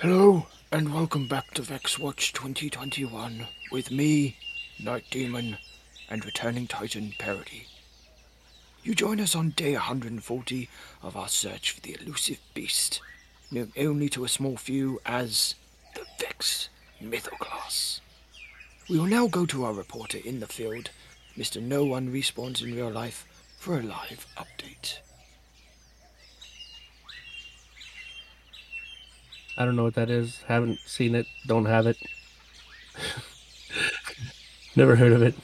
Hello, and welcome back to Vex Watch 2021 with me, Night Demon, and returning Titan Parody. You join us on day 140 of our search for the elusive beast, known only to a small few as the Vex Mythoclast. We will now go to our reporter in the field, Mr. No One Respawns in Real Life, for a live update. I don't know what that is. Haven't seen it. Don't have it. Never heard of it.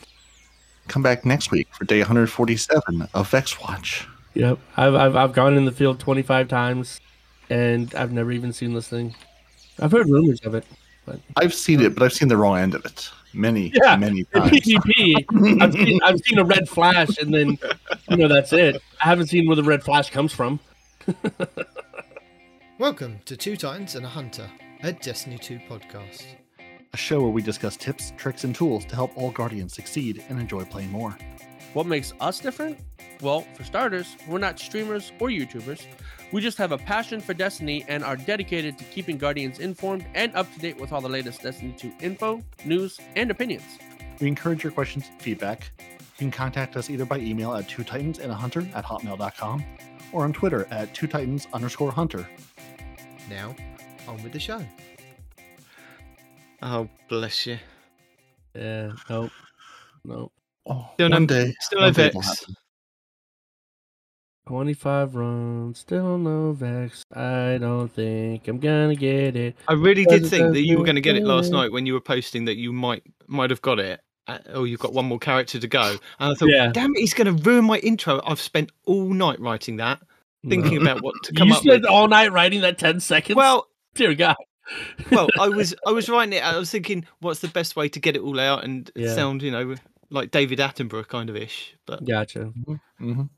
Come back next week for day 147 of Vex Watch. Yep. I've, I've I've gone in the field 25 times, and I've never even seen this thing. I've heard rumors of it, but I've seen it, but I've seen the wrong end of it many, Yeah, many times. PvP. I've seen I've seen a red flash, and then you know that's it. I haven't seen where the red flash comes from. Welcome to Two Titans and a Hunter, a Destiny 2 podcast. A show where we discuss tips, tricks, and tools to help all Guardians succeed and enjoy playing more. What makes us different? Well, for starters, we're not streamers or YouTubers. We just have a passion for Destiny and are dedicated to keeping Guardians informed and up to date with all the latest Destiny 2 info, news, and opinions. We encourage your questions and feedback. You can contact us either by email at two titans and a hunter at hotmail.com or on Twitter at two titans underscore hunter. Now, on with the show. Oh, bless you. Yeah, nope, nope. Oh, Still one no- day, still one no day Vex. 25 runs, still no Vex. I don't think I'm gonna get it. I really did think that you were going to get it last night when you were posting that you might might have got it. uh, Or you've got one more character to go. And I thought, Yeah. damn it, he's going to ruin my intro. I've spent all night writing that, thinking about what to come you up spent with. all night writing that 10 seconds? Well, dear God. well, I was I was writing it. I was thinking, what's the best way to get it all out and Yeah. sound, you know, like David Attenborough kind of ish. But Gotcha. Mhm.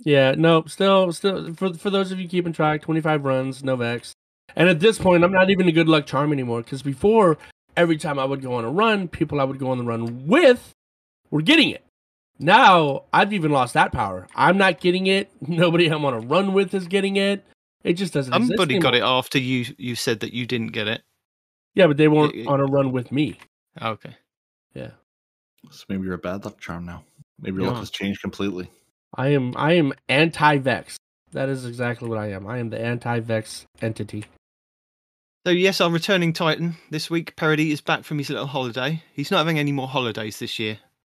Yeah, no, still, still, for for those of you keeping track, 25 runs, no Vex. And at this point, I'm not even a good luck charm anymore because before, every time I would go on a run, people I would go on the run with were getting it. Now, I've even lost that power. I'm not getting it. Nobody I'm on a run with is getting it. It just doesn't exist somebody got it after you you said that you didn't get it. Yeah, but they weren't it- on a run with me. Okay. Yeah. So maybe you're a bad luck charm now. Maybe your Yeah. luck has changed completely. I am I am anti-Vex. That is exactly what I am. I am the anti-Vex entity. So yes, our returning Titan this week. Parody is back from his little holiday. He's not having any more holidays this year.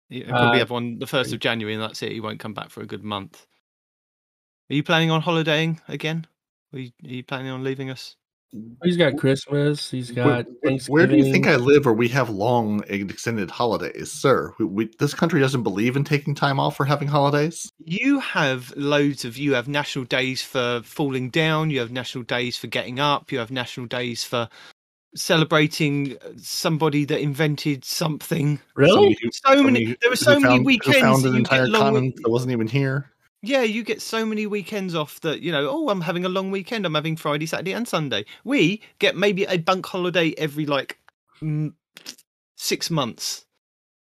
He'll probably Uh, have one the first of January, and that's it. He won't come back for a good month. Are you planning on holidaying again? Are you, are you planning on leaving us? He's got Christmas. He's got where- Thanksgiving. where do you think I live where we have long and extended holidays, sir? We, we, this country doesn't believe in taking time off or having holidays. You have loads of. You have national days for falling down. You have national days for getting up. You have national days for celebrating somebody that invented something. Really? Somebody who- So many. There are who so many found- who weekends. found that an you entire get long, continent that wasn't even here. Yeah, you get so many weekends off that, you know, oh, I'm having a long weekend. I'm having Friday, Saturday, and Sunday. We get maybe a bank holiday every like mm, six months.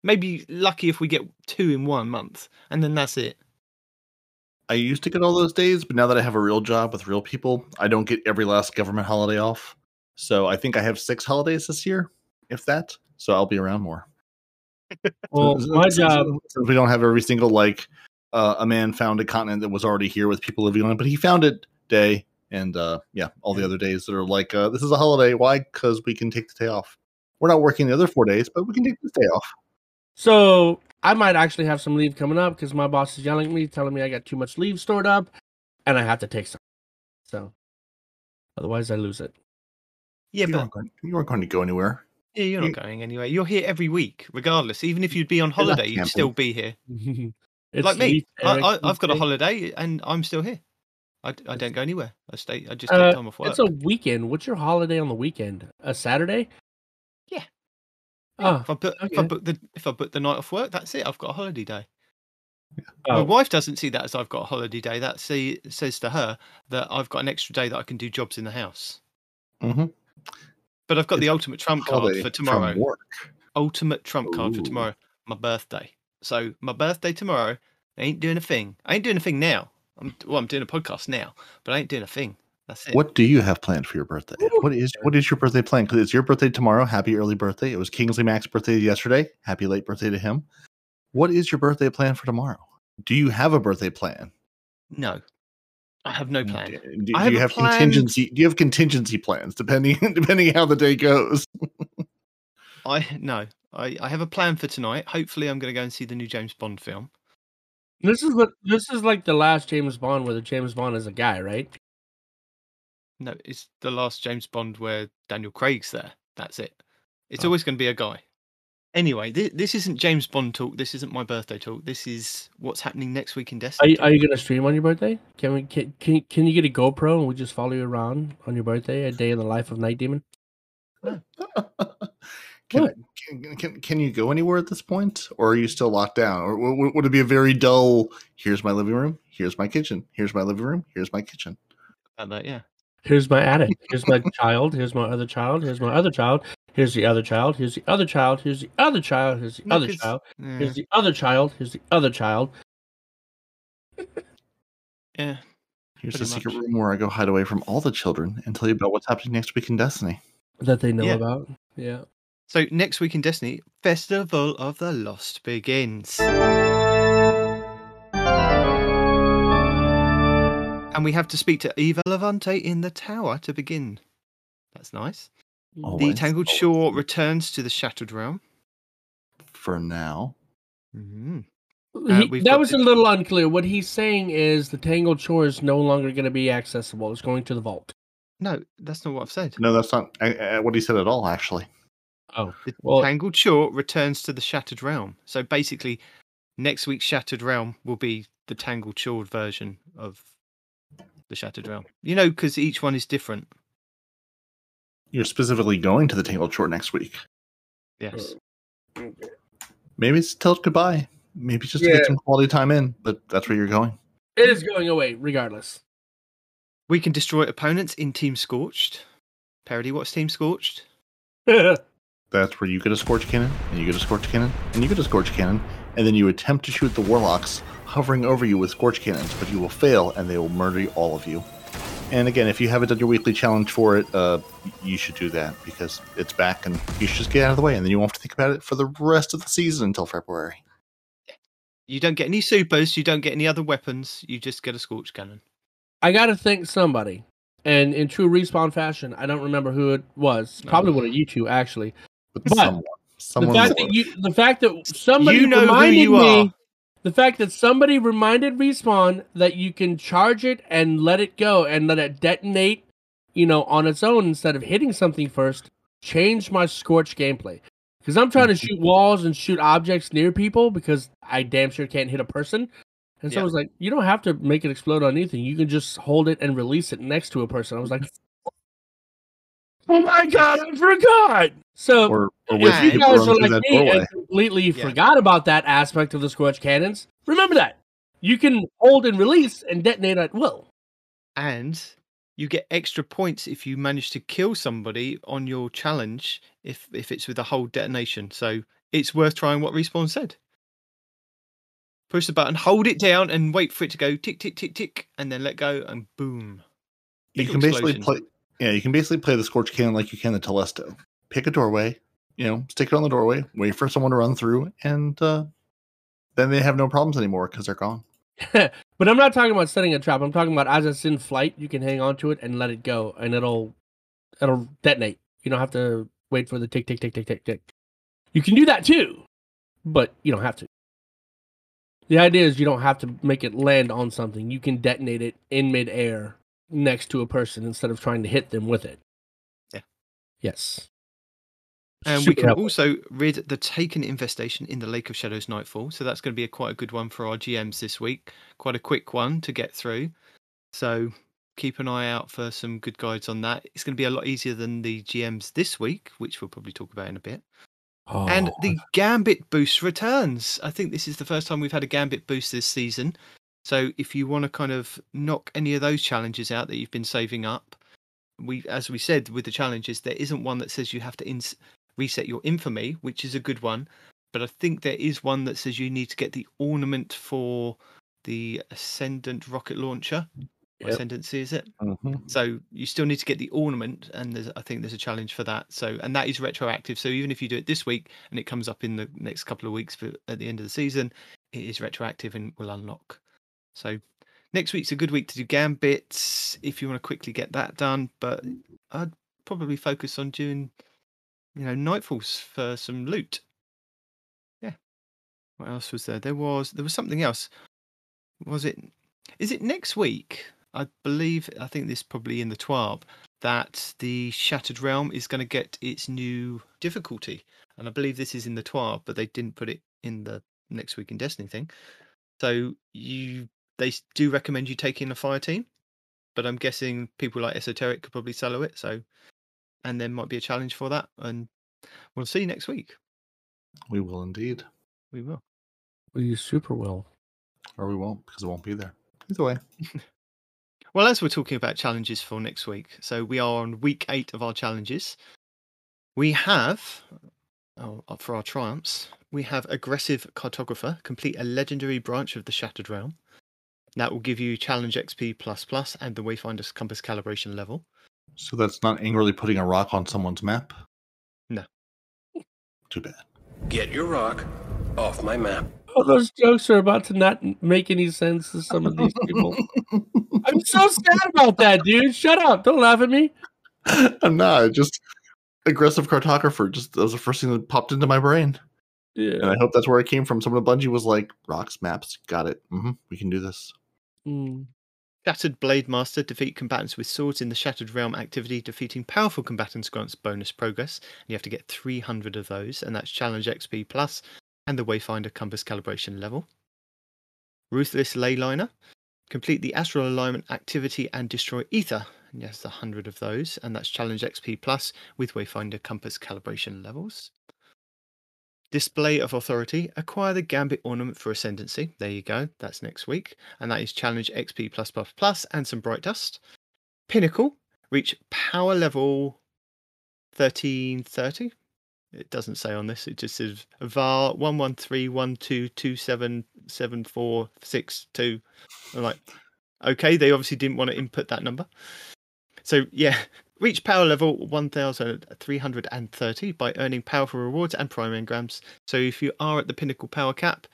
Maybe lucky if we get two in one month, and then that's it. I used to get all those days, but now that I have a real job with real people, I don't get every last government holiday off. So I think I have six holidays this year, if that. So I'll be around more. Well, Since- my since- job. since we don't have every single like uh, a man found a continent that was already here with people living on it, but he found it day, and uh, yeah, all the other days that are like uh, this is a holiday. Why? Because we can take the day off. We're not working the other four days, but we can take this day off. So I might actually have some leave coming up because my boss is yelling at me, telling me I got too much leave stored up, and I have to take some. So otherwise, I lose it. Yeah, you, but aren't going, you aren't going to go anywhere. yeah, you're not you- going anywhere. You're here every week, regardless. Even if you'd be on holiday, you'd still be here. It's like me, I, I, I've got a holiday, and I'm still here. I, I don't go anywhere. I stay. I just take Uh, time off work. It's a weekend. What's your holiday on the weekend? A Saturday? Yeah. Oh, If I book, if I book the if I book the night off work, that's it. I've got a holiday day. oh. My wife doesn't see that as I've got a holiday day. That see, says to her that I've got an extra day that I can do jobs in the house. Mm-hmm. But I've got the ultimate trump card for tomorrow. Ultimate trump card for tomorrow. My birthday. So my birthday tomorrow. I ain't doing a thing. I ain't doing a thing now. I'm well. I'm doing a podcast now, but I ain't doing a thing. That's it. What do you have planned for your birthday? What is what is your birthday plan? Because it's your birthday tomorrow. Happy early birthday! It was Kingsley Mac's birthday yesterday. Happy late birthday to him. What is your birthday plan for tomorrow? Do you have a birthday plan? No, I have no mm, plan. Do, do I have you a have plan- contingency? Do you have contingency plans depending depending how the day goes? I no. I, I have a plan for tonight. Hopefully, I'm going to go and see the new James Bond film. This is the this is like the last James Bond where the James Bond is a guy, right? No, it's the last James Bond where Daniel Craig's there. That's it. It's Oh. always going to be a guy. Anyway, this, this isn't James Bond talk. This isn't my birthday talk. This is what's happening next week in Are Destiny. you, are you gonna stream on your birthday? Can we can can, can you get a GoPro and we just follow you around on your birthday, a day in the life of Night Demon? Can, can, can, can you go anywhere at this point, or are you still locked down? Or w- w- would it be a very dull? Here's my living room. Here's my kitchen. Here's my living room. Here's my kitchen. About that, yeah. Here's my attic. Here's my child. Here's my other child. Here's my other child. Here's the other child. Here's the other child. Here's the other child. Here's the No, other 'cause- child. Yeah. Here's the other child. Here's the other child. yeah. Here's Pretty the secret much. room where I go hide away from all the children and tell you about what's happening next week in Destiny. That they know Yeah. about. Yeah. So next week in Destiny, Festival of the Lost begins. And we have to speak to Eva Levante in the tower to begin. That's nice. The Always, Tangled always. Shore returns to the Shattered Realm. For now, Mhm. Uh, we've that was the- a little unclear. What he's saying is the Tangled Shore is no longer going to be accessible. It's going to the vault. No, that's not what I've said. no, that's not uh, uh, what he said at all. Actually, Oh, The Well- Tangled Shore returns to the Shattered Realm. So basically, next week's Shattered Realm will be the Tangled Shore version of the Shattered Realm. You know, because each one is different. You're specifically going to the Tangled Shore next week. Yes. Maybe it's to tell goodbye. Maybe it's just to get some quality time in. But that's where you're going. it is going away regardless. We can destroy opponents in Team Scorched. Parody, what's Team Scorched? That's where you get a Scorch Cannon, and you get a Scorch Cannon, and you get a Scorch Cannon, and then you attempt to shoot the Warlocks hovering over you with Scorch Cannons, but you will fail, and they will murder all of you. And again, if you haven't done your weekly challenge for it, uh, you should do that because it's back, and you should just get out of the way, and then you won't have to think about it for the rest of the season until February. You don't get any supers, you don't get any other weapons, you just get a Scorch Cannon. I got to thank somebody. And in true respawn fashion, I don't remember who it was. Probably one of you two, actually. But, But someone, The fact that you, the fact that somebody You know who reminded you me, are. The fact that somebody reminded respawn that you can charge it and let it go and let it detonate, you know, on its own instead of hitting something first, changed my scorch gameplay. Because I'm trying to shoot walls and shoot objects near people because I damn sure can't hit a person. And so Yeah. I was like, you don't have to make it explode on anything. You can just hold it and release it next to a person. I was like, oh my god, I forgot. So or, or if you guys run are like me doorway. and completely Yeah. forgot about that aspect of the scorch cannons, remember that you can hold and release and detonate at will. And you get extra points if you manage to kill somebody on your challenge if if it's with a whole detonation. So it's worth trying what Respawn said. Push the button, hold it down, and wait for it to go tick tick tick tick, and then let go, and boom. you Big can basically play explosion. Yeah you can basically play the scorch cannon like you can the telesto pick a doorway you know stick it on the doorway wait for someone to run through and uh, then they have no problems anymore because they're gone but I'm not talking about setting a trap. I'm talking about as it's in flight, you can hang on to it and let it go, and it'll it'll detonate. You don't have to wait for the tick tick tick tick tick tick. You can do that too, but you don't have to. The idea is you don't have to make it land on something. You can detonate it in midair next to a person instead of trying to hit them with it. Yeah. Yes. And we can helpful. also rid the Taken infestation in the Lake of Shadows Nightfall. So that's going to be a quite a good one for our GMs this week. Quite a quick one to get through. So keep an eye out for some good guides on that. It's going to be a lot easier than the GMs this week, which we'll probably talk about in a bit. And Oh, the Gambit boost returns. I think this is the first time we've had a Gambit boost this season. So if you want to kind of knock any of those challenges out that you've been saving up, we, as we said with the challenges, there isn't one that says you have to ins- reset your infamy, which is a good one. But I think there is one that says you need to get the ornament for the Ascendant rocket launcher. Yep. Ascendancy is it? Mhm. So you still need to get the ornament, and there's, I think there's a challenge for that. So and that is retroactive. So even if you do it this week and it comes up in the next couple of weeks for, at the end of the season, it is retroactive and will unlock. So next week's a good week to do gambits if you want to quickly get that done. But I'd probably focus on doing, you know, nightfalls for some loot. Yeah. What else was there? There was there was something else. Was it? Is it next week? I believe. I think this is probably in the TWAB that the Shattered Realm is going to get its new difficulty, and I believe this is in the TWAB, but they didn't put it in the next week in Destiny thing. So you they do recommend you taking a fire team, but I'm guessing people like Esoterickk could probably solo it. So, and there might be a challenge for that, and we'll see next week. We will indeed, We will. We super will. or we won't because it won't be there. Either way, Well, as we're talking about challenges for next week, so we are on week eight of our challenges. We have, oh, uh, for our triumphs, we have Aggressive Cartographer, complete a legendary branch of the Shattered Realm. That will give you challenge XP plus plus and the Wayfinder's compass calibration level. so that's not angrily putting a rock on someone's map. No. Too bad. Get your rock off my map. Oh, those jokes are about to not make any sense to some of these people. I'm so sad about that, dude. Shut up. Don't laugh at me. I'm not just aggressive cartographer. Just that was the first thing that popped into my brain, Yeah. and I hope that's where I came from. Someone at Bungie was like, "Rocks, maps, got it. hmm we can do this." Mm. Shattered Blade Master defeat combatants with swords in the Shattered Realm activity. Defeating powerful combatants grants bonus progress. And you have to get 300 of those, and that's challenge XP plus and the Wayfinder compass calibration level. Ruthless Leyliner. Complete the astral alignment activity and destroy ether. And yes, 100 of those, and that's challenge XP plus with Wayfinder compass calibration levels. Display of Authority. Acquire the Gambit ornament for Ascendancy. There you go. That's next week. And that is Challenge XP plus plus plus and some Bright Dust. Pinnacle. Reach power level 1330. It doesn't say on this. It just says VAR 11312277462. I'm like, okay, they obviously didn't want to input that number. So, yeah, reach power level 1330 by earning powerful rewards and primary engrams. So, if you are at the pinnacle power cap,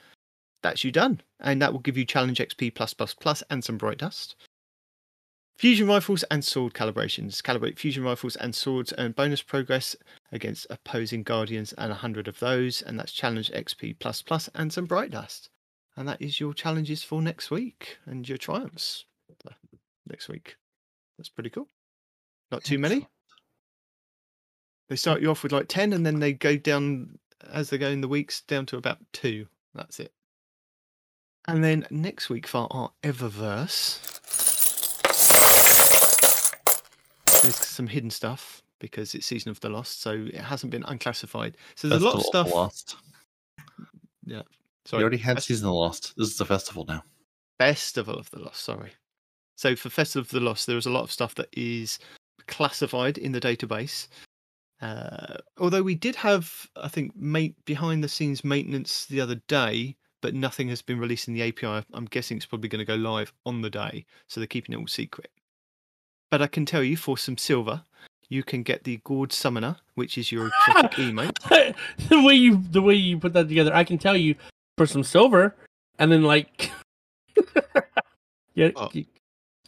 that's you done. And that will give you challenge XP plus plus plus and some bright dust. Fusion rifles and sword calibrations. Calibrate fusion rifles and swords earn bonus progress against opposing guardians and 100 of those. And that's challenge XP plus plus and some bright dust. And that is your challenges for next week and your triumphs next week. That's pretty cool. Not too many. They start you off with like 10 and then they go down as they go in the weeks down to about two. That's it. And then next week for our Eververse, there's some hidden stuff because it's Season of the Lost, so it hasn't been unclassified. So there's a lot of Festival stuff. Lost. Yeah. Sorry. We already had Fest- season of the Lost. This is the festival now. Festival of the Lost, sorry. So for Festival of the Lost, there is a lot of stuff that is classified in the database. Uh, although we did have, I think, mate behind the scenes maintenance the other day, but nothing has been released in the API. I'm guessing it's probably going to go live on the day, so they're keeping it all secret. But I can tell you, for some silver, you can get the Gourd Summoner, which is your exotic emote. the way you the way you put that together, I can tell you for some silver, and then like, yeah, Oh. you,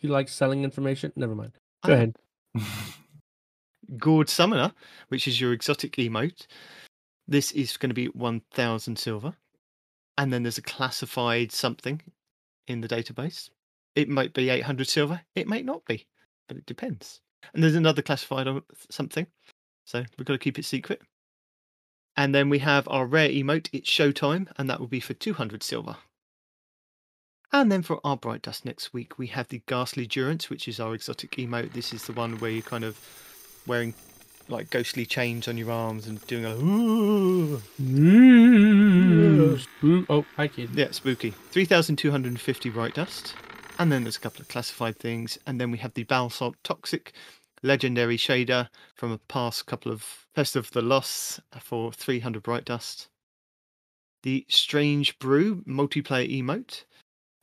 you like selling information. Never mind. Go know. ahead. Gourd Summoner, which is your exotic emote. This is going to be 1000 silver. And then there's a classified something in the database. It might be 800 silver, it might not be, but it depends. And there's another classified something. So we've got to keep it secret. And then we have our rare emote, it's Showtime, and that will be for 200 silver. And then for our Bright Dust next week, we have the Ghastly Durance, which is our exotic emote. This is the one where you're kind of wearing like ghostly chains on your arms and doing a "Ooh." Mm, spook- Oh, hi kid. yeah, spooky. 3,250 Bright Dust. And then there's a couple of classified things. And then we have the Basalt Toxic Legendary Shader from a past couple of Fest of the Lost for 300 Bright Dust. The Strange Brew multiplayer emote.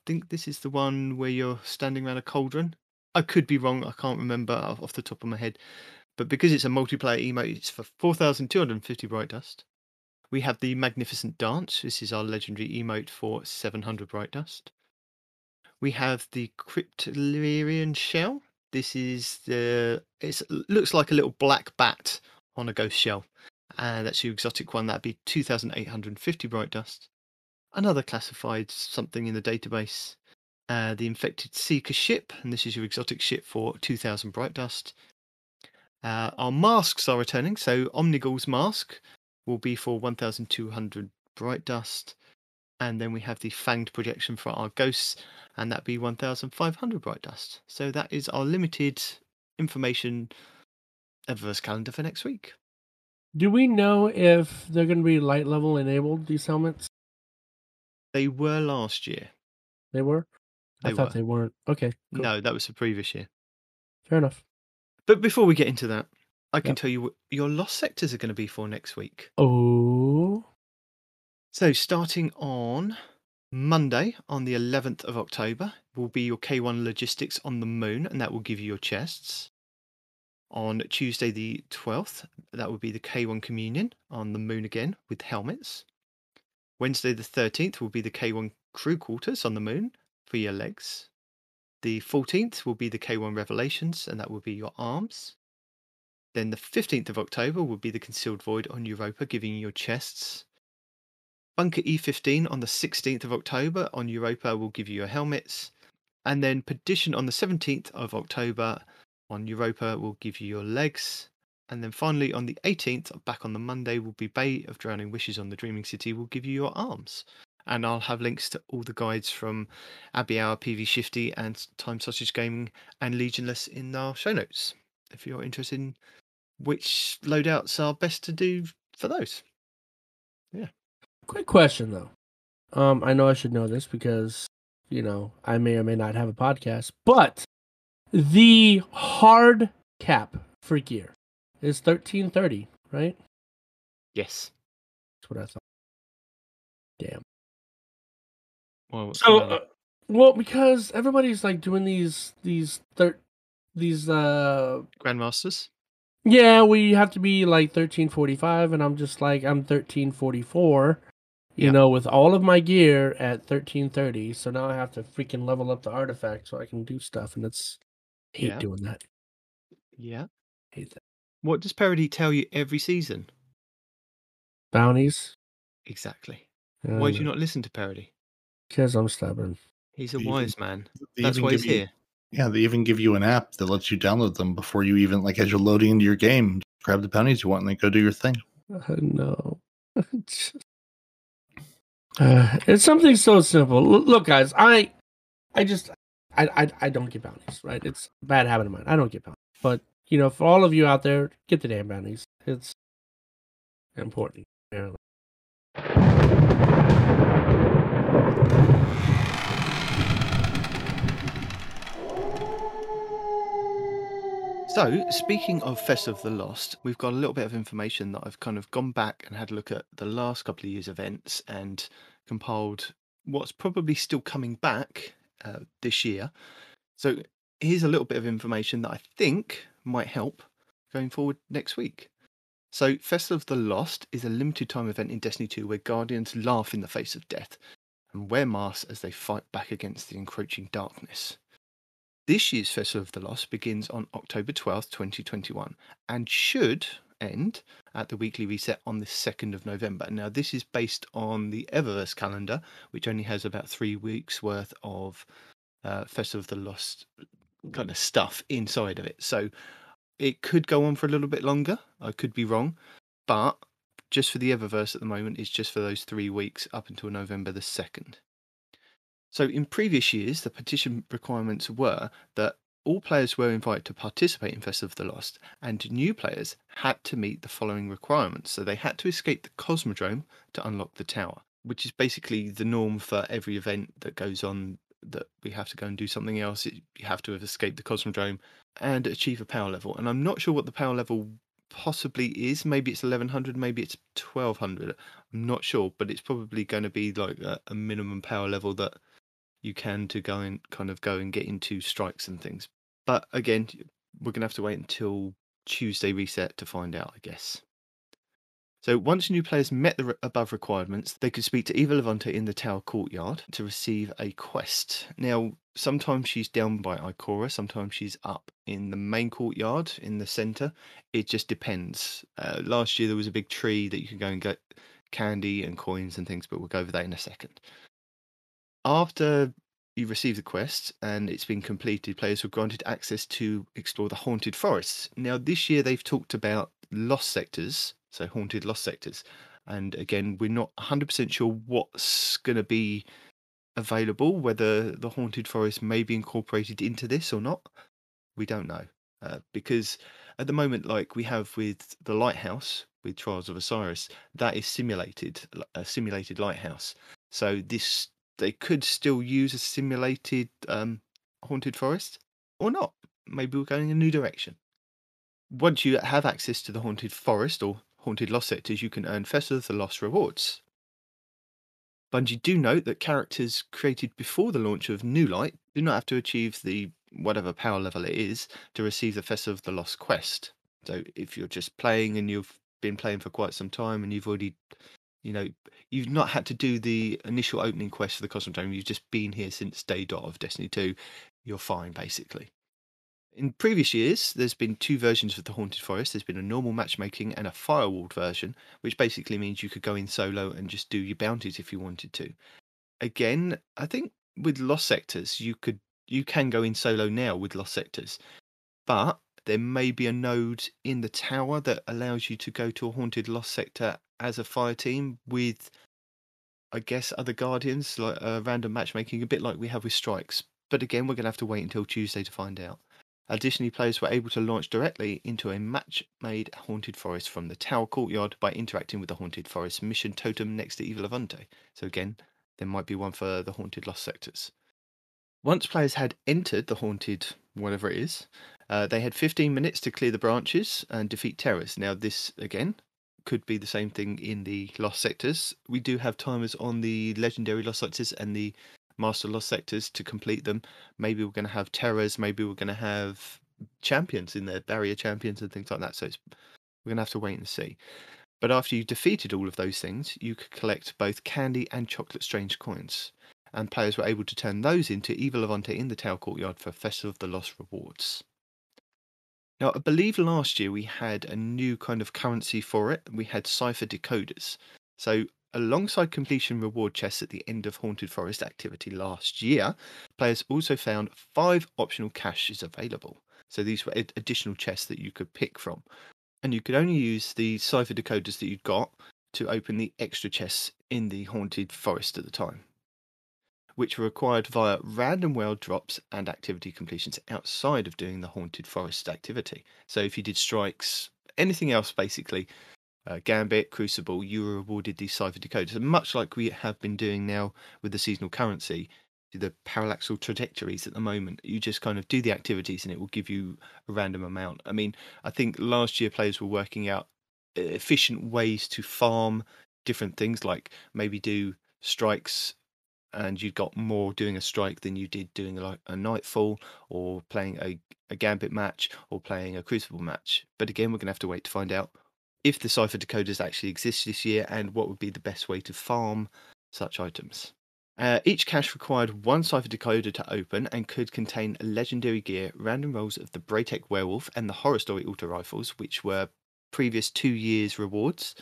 Think this is the one where you're standing around a cauldron I could be wrong. I can't remember off the top of my head. But because it's a multiplayer emote, it's for 4,250 Bright Dust. We have the Magnificent Dance. This is our legendary emote for 700 Bright Dust. We have the Cryptolarian Shell. This is the. It looks like a little black bat on a ghost shell. And that's your exotic one. That'd be 2,850 Bright Dust. Another classified something in the database. Uh, the Infected Seeker ship. And this is your exotic ship for 2,000 Bright Dust. Uh, our masks are returning. So Omnigul's mask will be for 1,200 bright dust. And then we have the fanged projection for our ghosts, and that'd be 1,500 bright dust. So that is our limited information Eververse calendar for next week. Do we know if they're going to be light level enabled, these helmets? They were last year. They were? I They thought were. they weren't. Okay. cool. No, that was the previous year. Fair enough. But before we get into that, I can Yep. tell you what your loss sectors are going to be for next week. Oh. So, starting on Monday, on the 11th of October, will be your K1 logistics on the moon, and that will give you your chests. On Tuesday, the 12th, that will be the K1 communion on the moon again with helmets. Wednesday, the 13th, will be the K1 crew quarters on the moon for your legs. The 14th will be the K1 revelations, and that will be your arms. Then the 15th of October will be the concealed void on Europa, giving you your chests. Bunker E15 on the 16th of October on Europa will give you your helmets. And then Perdition on the 17th of October on Europa will give you your legs. And then finally on the 18th, back on the Monday, will be Bay of Drowning Wishes on the Dreaming City will give you your arms. And I'll have links to all the guides from Abbey Hour, PV Shifty, and Time Sausage Gaming and Legionless in our show notes if you're interested in which loadouts are best to do for those. Yeah. Quick question though. Um, I know I should know this because you know I may or may not have a podcast, but the hard cap for gear is thirteen thirty, right? Yes. That's what I thought. Damn. Well, So, uh, well, because everybody's like doing these these thir- these uh Grandmasters. yeah, we have to be like thirteen forty five, and I'm just like I'm thirteen forty four. You Yeah. know, with all of my gear at thirteen thirty, so now I have to freaking level up the artifact so I can do stuff, and it's hate Yeah. doing that. Yeah. Hate that. What does Parody tell you every season? Bounties. Exactly. Why Uh, do you not listen to Parody? Because I'm stubborn. He's a Even- wise man. That's why he's you- here. Yeah, they even give you an app that lets you download them before you even like as you're loading into your game. Grab the bounties you want and then go do your thing. Uh, no. Uh, it's something so simple. L- look, guys, I, I just, I, I, I don't get bounties. Right? It's a bad habit of mine. I don't get bounties. But you know, for all of you out there, get the damn bounties. It's important. Apparently. So, speaking of Fest of the Lost, we've got a little bit of information that I've kind of gone back and had a look at the last couple of years' events and compiled what's probably still coming back uh, this year. So, here's a little bit of information that I think might help going forward next week. So, Festival of the Lost is a limited time event in Destiny 2 where Guardians laugh in the face of death and wear masks as they fight back against the encroaching darkness. This year's Festival of the Lost begins on October 12th, 2021, and should end at the weekly reset on the 2nd of November. Now, this is based on the Eververse calendar, which only has about three weeks worth of uh, Festival of the Lost kind of stuff inside of it. So it could go on for a little bit longer. I could be wrong, but just for the Eververse at the moment, it's just for those three weeks up until November the 2nd. So, in previous years, the petition requirements were that all players were invited to participate in Festival of the Lost, and new players had to meet the following requirements. So, they had to escape the Cosmodrome to unlock the tower, which is basically the norm for every event that goes on that we have to go and do something else. It, you have to have escaped the Cosmodrome and achieve a power level. And I'm not sure what the power level possibly is. Maybe it's 1100, maybe it's 1200. I'm not sure, but it's probably going to be like a, a minimum power level that you can to go and kind of go and get into strikes and things. But again, we're going to have to wait until Tuesday reset to find out, I guess. So once new players met the above requirements, they could speak to Eva Levante in the tower courtyard to receive a quest. Now, sometimes she's down by Ikora, sometimes she's up in the main courtyard in the centre. It just depends. Uh, last year there was a big tree that you could go and get candy and coins and things, but we'll go over that in a second. After you receive the quest and it's been completed, players were granted access to explore the haunted forests. Now, this year they've talked about lost sectors, so haunted lost sectors. And again, we're not 100% sure what's going to be available, whether the haunted forest may be incorporated into this or not. We don't know. Uh, because at the moment, like we have with the lighthouse, with Trials of Osiris, that is simulated, a simulated lighthouse. So this they could still use a simulated um, haunted forest or not. Maybe we're going in a new direction. Once you have access to the haunted forest or haunted lost sectors, you can earn Festival of the Lost rewards. Bungie do note that characters created before the launch of New Light do not have to achieve the whatever power level it is to receive the Festival of the Lost quest. So if you're just playing and you've been playing for quite some time and you've already you know, you've not had to do the initial opening quest for the Cosmodrome. You've just been here since day dot of Destiny 2. You're fine, basically. In previous years, there's been two versions of the Haunted Forest. There's been a normal matchmaking and a firewalled version, which basically means you could go in solo and just do your bounties if you wanted to. Again, I think with Lost Sectors, you could you can go in solo now with Lost Sectors, but there may be a node in the tower that allows you to go to a haunted lost sector as a fire team with, I guess, other guardians, like uh, random matchmaking, a bit like we have with strikes. But again, we're going to have to wait until Tuesday to find out. Additionally, players were able to launch directly into a match made haunted forest from the tower courtyard by interacting with the haunted forest mission totem next to Eva Levante. So, again, there might be one for the haunted lost sectors. Once players had entered the haunted, whatever it is, uh, they had 15 minutes to clear the branches and defeat terrors. Now, this, again, could be the same thing in the lost sectors. We do have timers on the legendary lost sectors and the master lost sectors to complete them. Maybe we're going to have terrors. Maybe we're going to have champions in there, barrier champions and things like that. So we're going to have to wait and see. But after you defeated all of those things, you could collect both candy and chocolate strange coins. And players were able to turn those into Eva Levante in the Tower Courtyard for Festival of the Lost rewards. Now, I believe last year we had a new kind of currency for it. We had cipher decoders. So, alongside completion reward chests at the end of Haunted Forest activity last year, players also found five optional caches available. So, these were additional chests that you could pick from. And you could only use the cipher decoders that you'd got to open the extra chests in the Haunted Forest at the time which were acquired via random world drops and activity completions outside of doing the Haunted Forest activity. So if you did strikes, anything else basically, uh, Gambit, Crucible, you were awarded these cipher decoders. And much like we have been doing now with the seasonal currency, the parallax trajectories at the moment, you just kind of do the activities and it will give you a random amount. I mean, I think last year players were working out efficient ways to farm different things, like maybe do strikes and you got more doing a strike than you did doing like a nightfall or playing a, a gambit match or playing a crucible match. But again, we're going to have to wait to find out if the cipher decoders actually exist this year and what would be the best way to farm such items. Uh, each cache required one cipher decoder to open and could contain legendary gear, random rolls of the Braytech Werewolf and the Horror Story auto rifles, which were previous two years' rewards.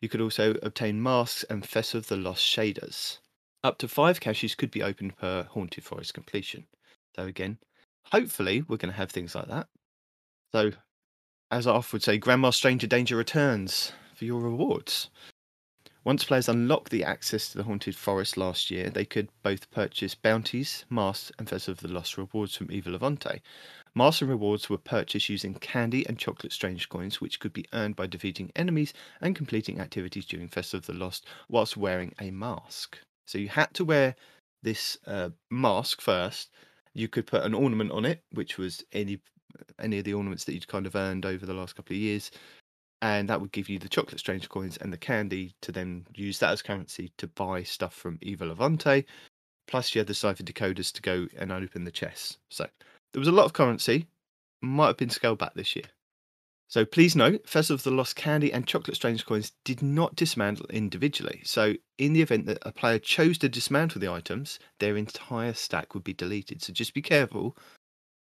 You could also obtain masks and Fess of the Lost shaders. Up to five caches could be opened per Haunted Forest completion. So again, hopefully we're going to have things like that. So, as I often would say, Grandma Stranger Danger returns for your rewards. Once players unlocked the access to the Haunted Forest last year, they could both purchase bounties, masks, and Festival of the Lost rewards from Eva Levante. Masks and rewards were purchased using candy and chocolate strange coins, which could be earned by defeating enemies and completing activities during Festival of the Lost whilst wearing a mask. So you had to wear this uh, mask first. You could put an ornament on it, which was any any of the ornaments that you'd kind of earned over the last couple of years, and that would give you the chocolate strange coins and the candy to then use that as currency to buy stuff from Eva Levante. Plus, you had the cipher decoders to go and open the chests. So there was a lot of currency, might have been scaled back this year. So please note, Festival of the Lost Candy and Chocolate Strange coins did not dismantle individually. So in the event that a player chose to dismantle the items, their entire stack would be deleted. So just be careful.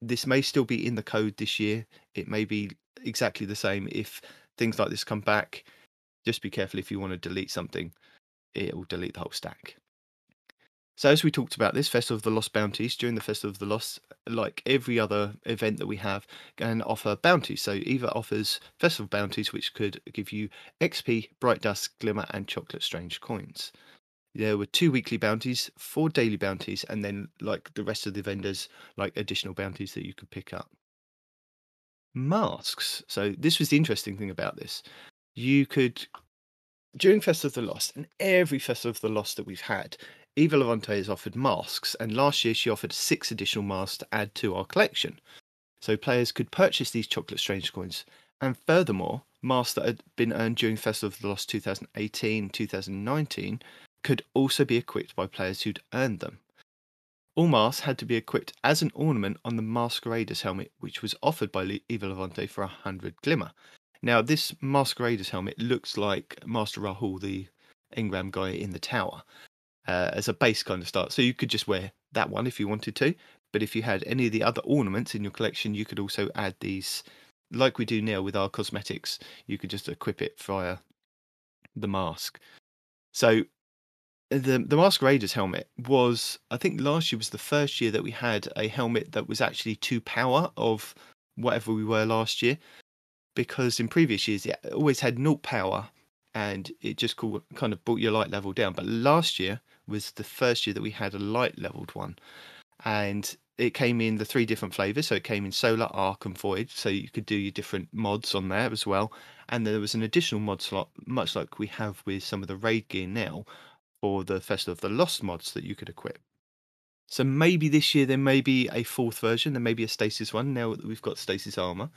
This may still be in the code this year. It may be exactly the same if things like this come back. Just be careful if you want to delete something, it will delete the whole stack. So as we talked about this Festival of the Lost bounties during the Festival of the Lost, like every other event that we have, can offer bounties. So Eva offers festival bounties, which could give you XP, Bright Dust, Glimmer, and Chocolate Strange coins. There were two weekly bounties, four daily bounties, and then like the rest of the vendors, like additional bounties that you could pick up. Masks. So this was the interesting thing about this. You could during Festival of the Lost and every Festival of the Lost that we've had, Eva Levante has offered masks, and last year she offered six additional masks to add to our collection. So players could purchase these Chocolate Strange coins, and furthermore, masks that had been earned during Festival of the Lost 2018 2019 could also be equipped by players who'd earned them. All masks had to be equipped as an ornament on the Masquerader's helmet, which was offered by Eva Levante for 100 glimmer. Now, this Masquerader's helmet looks like Master Rahool, the engram guy in the tower, uh, as a base kind of start. So you could just wear that one if you wanted to. But if you had any of the other ornaments in your collection, you could also add these, like we do now with our cosmetics. You could just equip it via the mask. So the the masquerader's helmet was, I think, last year was the first year that we had a helmet that was actually two power of whatever we were last year. Because in previous years, it always had naught power and it just kind of brought your light level down. But last year was the first year that we had a light leveled one, and it came in the three different flavors. So it came in solar, arc, and void. So you could do your different mods on there as well. And there was an additional mod slot, much like we have with some of the raid gear now, for the Festival of the Lost mods that you could equip. So maybe this year there may be a fourth version. There may be a stasis one now that we've got stasis armor.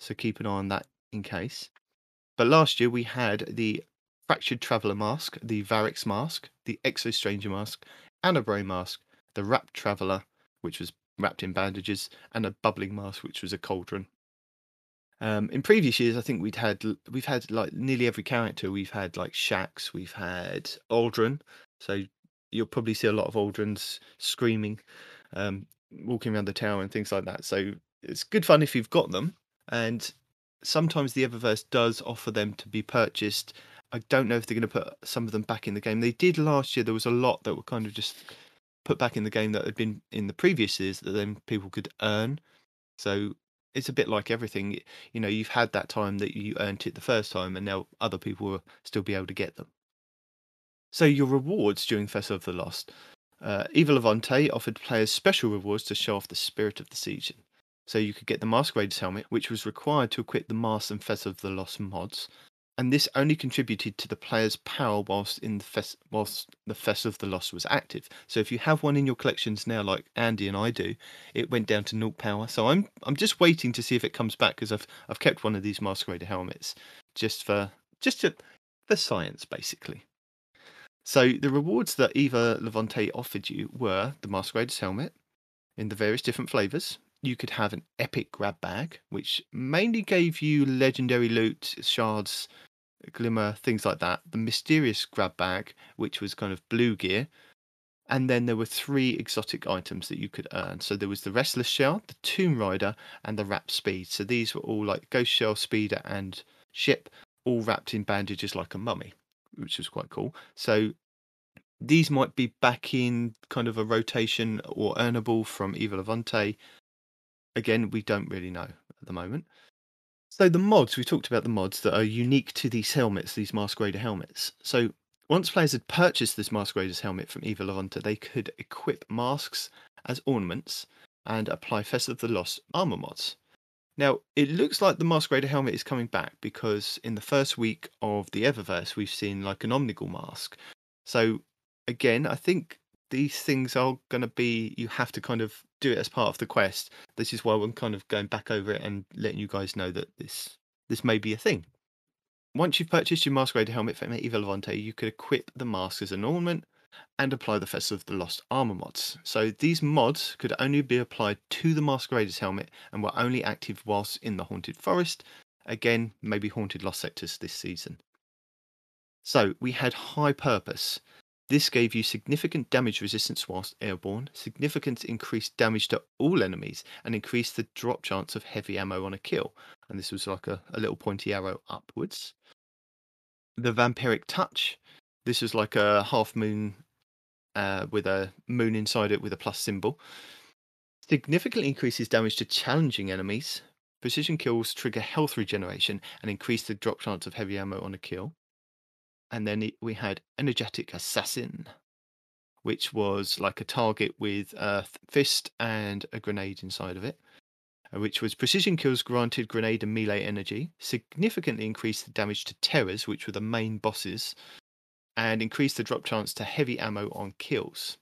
So keep an eye on that in case. But last year we had the Fractured Traveller mask, the Variks mask, the Exo Stranger mask, Ana Bray mask, the Wrapped Traveller, which was wrapped in bandages, and a Bubbling mask, which was a cauldron. Um, in previous years, I think we'd had we've had like nearly every character. We've had like Shaxx, we've had Aldrin. So you'll probably see a lot of Aldrins screaming, um, walking around the tower and things like that. So it's good fun if you've got them. And sometimes the Eververse does offer them to be purchased. I don't know if they're going to put some of them back in the game. They did last year. There was a lot that were kind of just put back in the game that had been in the previous years that then people could earn. So it's a bit like everything. You know, you've had that time that you earned it the first time, and now other people will still be able to get them. So your rewards during Festival of the Lost. Uh, Eva Levante offered players special rewards to show off the spirit of the season. So you could get the Masquerader's helmet, which was required to equip the Mask and Festival of the Lost mods, and this only contributed to the player's power whilst in the fest- whilst the Festival of the loss was active. So if you have one in your collections now, like Andy and I do, it went down to naught power. So I'm I'm just waiting to see if it comes back because I've I've kept one of these Masquerader helmets just for just to, for science basically. So the rewards that Eva Levante offered you were the Masquerader's helmet in the various different flavors, you could have an epic grab bag, which mainly gave you legendary loot, shards, glimmer, things like that. The mysterious grab bag, which was kind of blue gear. And then there were three exotic items that you could earn. So there was the Restless Shell, the Tomb Rider, and the Wrap Speed. So these were all like Ghost Shell, Speeder, and Ship, all wrapped in bandages like a mummy, which was quite cool. So these might be back in kind of a rotation or earnable from Eva Avante. Again, we don't really know at the moment. So the mods, we talked about the mods that are unique to these helmets, these Masquerader helmets. So once players had purchased this Masquerader's helmet from Eva Levante, they could equip masks as ornaments and apply Festival of the Lost armor mods. Now, it looks like the Masquerader helmet is coming back because in the first week of the Eververse, we've seen like an Omnigul mask. So, again, I think these things are going to be you have to kind of do it as part of the quest this is why i'm kind of going back over it and letting you guys know that this this may be a thing once you've purchased your masquerade helmet from Eva Levante, you could equip the mask as an ornament and apply the Festival of the Lost armor mods. So these mods could only be applied to the Masquerader's helmet and were only active whilst in the Haunted Forest. Again, maybe Haunted Lost sectors this season. So we had High Purpose. This gave you significant damage resistance whilst airborne, significant increased damage to all enemies, and increased the drop chance of heavy ammo on a kill. And this was like a, a little pointy arrow upwards. The Vampiric Touch. This was like a half moon uh, with a moon inside it with a plus symbol. Significantly increases damage to challenging enemies. Precision kills trigger health regeneration and increase the drop chance of heavy ammo on a kill. And then we had Energetic Assassin, which was like a target with a fist and a grenade inside of it, uh, which was precision kills granted grenade and melee energy, significantly increased the damage to terrors, which were the main bosses, and increased the drop chance to heavy ammo on kills.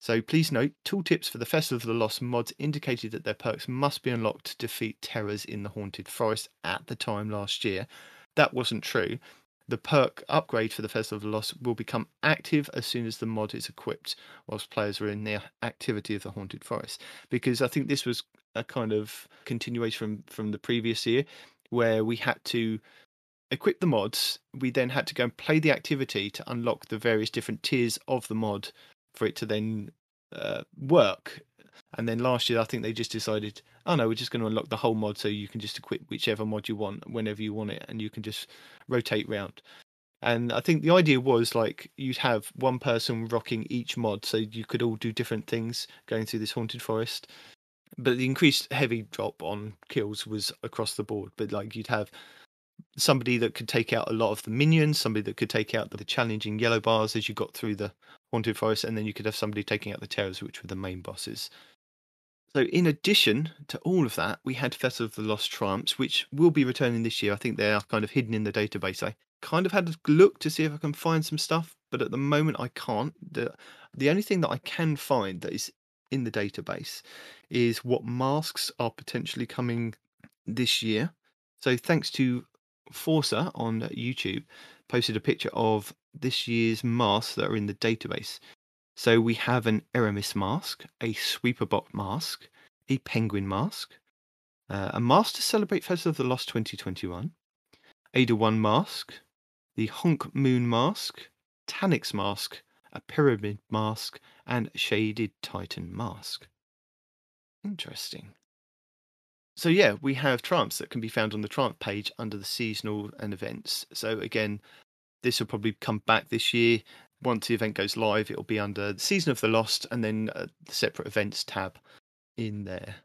So please note, tooltips for the Festival of the Lost mods indicated that their perks must be unlocked to defeat terrors in the Haunted Forest at the time last year. That wasn't true. The perk upgrade for the Festival of Lost will become active as soon as the mod is equipped, whilst players are in the activity of the Haunted Forest. Because I think this was a kind of continuation from, from the previous year, where we had to equip the mods. We then had to go and play the activity to unlock the various different tiers of the mod for it to then uh, work. And then last year, I think they just decided, oh no, we're just going to unlock the whole mod so you can just equip whichever mod you want whenever you want it and you can just rotate round. And I think the idea was like you'd have one person rocking each mod so you could all do different things going through this haunted forest. But the increased heavy drop on kills was across the board. But like you'd have somebody that could take out a lot of the minions, somebody that could take out the challenging yellow bars as you got through the haunted forest, and then you could have somebody taking out the terrors, which were the main bosses. So, in addition to all of that, we had Festival of the Lost Triumphs, which will be returning this year. I think they are kind of hidden in the database. I kind of had a look to see if I can find some stuff, but at the moment I can't. The, the only thing that I can find that is in the database is what masks are potentially coming this year. So, thanks to Forza on YouTube, posted a picture of this year's masks that are in the database. So we have an Eramis mask, a Sweeperbot mask, a Penguin mask, uh, a mask to celebrate Festival of the Lost 2021, Ada 1 mask, the Hawk Moon mask, Taniks mask, a Pyramid mask, and Shaded Titan mask. Interesting. So yeah, we have triumphs that can be found on the triumph page under the seasonal and events. So again, this will probably come back this year. Once the event goes live, it'll be under season of the lost and then the separate events tab in there.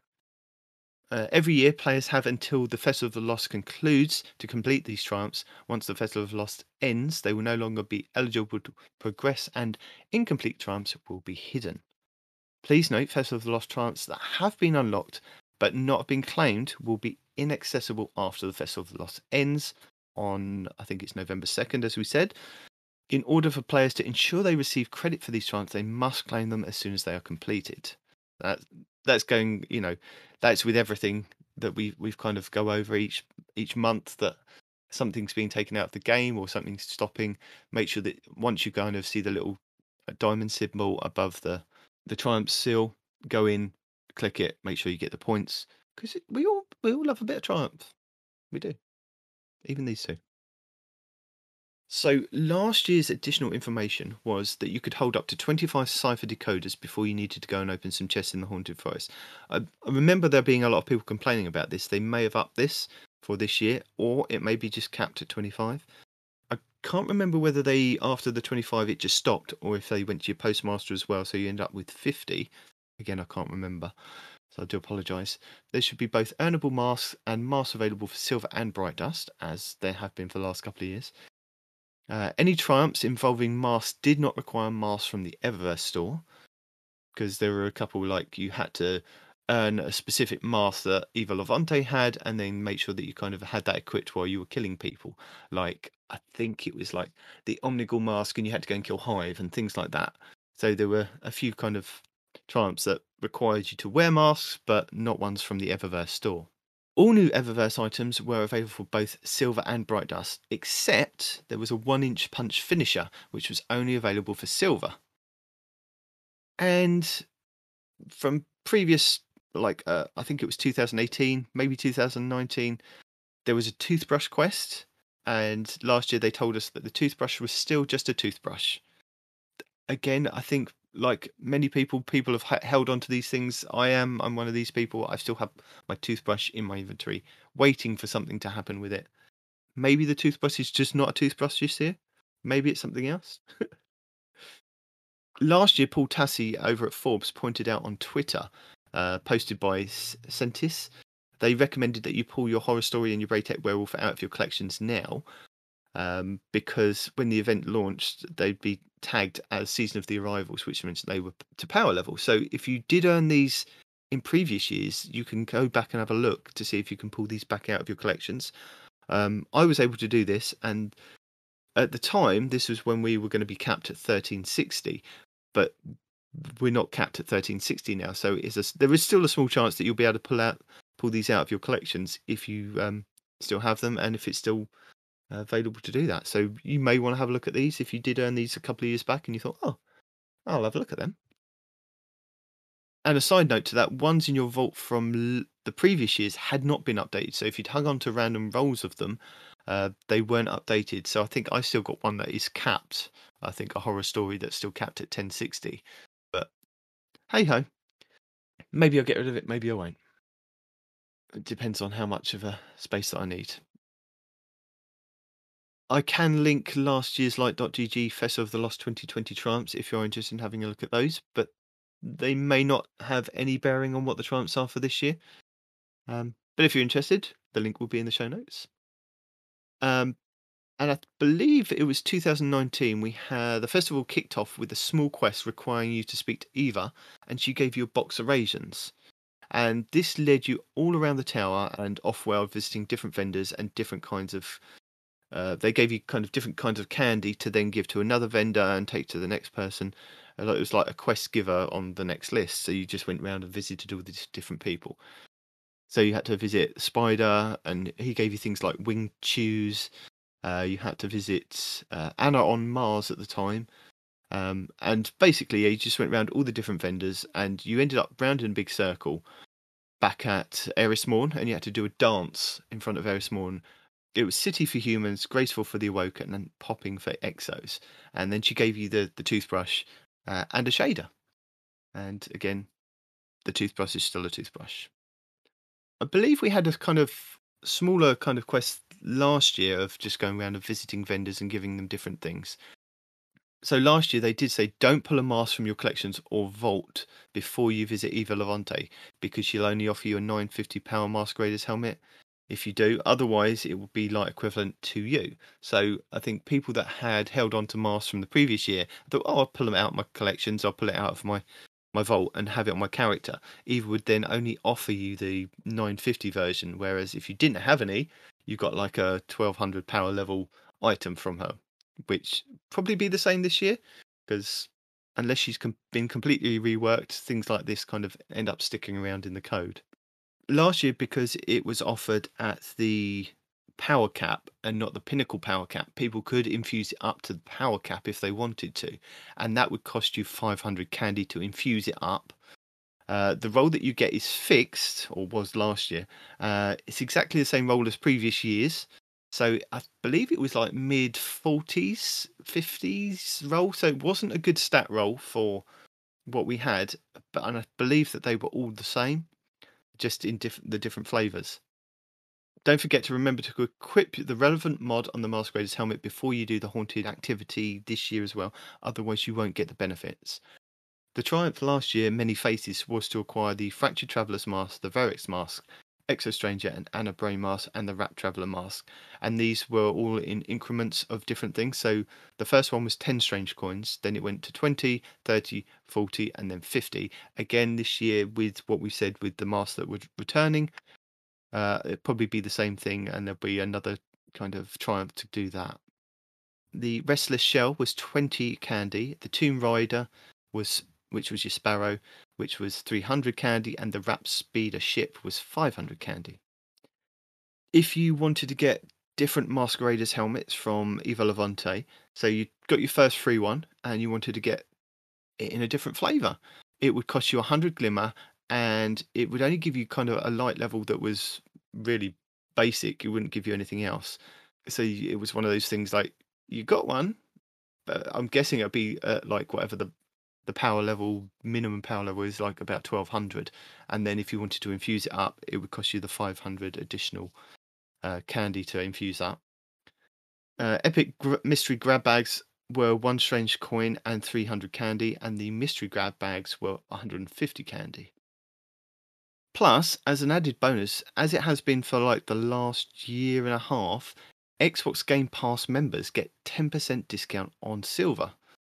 Uh, every year, players have until the Festival of the Lost concludes to complete these triumphs. Once the Festival of the Lost ends, they will no longer be eligible to progress, and incomplete triumphs will be hidden. Please note, Festival of the Lost triumphs that have been unlocked but not been claimed will be inaccessible after the Festival of the Lost ends on, I think it's November 2nd, as we said. In order for players to ensure they receive credit for these triumphs, they must claim them as soon as they are completed. That that's going, you know, that's with everything that we we've kind of go over each each month that something's being taken out of the game or something's stopping. Make sure that once you kind of see the little uh, diamond symbol above the the triumph seal, go in, click it, make sure you get the points because we all we all love a bit of triumph. We do, even these two. So last year's additional information was that you could hold up to 25 cipher decoders before you needed to go and open some chests in the Haunted Forest. I, I remember there being a lot of people complaining about this. They may have upped this for this year, or it may be just capped at 25. I can't remember whether they, after the 25, it just stopped, or if they went to your postmaster as well, so you end up with 50. Again, I can't remember. So I do apologise. There should be both earnable masks and masks available for silver and bright dust, as there have been for the last couple of years. Uh, any triumphs involving masks did not require masks from the Eververse store, because there were a couple like you had to earn a specific mask that Eva Levante had, and then make sure that you kind of had that equipped while you were killing people. Like I think it was like the Omnigul mask, and you had to go and kill Hive and things like that. So there were a few kind of triumphs that required you to wear masks, but not ones from the Eververse store. All new Eververse items were available for both silver and bright dust, except there was a one inch punch finisher, which was only available for silver. And from previous, like, uh, I think it was 2018, maybe 2019, there was a toothbrush quest. And last year they told us that the toothbrush was still just a toothbrush. Again, I think like many people, people have held on to these things. I am. I'm one of these people. I still have my toothbrush in my inventory, waiting for something to happen with it. Maybe the toothbrush is just not a toothbrush this year. Maybe it's something else. Last year, Paul Tassi over at Forbes pointed out on Twitter, uh, posted by Sentis, they recommended that you pull your horror story and your Braytech werewolf out of your collections now um, because when the event launched, they'd be tagged as season of the arrivals, which means they were to power level. So if you did earn these in previous years, you can go back and have a look to see if you can pull these back out of your collections. Um, I was able to do this, and at the time, this was when we were going to be capped at 1360, but we're not capped at 1360 now. So a, there is still a small chance that you'll be able to pull out pull these out of your collections if you um, still have them and if it's still available to do that. So you may want to have a look at these if you did earn these a couple of years back and you thought, oh, I'll have a look at them. And a side note to that, ones in your vault from the previous years had not been updated. So if you'd hung on to random rolls of them, uh, they weren't updated. So I think I still got one that is capped. I think a horror story that's still capped at 1060. But hey ho, maybe I'll get rid of it, maybe I won't. It depends on how much of a space that I need. I can link last year's Light.gg Festival of the Lost 2020 Triumphs if you're interested in having a look at those, but they may not have any bearing on what the triumphs are for this year. Um, but if you're interested, the link will be in the show notes. Um, and I believe it was 2019. We had the festival kicked off with a small quest requiring you to speak to Eva, and she gave you a box of raisins. And this led you all around the tower and off-world, visiting different vendors and different kinds of uh, they gave you kind of different kinds of candy to then give to another vendor and take to the next person. Uh, It was like a quest giver on the next list. So you just went around and visited all these different people. So you had to visit Spider, and he gave you things like wing chews. Uh, you had to visit uh, Ana on Mars at the time. Um, and basically, you just went around all the different vendors, and you ended up round in a big circle back at Eris Morn, and you had to do a dance in front of Eris Morn it was City for Humans, Graceful for the Awoken, and Popping for Exos. And then she gave you the, the toothbrush uh, and a shader. And again, the toothbrush is still a toothbrush. I believe we had a kind of smaller kind of quest last year of just going around and visiting vendors and giving them different things. So last year they did say don't pull a mask from your collections or vault before you visit Eva Levante because she'll only offer you a 950 power masquerader's helmet if you do. Otherwise, it will be like equivalent to you. So I think people that had held on to masks from the previous year thought, oh, I'll pull them out of my collections, I'll pull it out of my my vault and have it on my character. Eva would then only offer you the 950 version, whereas if you didn't have any, you got like a 1200 power level item from her, which probably be the same this year because unless she's com- been completely reworked, things like this kind of end up sticking around in the code last year because it was offered at the power cap and not the pinnacle power cap people could infuse it up to the power cap if they wanted to and that would cost you 500 candy to infuse it up. Uh, the roll that you get is fixed or was last year uh, it's exactly the same roll as previous years. So i believe it was like mid 40s 50s roll so it wasn't a good stat roll for what we had but and i believe that they were all the same just in diff- the different flavors. Don't forget to remember to equip the relevant mod on the Masquerader's helmet before you do the haunted activity this year as well, otherwise, you won't get the benefits. The triumph last year, Many Faces, was to acquire the Fractured Traveller's Mask, the Verix Mask, Exo Stranger and Ana Bray Mask, and the Rat Traveller Mask. And these were all in increments of different things. So the first one was 10 strange coins, then it went to 20, 30, 40, and then 50. Again, this year, with what we said with the masks that were returning, uh, it'd probably be the same thing, and there'll be another kind of triumph to do that. The Restless Shell was 20 candy. The Tomb Rider was, which was your Sparrow, which was 300 candy, and the Rap Speeder ship was 500 candy. if you wanted to get different masqueraders helmets from Eva Levante, so you got your first free one and you wanted to get it in a different flavor, it would cost you 100 glimmer and it would only give you kind of a light level that was really basic. It wouldn't give you anything else. So it was one of those things like you got one, but I'm guessing it'd be uh, like whatever the the power level minimum power level is like about 1200 and then if you wanted to infuse it up it would cost you the 500 additional uh, candy to infuse that uh, epic gr- mystery grab bags were one strange coin and 300 candy and the mystery grab bags were 150 candy. Plus as an added bonus as it has been for like the last year and a half xbox game pass members get 10% discount on silver.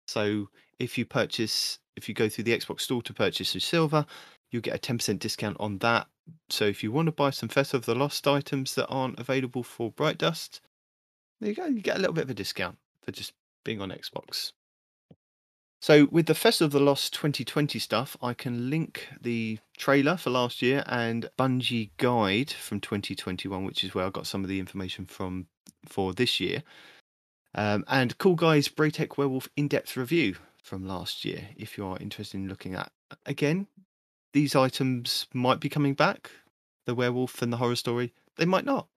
So if you purchase, if you go through the Xbox store to purchase through Silver, you'll get a 10% discount on that. So if you want to buy some Festival of the Lost items that aren't available for Bright Dust, there you go. You get a little bit of a discount for just being on Xbox. So with the Festival of the Lost 2020 stuff, I can link the trailer for last year and Bungie guide from 2021, which is where I got some of the information from for this year. Um, and Cool Guys Braytech Werewolf in-depth review from last year, if you are interested in looking at. Again, these items might be coming back. The werewolf and the horror story, they might not.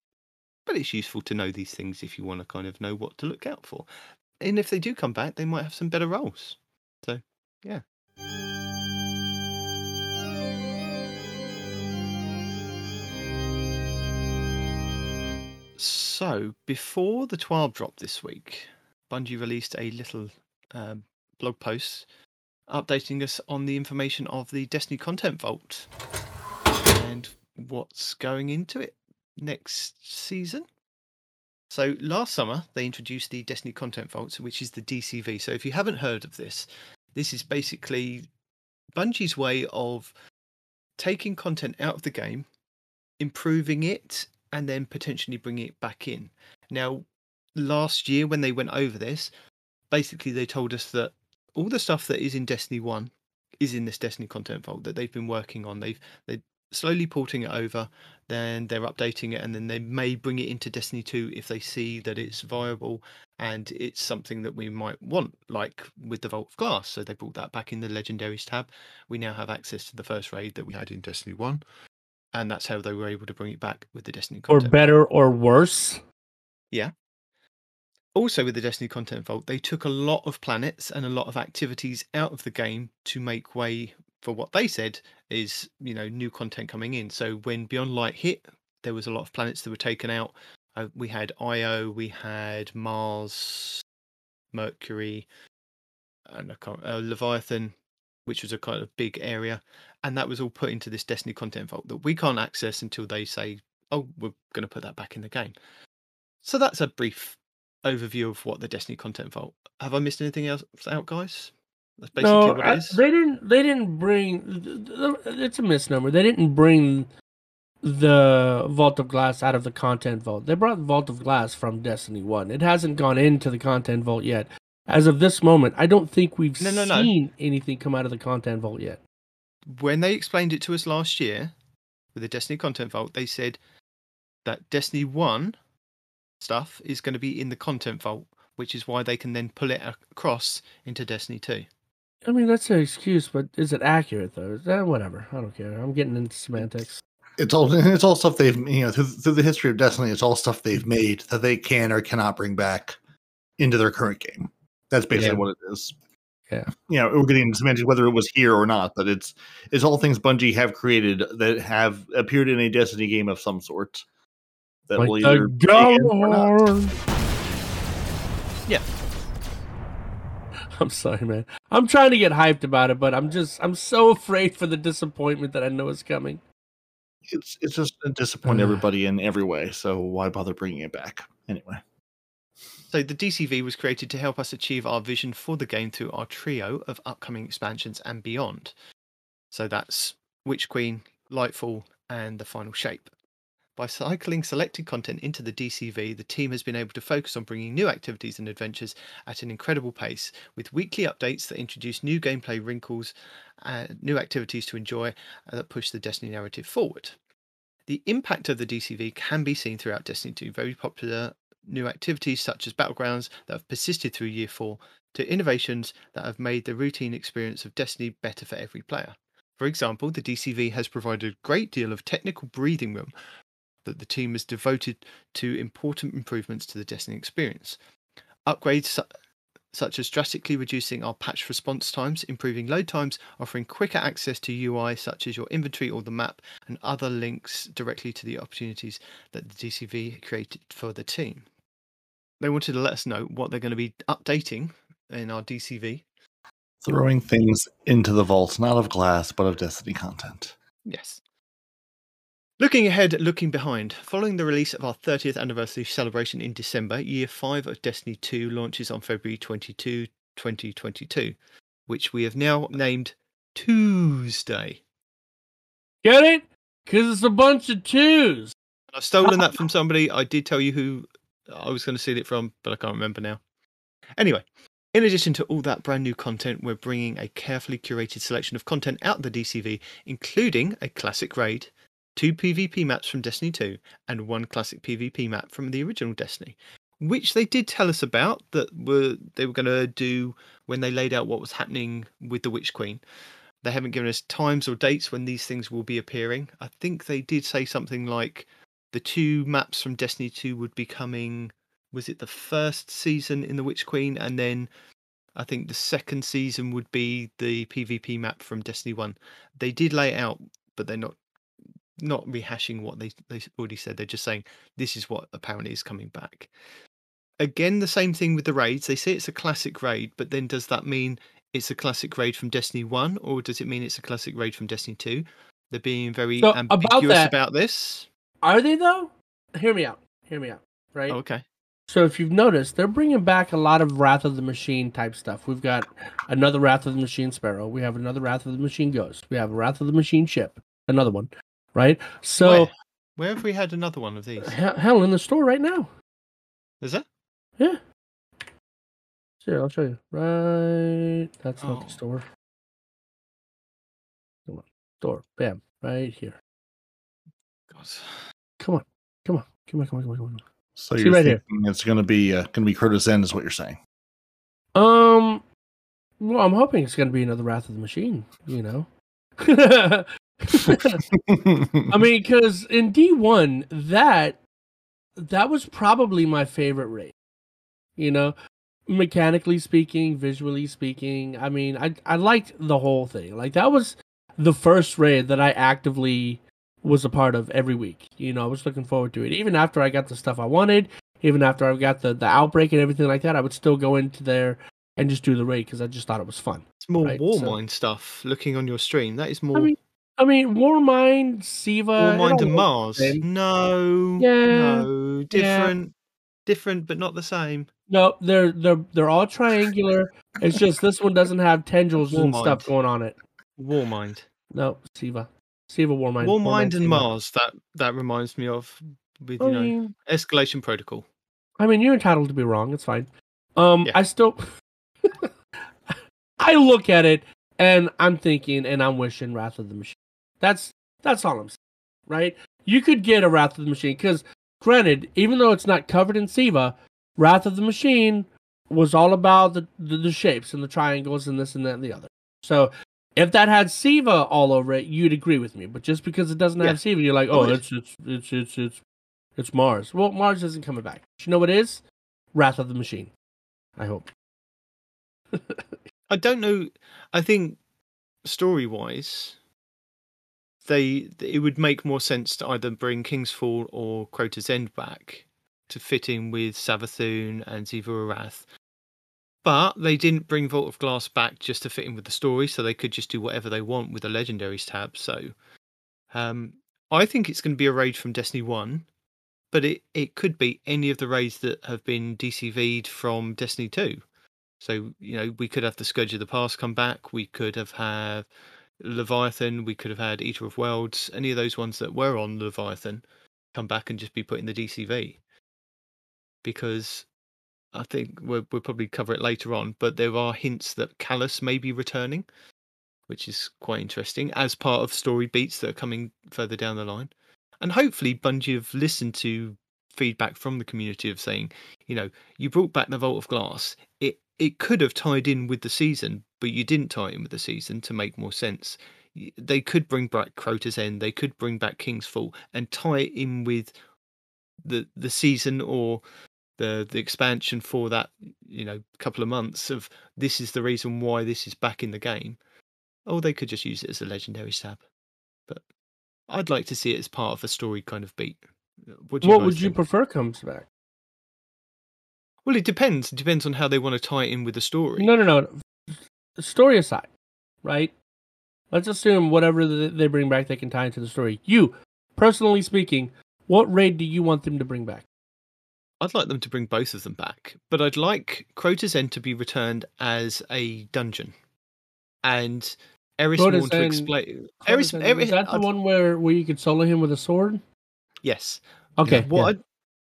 But it's useful to know these things if you want to kind of know what to look out for. And if they do come back, they might have some better roles. So, yeah. So, before the 12 drop this week, Bungie released a little um, blog posts updating us on the information of the Destiny Content Vault and what's going into it next season. So, last summer, they introduced the Destiny Content Vault, which is the DCV. So, if you haven't heard of this, this is basically Bungie's way of taking content out of the game, improving it, and then potentially bringing it back in. Now, last year when they went over this, basically they told us that all the stuff that is in Destiny One is in this Destiny content vault that they've been working on. They've they slowly porting it over, then they're updating it, and then they may bring it into Destiny Two if they see that it's viable and it's something that we might want, like with the Vault of Glass. So they brought that back in the Legendaries tab. We now have access to the first raid that we had in Destiny One, and that's how they were able to bring it back with the Destiny Or better or worse. Also with the Destiny Content Vault, they took a lot of planets and a lot of activities out of the game to make way for what they said is, you know, new content coming in. So when Beyond Light hit, there was a lot of planets that were taken out. Uh, we had Io, we had Mars, Mercury, and can't, uh, Leviathan, which was a kind of big area, and that was all put into this Destiny Content Vault that we can't access until they say, "Oh, we're going to put that back in the game." So that's a brief overview of what the Destiny Content Vault. Have I missed anything else out, guys? That's basically no, what I- they didn't. They didn't bring. It's a misnomer. They didn't bring the Vault of Glass out of the Content Vault. They brought the Vault of Glass from Destiny One. It hasn't gone into the Content Vault yet. As of this moment, I don't think we've No, no, no. seen anything come out of the Content Vault yet. when they explained it to us last year with the Destiny Content Vault, they said that Destiny 1 stuff is going to be in the Content Vault, which is why they can then pull it across into Destiny 2. I mean, that's an excuse, but is it accurate though? Is that whatever? I don't care. I'm getting into semantics. It's all it's all stuff they've you know through, through the history of Destiny. It's all stuff they've made that they can or cannot bring back into their current game. That's basically Yeah. what it is. Yeah. You know, we're getting into semantics whether it was here or not, but it's it's all things Bungie have created that have appeared in a Destiny game of some sort. That Like will the either be in or not. Yeah. I'm sorry, man. I'm trying to get hyped about it, but I'm just I'm so afraid for the disappointment that I know is coming. It's it's just to disappoint everybody in every way. So why bother bringing it back anyway? So the DCV was created to help us achieve our vision for the game through our trio of upcoming expansions and beyond. So that's Witch Queen, Lightfall, and the Final Shape. By cycling selected content into the DCV, the team has been able to focus on bringing new activities and adventures at an incredible pace, with weekly updates that introduce new gameplay wrinkles, and new activities to enjoy, and that push the Destiny narrative forward. The impact of the DCV can be seen throughout Destiny 2. Very popular new activities such as Battlegrounds that have persisted through Year 4 to innovations that have made the routine experience of Destiny better for every player. For example, the DCV has provided a great deal of technical breathing room that the team has devoted to important improvements to the Destiny experience. Upgrades su- such as drastically reducing our patch response times, improving load times, offering quicker access to UI such as your inventory or the map, and other links directly to the opportunities that the DCV created for the team. They wanted to let us know what they're going to be updating in our DCV. Throwing things into the vault, not of glass, but of Destiny content. Yes. Looking ahead, looking behind. Following the release of our 30th anniversary celebration in December, Year 5 of Destiny 2 launches on February 22, 2022, which we have now named Tuesday. Get it? Because it's a bunch of twos. I've stolen that from somebody. I did tell you who I was going to steal it from, but I can't remember now. Anyway, in addition to all that brand new content, we're bringing a carefully curated selection of content out the DCV, including a classic raid, two PvP maps from Destiny 2, and one classic PvP map from the original Destiny, which they did tell us about that were they were going to do when they laid out what was happening with the Witch Queen. They haven't given us times or dates when these things will be appearing. I think they did say something like the two maps from Destiny 2 would be coming. Was it the first season in the Witch Queen, and then I think the second season would be the PvP map from Destiny 1. They did lay it out, but they're not not rehashing what they they already said. They're just saying this is what apparently is coming back. Again, the same thing with the raids. They say it's a classic raid, but then does that mean it's a classic raid from Destiny 1 or does it mean it's a classic raid from Destiny 2? They're being very So, about ambiguous that- about this. Are they though? Hear me out. Hear me out. Right. Oh, okay. So if you've noticed, they're bringing back a lot of Wrath of the Machine type stuff. We've got another Wrath of the Machine Sparrow. We have another Wrath of the Machine Ghost. We have a Wrath of the Machine ship. Another one, right? So Where? Where have we had another one of these? hell, in the store right now. Is it? Yeah. Here, I'll show you. Right. That's not Oh. the store. Come on. Store. Bam. Right here. God. Come on. Come on. Come on. Come on. Come on. Come on. So See you're right here. thinking it's going to be uh, going to be Crota's End, is what you're saying. Um. Well, I'm hoping it's going to be another Wrath of the Machine. You know. I mean, because in D one, that that was probably my favorite raid. You know, mechanically speaking, visually speaking. I mean, I I liked the whole thing. Like that was the first raid that I actively was a part of every week. You know, I was looking forward to it. Even after I got the stuff I wanted, even after I got the the outbreak and everything like that, I would still go into there and just do the raid because I just thought it was fun. It's more Right, war so- mind stuff. Looking on your stream, that is more I mean, I mean, Warmind, Siva, war it mind and Mars. No, Yeah, no, different, different, but not the same. No, they're they're they're all triangular. It's just this one doesn't have tendrils and stuff going on it. War mind, No, Siva, Siva Warmind. war mind, and Siva. Mars. That that reminds me of with I you know mean, escalation protocol. I mean, you're entitled to be wrong. It's fine. Um, Yeah. I still, I look at it and I'm thinking and I'm wishing Wrath of the Machine. That's that's all I'm saying, right? You could get a Wrath of the Machine because, granted, even though it's not covered in Siva, Wrath of the Machine was all about the, the the shapes and the triangles and this and that and the other. So. If that had Siva all over it, you'd agree with me. But just because it doesn't Yeah. have Siva, you're like, Oh, oh, it's it's it's it's it's it's Mars. Well, Mars isn't coming back. You know what it is? Wrath of the Machine. I hope. I don't know. I think story wise, they it would make more sense to either bring Kingsfall or Crota's End back to fit in with Savathun and Xivu Arath. But they didn't bring Vault of Glass back just to fit in with the story, so they could just do whatever they want with the Legendaries tab. So, um, I think it's going to be a raid from Destiny One, but it it could be any of the raids that have been DCV'd from Destiny Two. So, you know, we could have the Scourge of the Past come back. We could have had Leviathan. We could have had Eater of Worlds. Any of those ones that were on Leviathan come back and just be put in the DCV. Because I think we'll, we'll probably cover it later on, but there are hints that Calus may be returning, which is quite interesting as part of story beats that are coming further down the line. and hopefully Bungie have listened to feedback from the community of saying, you know, you brought back the Vault of Glass. It it could have tied in with the season, but you didn't tie in with the season to make more sense. They could bring back Crota's End, they could bring back King's Fall, and tie it in with the the season or the the expansion for that you know couple of months of this is the reason why this is back in the game. Or they could just use it as a legendary stab. But I'd like to see it as part of a story kind of beat. What, do what would you prefer comes back? Well, it depends. It depends on how they want to tie it in with the story. No, no, no. Story aside, right? Let's assume whatever they bring back, they can tie into the story. You, personally speaking, what raid do you want them to bring back? I'd like them to bring both of them back, but I'd like Crota's End to be returned as a dungeon, and Eris Crota's Morn to explain. Eris, Is that the I'd- one where, where you could solo him with a sword? Yes. Okay. What? yeah. I'd,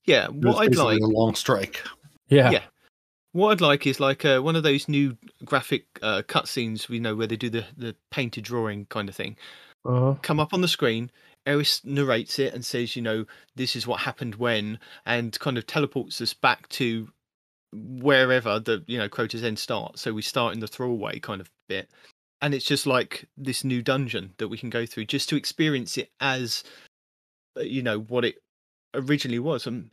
yeah. Was What I'd like. a long strike. Yeah. yeah. What I'd like is like uh, one of those new graphic uh, cutscenes, we know where they do the, the painted drawing kind of thing. Uh-huh. come up on the screen. Eris narrates it and says, you know, this is what happened when, and kind of teleports us back to wherever the you know Crota's End starts. So we start in the throwaway kind of bit, and it's just like this new dungeon that we can go through just to experience it as, uh, you know, what it originally was. And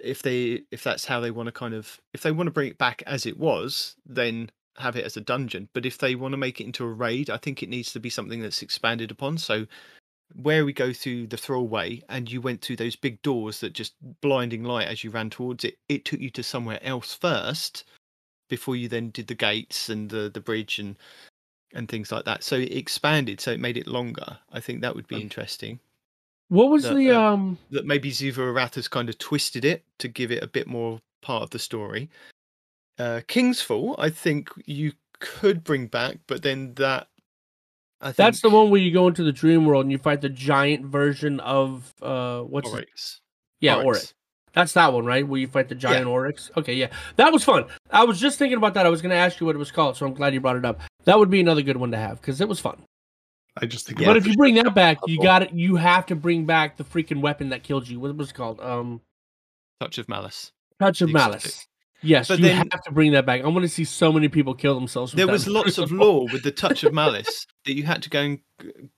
if they if that's how they want to kind of if they want to bring it back as it was, then have it as a dungeon. But if they want to make it into a raid, I think it needs to be something that's expanded upon. So where we go through the throwaway and you went through those big doors that just blinding light as you ran towards it, it took you to somewhere else first before you then did the gates and the the bridge and and things like that. So it expanded, so it made it longer. I think that would be Okay. interesting. What was The, the uh, um? That maybe has kind of twisted it to give it a bit more part of the story. Uh, Kingsfall, I think you could bring back, but then that. I think That's the one where you go into the dream world and you fight the giant version of uh what's Oryx. yeah Oryx. Oryx. That's that one, right? Where you fight the giant Oryx. Okay, yeah, that was fun. I was just thinking about that. I was going to ask you what it was called, so I'm glad you brought it up. That would be another good one to have because it was fun. I just think. Yeah. but if you bring that back, you got it. You have to bring back the freaking weapon that killed you. What was it called? Um, Touch of Malice. Touch of The exotic. Malice. Yes, But you then- have to bring that back. I want to see so many people kill themselves. with There was lots of law with the Touch of Malice that you had to go and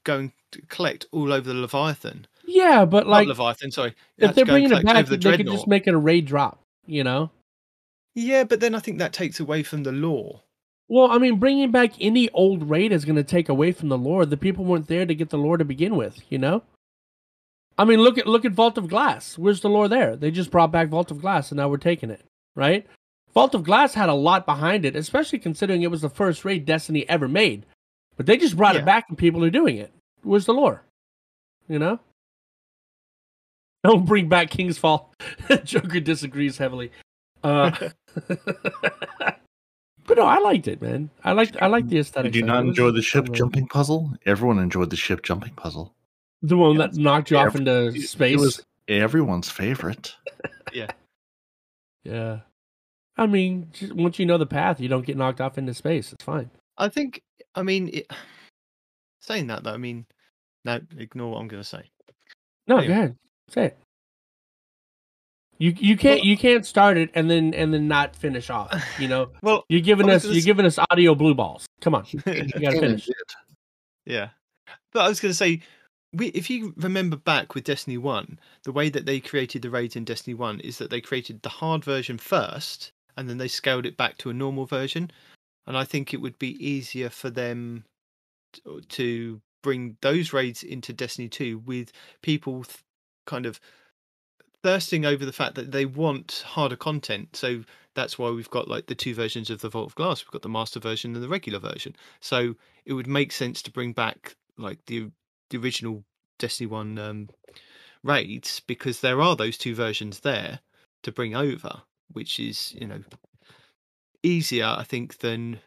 go and collect all over the Leviathan. Yeah, but Not like Leviathan, sorry. You if they're bringing it back, the they could just make it a raid drop. You know. Yeah, but then I think that takes away from the lore. Well, I mean, bringing back any old raid is going to take away from the lore. The people weren't there to get the lore to begin with, you know. I mean, look at look at Vault of Glass. Where's the lore there? They just brought back Vault of Glass, and now we're taking it, right? Vault of Glass had a lot behind it, especially considering it was the first raid Destiny ever made. But they just brought Yeah. it back, and people are doing it. Where's the lore? You know. Don't bring back King's Fall. Joker disagrees heavily. Uh, but no, I liked it, man. I liked I liked the aesthetic. Did you not enjoy the ship jumping puzzle? Everyone enjoyed the ship jumping puzzle. The one Yeah, that knocked you off into It- space. It was everyone's favorite. Yeah. Yeah. I mean, once you know the path, you don't get knocked off into space. It's fine. I think, I mean, it, saying that though, I mean, no, ignore what I'm going to say. No, Anyway. go ahead. Say it. You you can't Well- you can't start it and then and then not finish off. You know, Well, you're giving I us gonna you're giving us audio blue balls. Come on, you gotta finish. it. Yeah. But I was going to say, we, if you remember back with Destiny 1, the way that they created the raids in Destiny 1 is that they created the hard version first and then they scaled it back to a normal version. And I think it would be easier for them to, to bring those raids into Destiny 2 with people th- kind of thirsting over the fact that they want harder content. So that's why we've got like the two versions of the Vault of Glass. We've got the master version and the regular version. So it would make sense to bring back like the the original Destiny One um, raids because there are those two versions there to bring over, which is you know easier I think than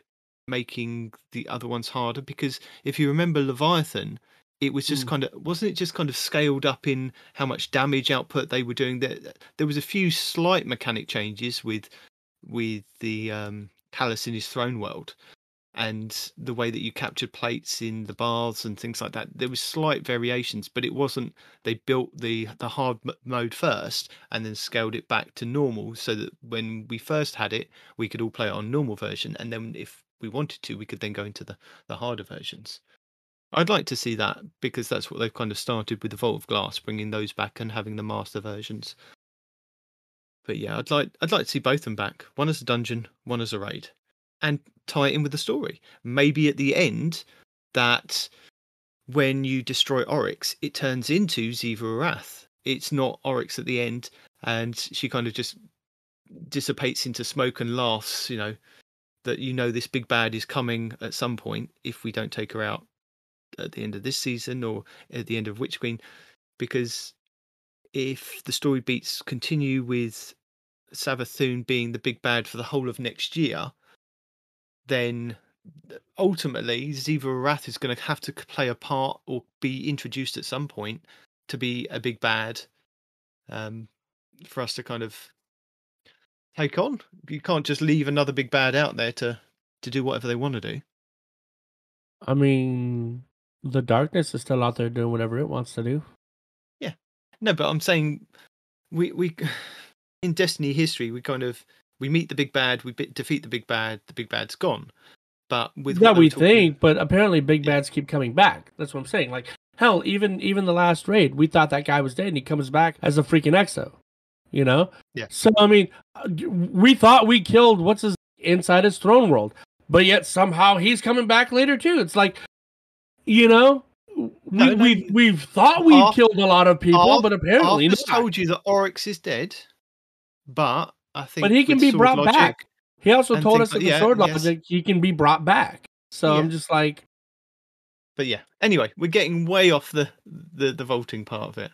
making the other ones harder. Because if you remember Leviathan, it was just Mm. kind of wasn't it just kind of scaled up in how much damage output they were doing. There there was a few slight mechanic changes with with the um, Calus in his throne world and the way that you captured plates in the baths and things like that. There was slight variations, but it wasn't. They built the the hard mode first and then scaled it back to normal, so that when we first had it, we could all play it on normal version, and then if we wanted to, we could then go into the the harder versions. I'd like to see that because that's what they've kind of started with the Vault of Glass, bringing those back and having the master versions. But yeah, I'd like I'd like to see both of them back. One as a dungeon, one as a raid, and tie it in with the story. Maybe at the end, that when you destroy Oryx, it turns into Xivu Arath. It's not Oryx at the end, and she kind of just dissipates into smoke and laughs. You know that you know this big bad is coming at some point if we don't take her out at the end of this season or at the end of Witch Queen, because if the story beats continue with Savathun being the big bad for the whole of next year, then ultimately Xivu Arath is going to have to play a part or be introduced at some point to be a big bad um, for us to kind of take on. You can't just leave another big bad out there to to do whatever they want to do. I mean, the darkness is still out there doing whatever it wants to do. Yeah. No, but I'm saying we we in Destiny history we kind of we meet the big bad, we defeat the big bad, the big bad's gone. But with what we talking- think, but apparently big bads keep coming back. That's what I'm saying. Like hell, even even the last raid, we thought that guy was dead, and he comes back as a freaking exo. You know. Yeah. So I mean, we thought we killed what's his inside his throne world, but yet somehow he's coming back later too. It's like, you know, we we we've thought we've Arth- killed a lot of people, Arth- but apparently Arthur's not. told you that Oryx is dead, but I think But he can be brought logic- back. He also told us like- that the yeah, sword yes. logic he can be brought back. So I'm just like, But yeah. Anyway, we're getting way off the the, the vaulting part of it.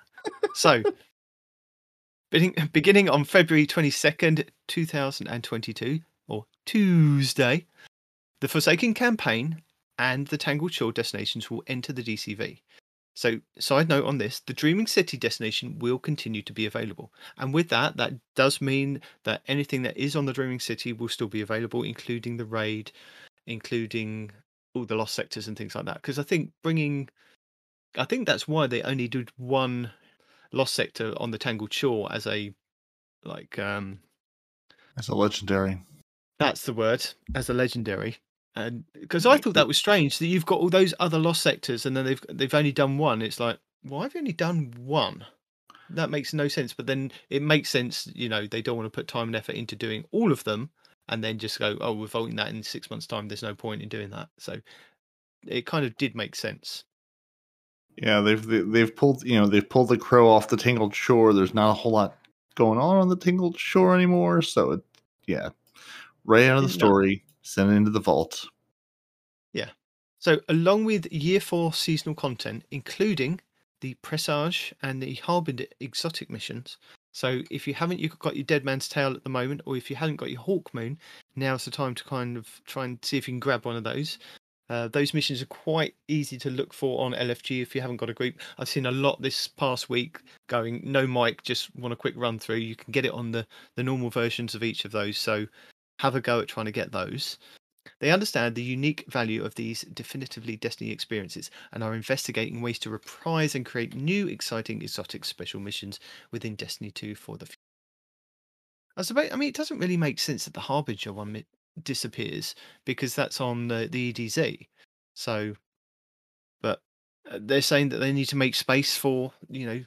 So beginning, beginning on February 22nd, 2022, or Tuesday, the Forsaken campaign and the Tangled Shore destinations will enter the DCV. So, side note on this, the Dreaming City destination will continue to be available. And with that, that does mean that anything that is on the Dreaming City will still be available, including the raid, including all the lost sectors and things like that. Because I think bringing, I think that's why they only did one lost sector on the Tangled Shore as a, like, um, It's a legendary. that's the word as a legendary. And because I thought that was strange that you've got all those other lost sectors and then they've they've only done one. It's like, why have you only done one? That makes no sense. But then it makes sense, you know, they don't want to put time and effort into doing all of them and then just go, oh, we're voting that in six months' time. There's no point in doing that. So it kind of did make sense. Yeah, they've they- they've pulled you know they've pulled the crow off the Tangled Shore. There's not a whole lot going on on the Tangled Shore anymore. So it, yeah, right out of the story, send it into the vault. Yeah. So, along with year four seasonal content, including the Presage and the Harbinger exotic missions. So, if you haven't you've got your Dead Man's Tale at the moment, or if you haven't got your Hawk Moon, now's the time to kind of try and see if you can grab one of those. Uh, those missions are quite easy to look for on LFG if you haven't got a group. I've seen a lot this past week going, no mic, just want a quick run through. You can get it on the, the normal versions of each of those. So, have a go at trying to get those. They understand the unique value of these definitively Destiny experiences and are investigating ways to reprise and create new, exciting, exotic special missions within Destiny 2 for the future. I suppose, I mean, it doesn't really make sense that the Harbinger one disappears because that's on the, the EDZ. So, but uh, they're saying that they need to make space for, you know,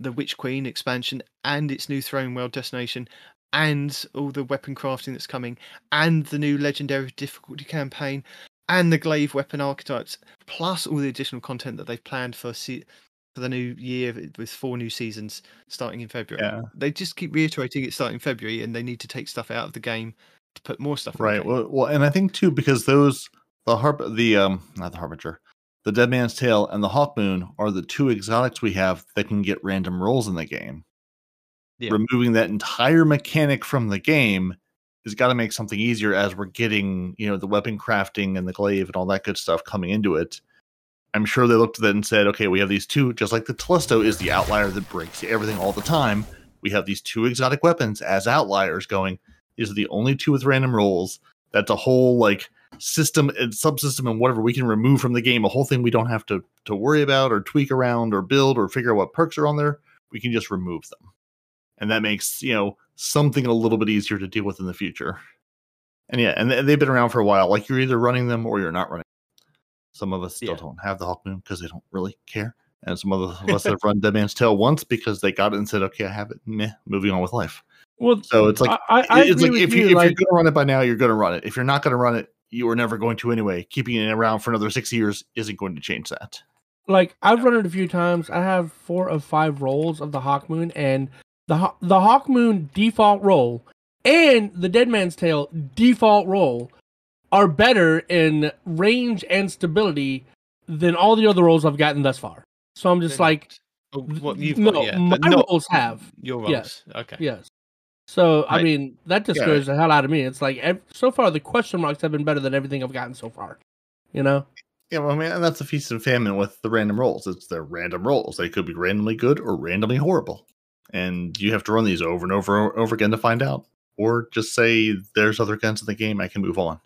the Witch Queen expansion and its new Throne World destination and all the weapon crafting that's coming and the new legendary difficulty campaign and the glaive weapon archetypes plus all the additional content that they've planned for se- for the new year with four new seasons starting in February. Yeah. They just keep reiterating it's starting February and they need to take stuff out of the game to put more stuff in the Right. Well, well, and I think too because those the harp the um not the harbinger, the Dead Man's Tale and the Hawk Moon are the two exotics we have that can get random rolls in the game. Yeah. Removing that entire mechanic from the game has got to make something easier as we're getting you know the weapon crafting and the glaive and all that good stuff coming into it. I'm sure they looked at that and said, okay, we have these two, just like the Telesto is the outlier that breaks everything all the time. We have these two exotic weapons as outliers going. These are the only two with random rolls. That's a whole like system and subsystem and whatever we can remove from the game, a whole thing we don't have to to worry about or tweak around or build or figure out what perks are on there. We can just remove them, and that makes you know something a little bit easier to deal with in the future. And yeah, and they- they've been around for a while. Like you're either running them or you're not running. Some of us still Yeah. don't have the Hawk Moon because they don't really care. And some of us have run Dead Man's Tale once because they got it and said, "Okay, I have it." Meh, moving on with life. Well, So it's like I, I, it's like if you. you if like, you're going to run it by now, you're going to run it. If you're not going to run it, you are never going to anyway. Keeping it around for another six years isn't going to change that. like I've run it a few times. I have four of five rolls of the Hawk Moon, and the the Hawk Moon default roll and the Dead Man's Tale default roll are better in range and stability than all the other rolls I've gotten thus far. So I'm just They're like, Oh, what you've no, got, yeah, my but not rolls have. your rolls. yes. Okay. Yes. So I Right. mean that discouraged the hell out of me. It's like ev- so far the question marks have been better than everything I've gotten so far. You know. Yeah, well, I mean, and that's a feast and famine with the random rolls. It's their random rolls. They could be randomly good or randomly horrible, and you have to run these over and over and over again to find out, or just say there's other guns in the game. I can move on.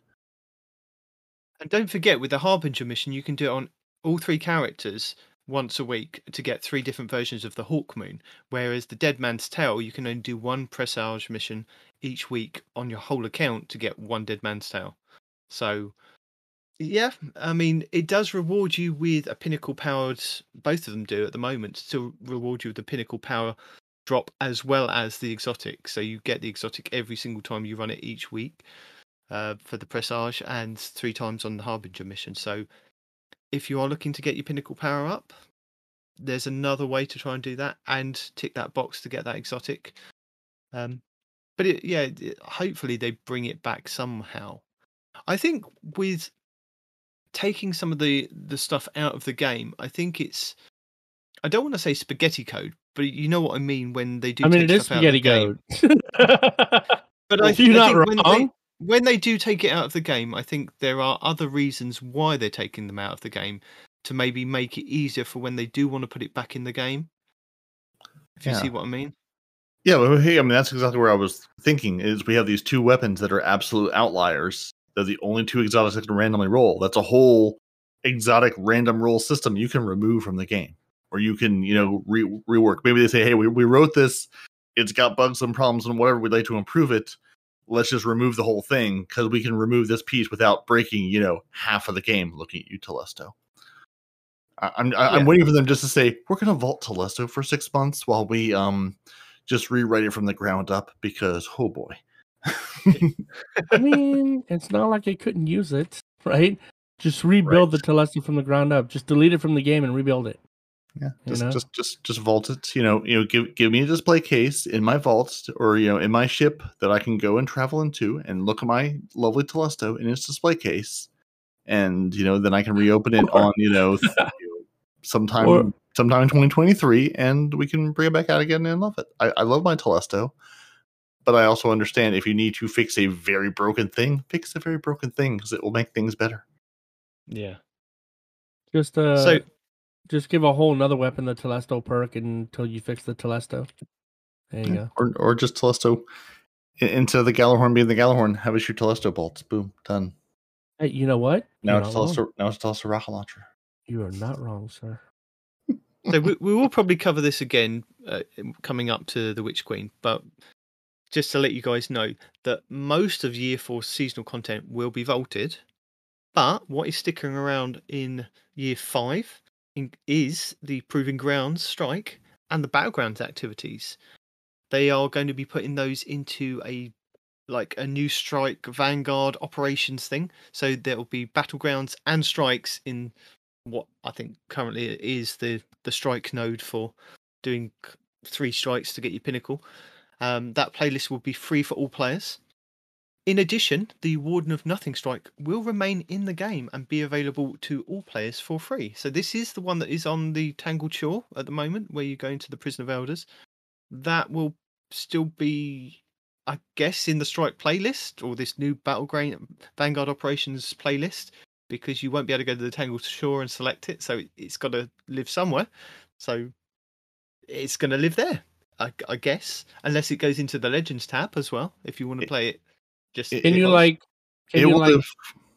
And don't forget, with the Harbinger mission, you can do it on all three characters once a week to get three different versions of the Hawk Moon. Whereas the Dead Man's Tale, you can only do one Presage mission each week on your whole account to get one Dead Man's Tale. So, yeah, I mean, it does reward you with a pinnacle powered, both of them do at the moment, to reward you with the pinnacle power drop as well as the exotic. So you get the exotic every single time you run it each week uh, for the Presage and three times on the Harbinger mission. So if you are looking to get your pinnacle power up, there's another way to try and do that and tick that box to get that exotic. Um, but it, yeah, hopefully they bring it back somehow. I think with taking some of the the stuff out of the game, I think it's. I don't want to say spaghetti code, but you know what I mean when they do. I mean, take it is stuff out spaghetti code. But I, You're I not think when they, when they do take it out of the game, I think there are other reasons why they're taking them out of the game to maybe make it easier for when they do want to put it back in the game. If you see what I mean. Yeah, well, hey, I mean that's exactly where I was thinking. Is we have these two weapons that are absolute outliers. They're the only two exotics that can randomly roll. That's a whole exotic random roll system you can remove from the game, or you can you know re- rework. Maybe they say, hey, we we wrote this. It's got bugs and problems and whatever. We'd like to improve it. Let's just remove the whole thing because we can remove this piece without breaking you know half of the game. Looking at you, Telesto. I- I'm I- I'm Yeah. waiting for them just to say we're going to vault Telesto for six months while we um just rewrite it from the ground up because oh boy I mean, it's not like I couldn't use it, right? Just rebuild the Telesto from the ground up. Just delete it from the game and rebuild it. Yeah You just know? just just just vault it you know you know give give me a display case in my vault or you know in my ship that i can go and travel into and look at my lovely telesto in its display case and you know then i can reopen it on you know, you know, sometime Or- sometime in 2023 and we can bring it back out again and love it i, I love my telesto but i also understand if you need to fix a very broken thing fix a very broken thing because it will make things better Yeah. Just uh, so just give a whole another weapon the Telesto perk until you fix the Telesto. There you Yeah. go. or or just Telesto into the Gjallarhorn being the Gjallarhorn. Have a shoot Telesto bolts. Boom, done. Hey, you know what? Now You're it's not wrong. Telesto. Now it's Telesto rocket launcher. You are not wrong, sir. so we, we will probably cover this again uh, coming up to the Witch Queen, but just to let you guys know that most of Year Four seasonal content will be vaulted, but what is sticking around in Year Five in, is the Proving Grounds strike and the Battlegrounds activities. They are going to be putting those into a like a new strike vanguard operations thing so there will be battlegrounds and strikes in what I think currently is the the strike node for doing three strikes to get your pinnacle. Um, that playlist will be free for all players. In addition, the Warden of Nothing strike will remain in the game and be available to all players for free. So this is the one that is on the Tangled Shore at the moment, where you go into the Prison of Elders. That will still be, I guess, in the strike playlist or this new Battleground Vanguard Operations playlist because you won't be able to go to the Tangled Shore and select it. So it- it's got to live somewhere. So it's going to live there, I, I guess, unless it goes into the Legends tab as well. If you want to play it, just Can you like? Can it you will like?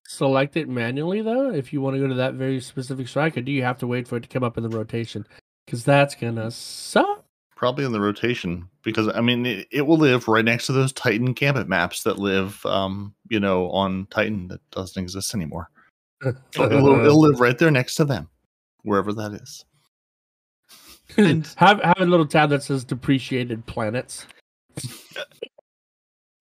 select it manually though if you want to go to that very specific strike, or do you have to wait for it to come up in the rotation? Because that's gonna suck. Probably in the rotation because I mean it, it will live right next to those Titan Gambit maps that live, um, you know, on Titan that doesn't exist anymore. It'll, it'll live right there next to them, wherever that is. And- have have a little tab that says depreciated planets.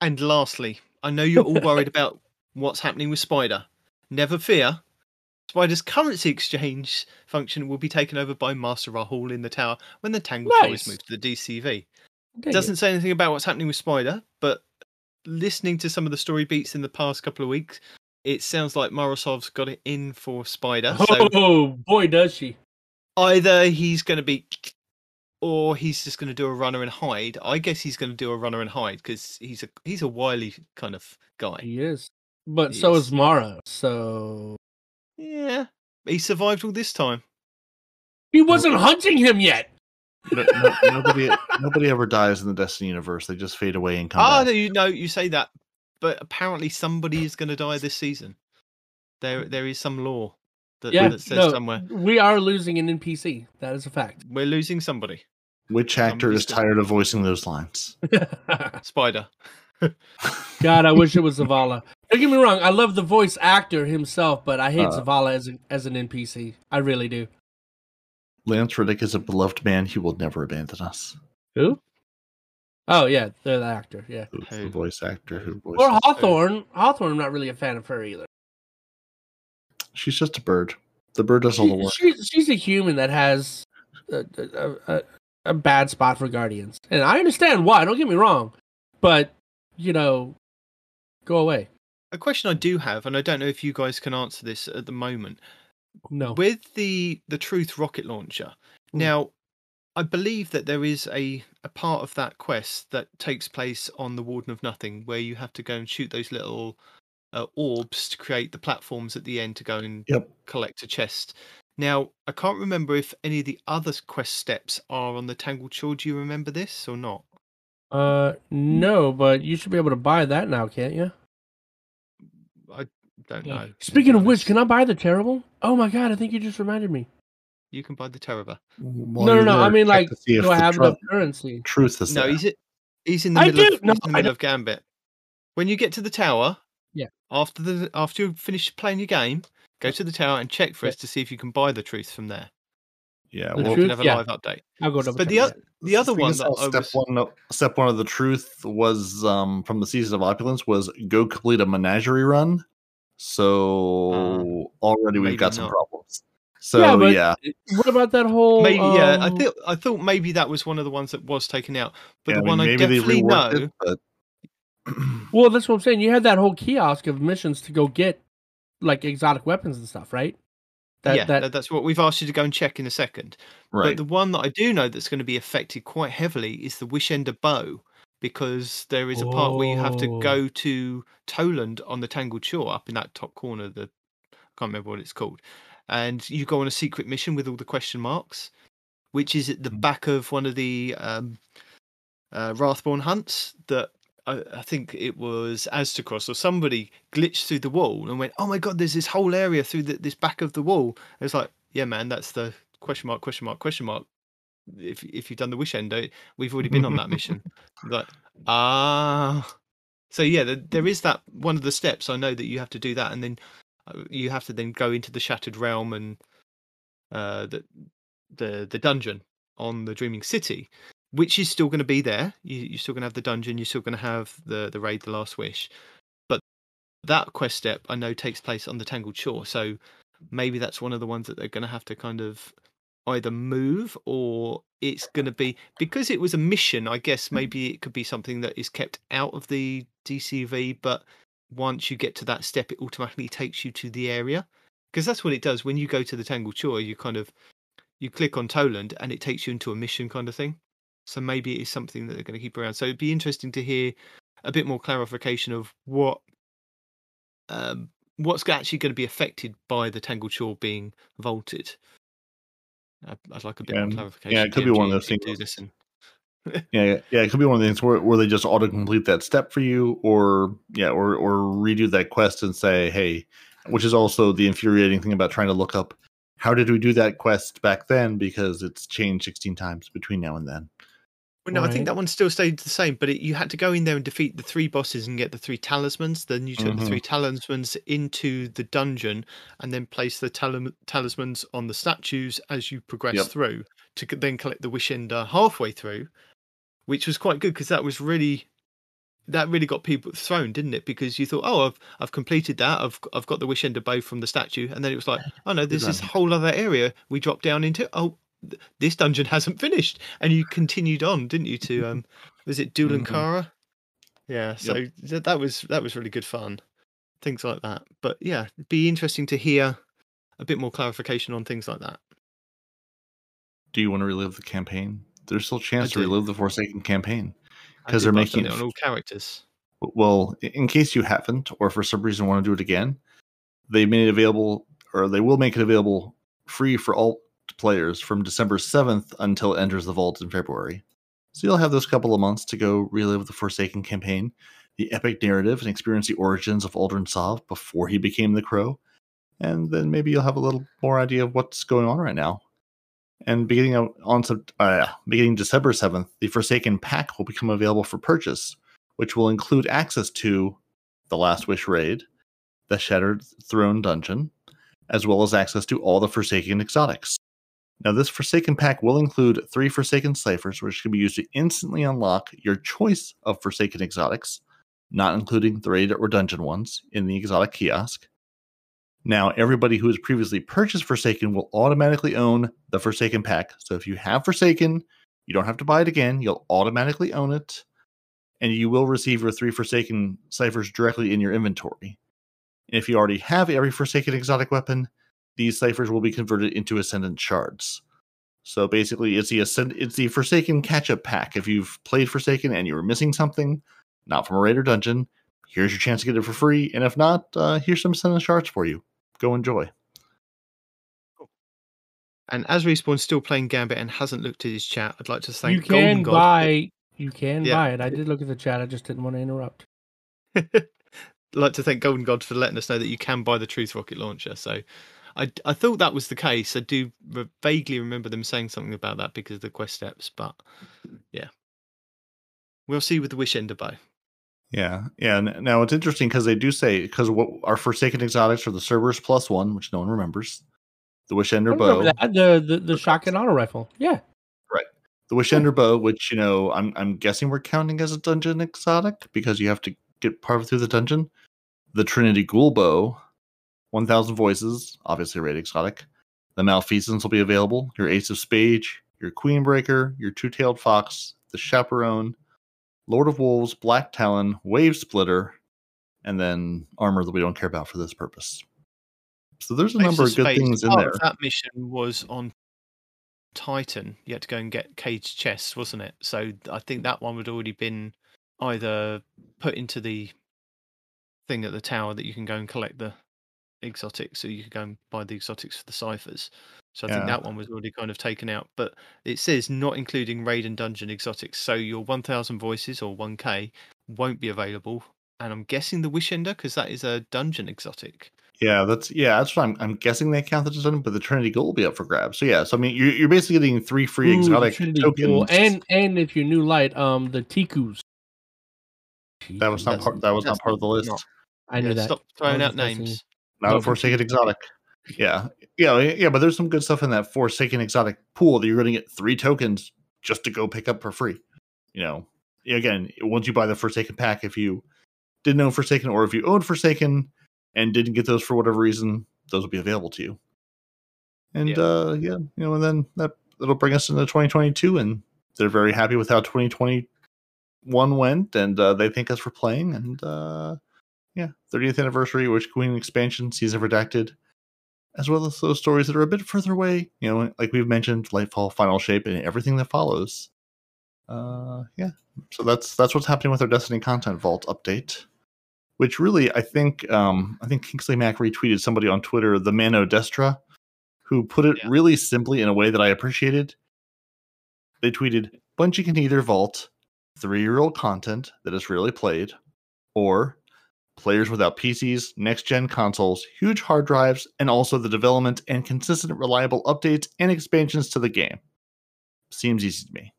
And lastly, I know you're all worried about what's happening with Spider. Never fear. Spider's currency exchange function will be taken over by Master Rahool in the tower when the Tangle Nice. Toys move to the DCV. It. Doesn't say anything about what's happening with Spider, but listening to some of the story beats in the past couple of weeks, it sounds like Mara Sov's got it in for Spider. So Oh boy, does she! either he's going to be or he's just going to do a runner and hide i guess he's going to do a runner and hide because he's a he's a wily kind of guy He is, but He so is. is Mara. So yeah he survived all this time he wasn't hunting him yet. No, no- nobody, nobody ever dies in the Destiny universe. They just fade away and come ah back. no, you know you say that but apparently somebody is going to die this season there there is some law that, Yeah, that says no, somewhere we are losing an NPC. That is a fact. we're losing somebody Which actor is tired of voicing those lines? spider God, I wish it was Zavala. Don't get me wrong, I love the voice actor himself, but I hate Uh. Zavala as a, as an NPC. I really do. Lance Reddick is a beloved man. He will never abandon us. Who? Oh yeah, they're the actor. Yeah. Who's Who? the voice actor who voices? Or Hawthorne. Hawthorne, I'm not really a fan of her either. She's just a bird. The bird does all the She- work. she's, she's a human that has a, a, a, a bad spot for Guardians, and I understand why. Don't get me wrong, but you know, go away. a question i do have and i don't know if you guys can answer this at the moment No. with the the truth rocket launcher Mm. now i believe that there is a a part of that quest that takes place on the warden of nothing where you have to go and shoot those little uh, orbs to create the platforms at the end to go and Yep. collect a chest now i can't remember if any of the other quest steps are on the tangled shore do you remember this or not Uh, no, but you should be able to buy that now, can't you? i don't know Speaking of which, can I buy the terrible? Oh my god, I think you just reminded me. you can buy the Terrible. While no, no, no. I mean, like, to do I have tru- enough currency? truth is No, there. he's. He's in the I middle. do. Of, No, he's in the I middle of Gambit. When you get to the tower, Yeah. After the after you finish playing your game, go to the tower and check for Yeah. us to see if you can buy the truth from there. yeah, The We well, can truth? have a Yeah. live update. I'll go double But the that. other the other one that step was one, of- step one of the truth was um from the season of opulence was go complete a menagerie run. So already we've maybe got some not. problems. So yeah, but yeah, what about that whole? maybe yeah. I um, thought I thought maybe that was one of the ones that was taken out. But yeah, the I mean, one I maybe they definitely reworked know. it, but Well, that's what I'm saying. You had that whole kiosk of missions to go get like exotic weapons and stuff, right? That yeah, that that, that's what we've asked you to go and check in a second. Right. But right. the one that I do know that's going to be affected quite heavily is the Wish Ender bow, because there is a part where you have to Oh. go to Toland on the Tangled Shore up in that top corner. The I can't remember what it's called, and you go on a secret mission with all the question marks, which is at the Mm. back of one of the um, uh, Wrathborn hunts that. I I think it was Aztecross or somebody glitched through the wall and went, "Oh my god, there's this whole area through the, this back of the wall." It's like, yeah, man, that's the question mark, question mark, question mark. If if you've done the wish ender, we've already been on that mission. Like, ah, so yeah, there, there is that one of the steps. I know that you have to do that, and then uh, you have to then go into the shattered realm and uh, the the the dungeon on the Dreaming City, which is still going to be there. You, you're still going to have the dungeon. You're still going to have the the raid, the last wish. But that quest step I know takes place on the Tangled Shore, so maybe that's one of the ones that they're going to have to kind of either move or it's going to be because it was a mission i guess maybe it could be something that is kept out of the dcv but once you get to that step it automatically takes you to the area because that's what it does when you go to the tangled shore you kind of you click on toland and it takes you into a mission kind of thing so maybe it is something that they're going to keep around so it'd be interesting to hear a bit more clarification of what um, what's actually going to be affected by the tangled shore being vaulted I'd, I'd like a bit Yeah, more clarification. yeah, it could be one of those things- Do this and yeah, yeah, it could be one of the things where, where they just auto complete that step for you, or yeah, or or redo that quest and say, hey, which is also the infuriating thing about trying to look up how did we do that quest back then because it's changed 16 times between now and then. Well, no, I think that one still stayed the same, but it, you had to go in there and defeat the three bosses and get the three talismans. Then you took the Mhm. three talismans into the dungeon and then place the talim- talismans on the statues as you progress Yep. through to then collect the wish ender halfway through, which was quite good because that was really that really got people thrown, didn't it? Because you thought, oh, I've I've completed that. I've I've got the wish ender bow from the statue, and then it was like, oh no, there's this whole other area we dropped down into. Oh, this dungeon hasn't finished, and you continued on, didn't you? To um, was it. Dul Incaru? Yeah, so th- that was that was really good fun, things like that. But yeah, it'd be interesting to hear a bit more clarification on things like that. Do you want to relive the campaign? There's still a chance to relive the Forsaken campaign. because they're but I've done making it on all characters. Well, in case you haven't, or for some reason want to do it again, they made it available, or they will make it available free for all players from December 7th until it enters the vault in February. So you'll have those couple of months to go relive the Forsaken campaign, the epic narrative, and experience the origins of Uldren Sov before he became the Crow. And then maybe you'll have a little more idea of what's going on right now. And beginning on uh, beginning December 7th, the Forsaken pack will become available for purchase which will include access to the Last Wish raid, the Shattered Throne dungeon, as well as access to all the Forsaken exotics. Now, this Forsaken pack will include three Forsaken ciphers, which can be used to instantly unlock your choice of Forsaken exotics, not including the raid or dungeon ones, in the exotic kiosk. Now, everybody who has previously purchased Forsaken will automatically own the Forsaken pack. So if you have Forsaken, you don't have to buy it again. You'll automatically own it and you will receive your three Forsaken ciphers directly in your inventory. And if you already have every Forsaken exotic weapon, these ciphers will be converted into Ascendant shards. So basically, it's the Ascend- it's the Forsaken catch-up pack. If you've played Forsaken and you were missing something, not from a Raider dungeon, here's your chance to get it for free. And if not, uh, here's some Ascendant shards for you. Go enjoy. And as Respawn's still playing Gambit and hasn't looked at his chat, I'd like to thank you can Golden God. buy. You can Yeah. buy it. I did look at the chat. I just didn't want to interrupt. I'd like to thank Golden God for letting us know that you can buy the Truth Rocket launcher. So I, I thought that was the case. I do re- vaguely remember them saying something about that because of the quest steps, but yeah. We'll see with the Wish Ender bow. Yeah, yeah. Now it's interesting because they do say because what our Forsaken exotics are the Cerberus plus one, which no one remembers, the Wish I Ender bow, that. The the, the shotgun auto rifle. Yeah. Right. The Wish Ender bow, which you know I'm I'm guessing we're counting as a dungeon exotic because you have to get part of through the dungeon. The Trinity Ghoul bow, one thousand voices, obviously a raid exotic. The Malfeasance will be available. Your Ace of Spades, your Queen Breaker, your Two Tailed Fox, the Chaperone, Lord of Wolves, Black Talon, Wave Splitter, and then armor that we don't care about for this purpose. So there's a Ace number of of good things in there. That mission was on Titan. You had to go and get caged chests, wasn't it? So I think that one would already been either put into the thing at the tower that you can go and collect the exotics, so you could go and buy the exotics for the ciphers. So I think that one was already kind of taken out. But it says not including raid and dungeon exotics. So your 1,000 voices or 1k won't be available. And I'm guessing the Wish Ender because that is a dungeon exotic. Yeah, that's yeah, that's what I'm. I'm guessing they count that as done, but the Trinity Ghoul will be up for grabs. So yeah, so I mean, you're, you're basically getting three free Ooh, exotic Trinity tokens. Ghoul. And and if you're new light, um, the Ticuu's. that was not That's- part. That was not part of the list. not- I knew Yeah, that. Stop throwing out guessing. names. Not a Forsaken exotic. Yeah, yeah, yeah. But there's some good stuff in that Forsaken exotic pool that you're going to get three tokens just to go pick up for free. You know, again, once you buy the Forsaken pack, if you didn't own Forsaken or if you owned Forsaken and didn't get those for whatever reason, those will be available to you. And Yeah. uh yeah, you know, and then that that'll bring us into 2022, and they're very happy with how 2021 went, and uh, they thank us for playing, and uh yeah, 30th anniversary, Witch Queen expansion, season redacted, as well as those stories that are a bit further away. You know, like we've mentioned, Lightfall, Final Shape, and everything that follows. Uh, yeah. So that's that's what's happening with our Destiny content vault update. Which really, I think, um, I think Kingsley Mac retweeted somebody on Twitter, the Mano Destra, who put it Yeah. really simply in a way that I appreciated. They tweeted, "Bungie can either vault three-year-old content that is really played, or players without PCs, next gen consoles, huge hard drives, and also the development and consistent, reliable updates and expansions to the game. Seems easy to me.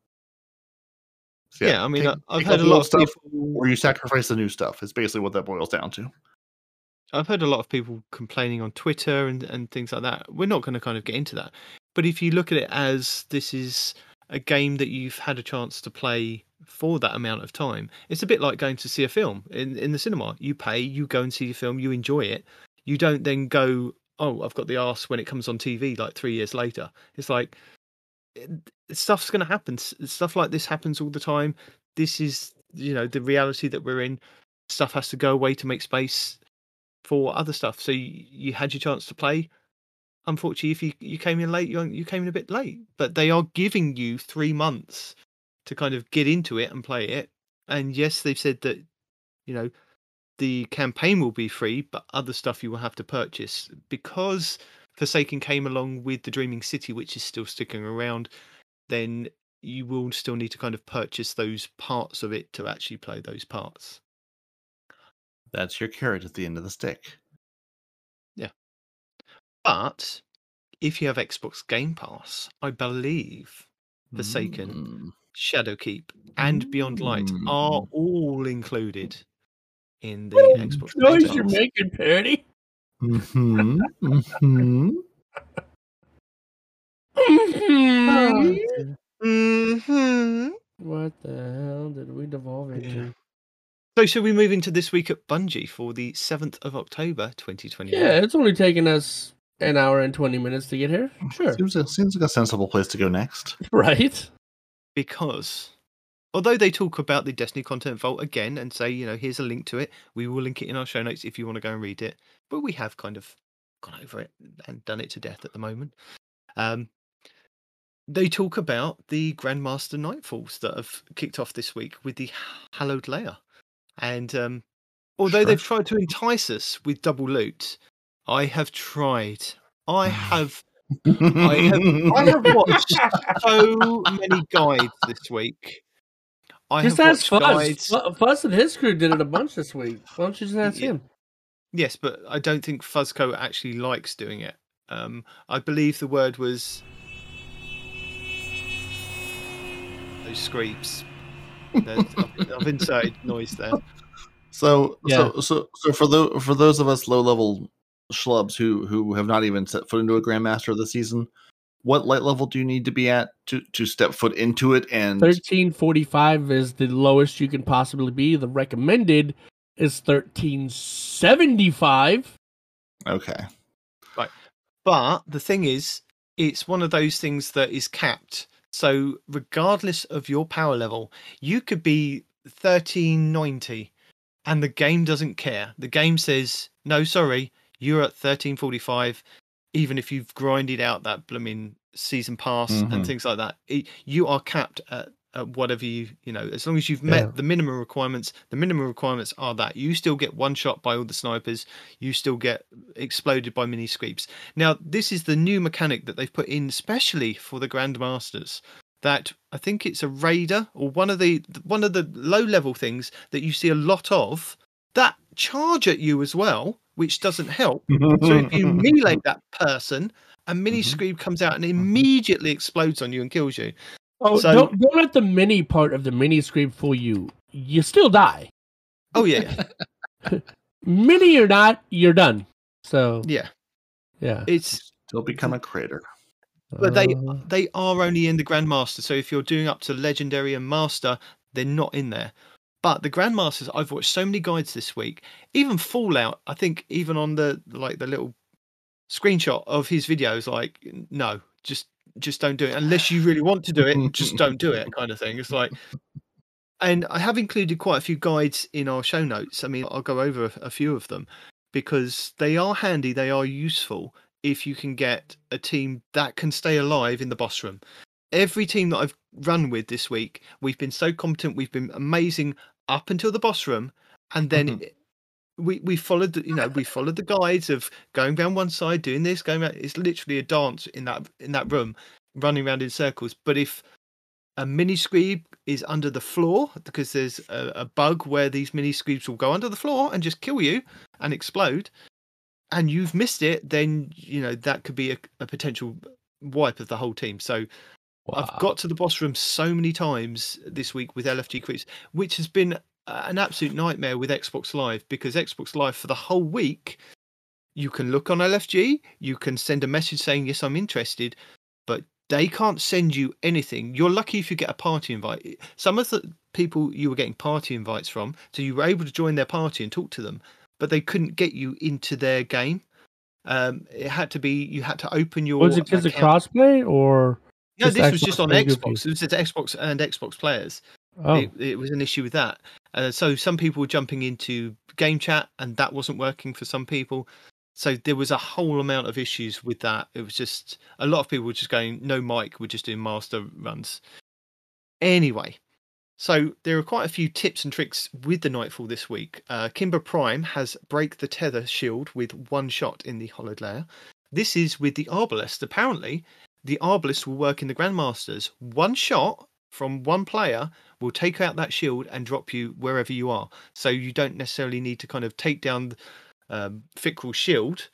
So, Yeah, I mean, take- I've take heard a lot of stuff people. or you sacrifice the new stuff. Is basically what that boils down to. I've heard a lot of people complaining on Twitter and, and things like that. We're not going to kind of get into that. But if you look at it as this is a game that you've had a chance to play for that amount of time, it's a bit like going to see a film in, in the cinema. You pay, you go and see a film, you enjoy it. You don't then go, oh, I've got the arse when it comes on TV like three years later. It's like it- stuff's going to happen. Stuff like this happens all the time. This is, you know, the reality that we're in. Stuff has to go away to make space for other stuff. So you, you had your chance to play. Unfortunately, if you, you came in late, you, you came in a bit late. But they are giving you three months to kind of get into it and play it. And yes, they've said that, you know, the campaign will be free, but other stuff you will have to purchase because Forsaken came along with the Dreaming City, which is still sticking around. Then you will still need to kind of purchase those parts of it to actually play those parts. That's your carrot at the end of the stick. Yeah. But if you have Xbox Game Pass, I believe Forsaken, Mm. Shadowkeep, and Beyond Light are Mm. all included in the What Xbox Game Noise you're making, Parody. Mhm, mhm. Mhm. Mhm. What the hell did we devolve into? So, should we move into this week at Bungie for the 7th of October, 2021? Yeah, it's only taken us an hour and 20 minutes to get here. Sure. Seems, seems like a sensible place to go next. Right? Because although they talk about the Destiny Content Vault again and say, you know, here's a link to it, we will link it in our show notes if you want to go and read it. But we have kind of gone over it and done it to death at the moment. Um, they talk about the Grandmaster Nightfalls that have kicked off this week with the Hollowed Lair. And um, although Sure. they've tried to entice us with double loot, I have tried. I have I have, I have watched so many guides this week. I just have ask watched Fuzz. guides. Fuzz and his crew did it a bunch this week. Why don't you just ask Yeah. him? Yes, but I don't think Fuzzco actually likes doing it. Um, I believe the word was those screebs. There's- I've, I've inserted noise there. So, Yeah. so, so, so for the for those of us low level schlubs who who have not even set foot into a grandmaster this season, what light level do you need to be at to to step foot into it? And 1345 is the lowest you can possibly be. The recommended is 1375. okay, right But the thing is, it's one of those things that is capped. So regardless of your power level, you could be 1390 and the game doesn't care. The game says, no, sorry, you're at 1345, even if you've grinded out that blooming season pass Mhm. and things like that. It, you are capped at, at whatever you, you know, as long as you've met Yeah. the minimum requirements, the minimum requirements are that you still get one shot by all the snipers, you still get exploded by mini screebs. Now, this is the new mechanic that they've put in specially for the Grandmasters. That I think it's a raider or one of the one of the low level things that you see a lot of that charge at you as well, which doesn't help. So if you melee that person, a mini Mhm. screeb comes out and immediately explodes on you and kills you. Oh, So- don't, don't let the mini part of the mini scream fool you. You still die. Oh yeah, Mini or not, you're done. So, yeah. yeah. It's you'll become a crater. but they Uh, they are only in the grandmaster so if you're doing up to legendary and master they're not in there but the grandmasters i've watched so many guides this week. Even fallout i think even on the like the little screenshot of his videos like no just just don't do it. Unless you really want to do it just don't do it kind of thing. It's like and i have included quite a few guides in our show notes. I mean i'll go over a, a few of them because they are handy they are useful if you can get a team that can stay alive in the boss room. Every team that I've run with this week, we've been so competent, we've been amazing up until the boss room, and then Mhm. it- we we followed the, you know we followed the guides of going down one side, doing this, going around. It's literally a dance in that in that room, running around in circles. But if a mini screeb is under the floor because there's a, a bug where these mini screebs will go under the floor and just kill you and explode, and you've missed it, then you know that could be a, a potential wipe of the whole team. So I've got to the boss room so many times this week with LFG creeps, which has been an absolute nightmare with Xbox Live because Xbox Live for the whole week, you can look on LFG, you can send a message saying yes, I'm interested, but they can't send you anything. You're lucky if you get a party invite. Some of the people you were getting party invites from, so you were able to join their party and talk to them, but they couldn't get you into their game. Um, it had to be you had to open your. Was it because of crossplay or? No, this was just on? Xbox. This is Xbox and Xbox players. Oh, It, it was an issue with that. Uh, so some people were jumping into game chat, and that wasn't working for some people. So there was a whole amount of issues with that. It was just a lot of people were just going no mic. We're just doing master runs. Anyway, so there are quite a few tips and tricks with the Nightfall this week. Uh, Kimber Prime has break the tether shield with one shot in the hollowed lair. This is with the Arbalest. Apparently, the Arbalest will work in the Grandmasters. One shot from one player will take out that shield and drop you wherever you are. So you don't necessarily need to kind of take down um, Fikrul's shield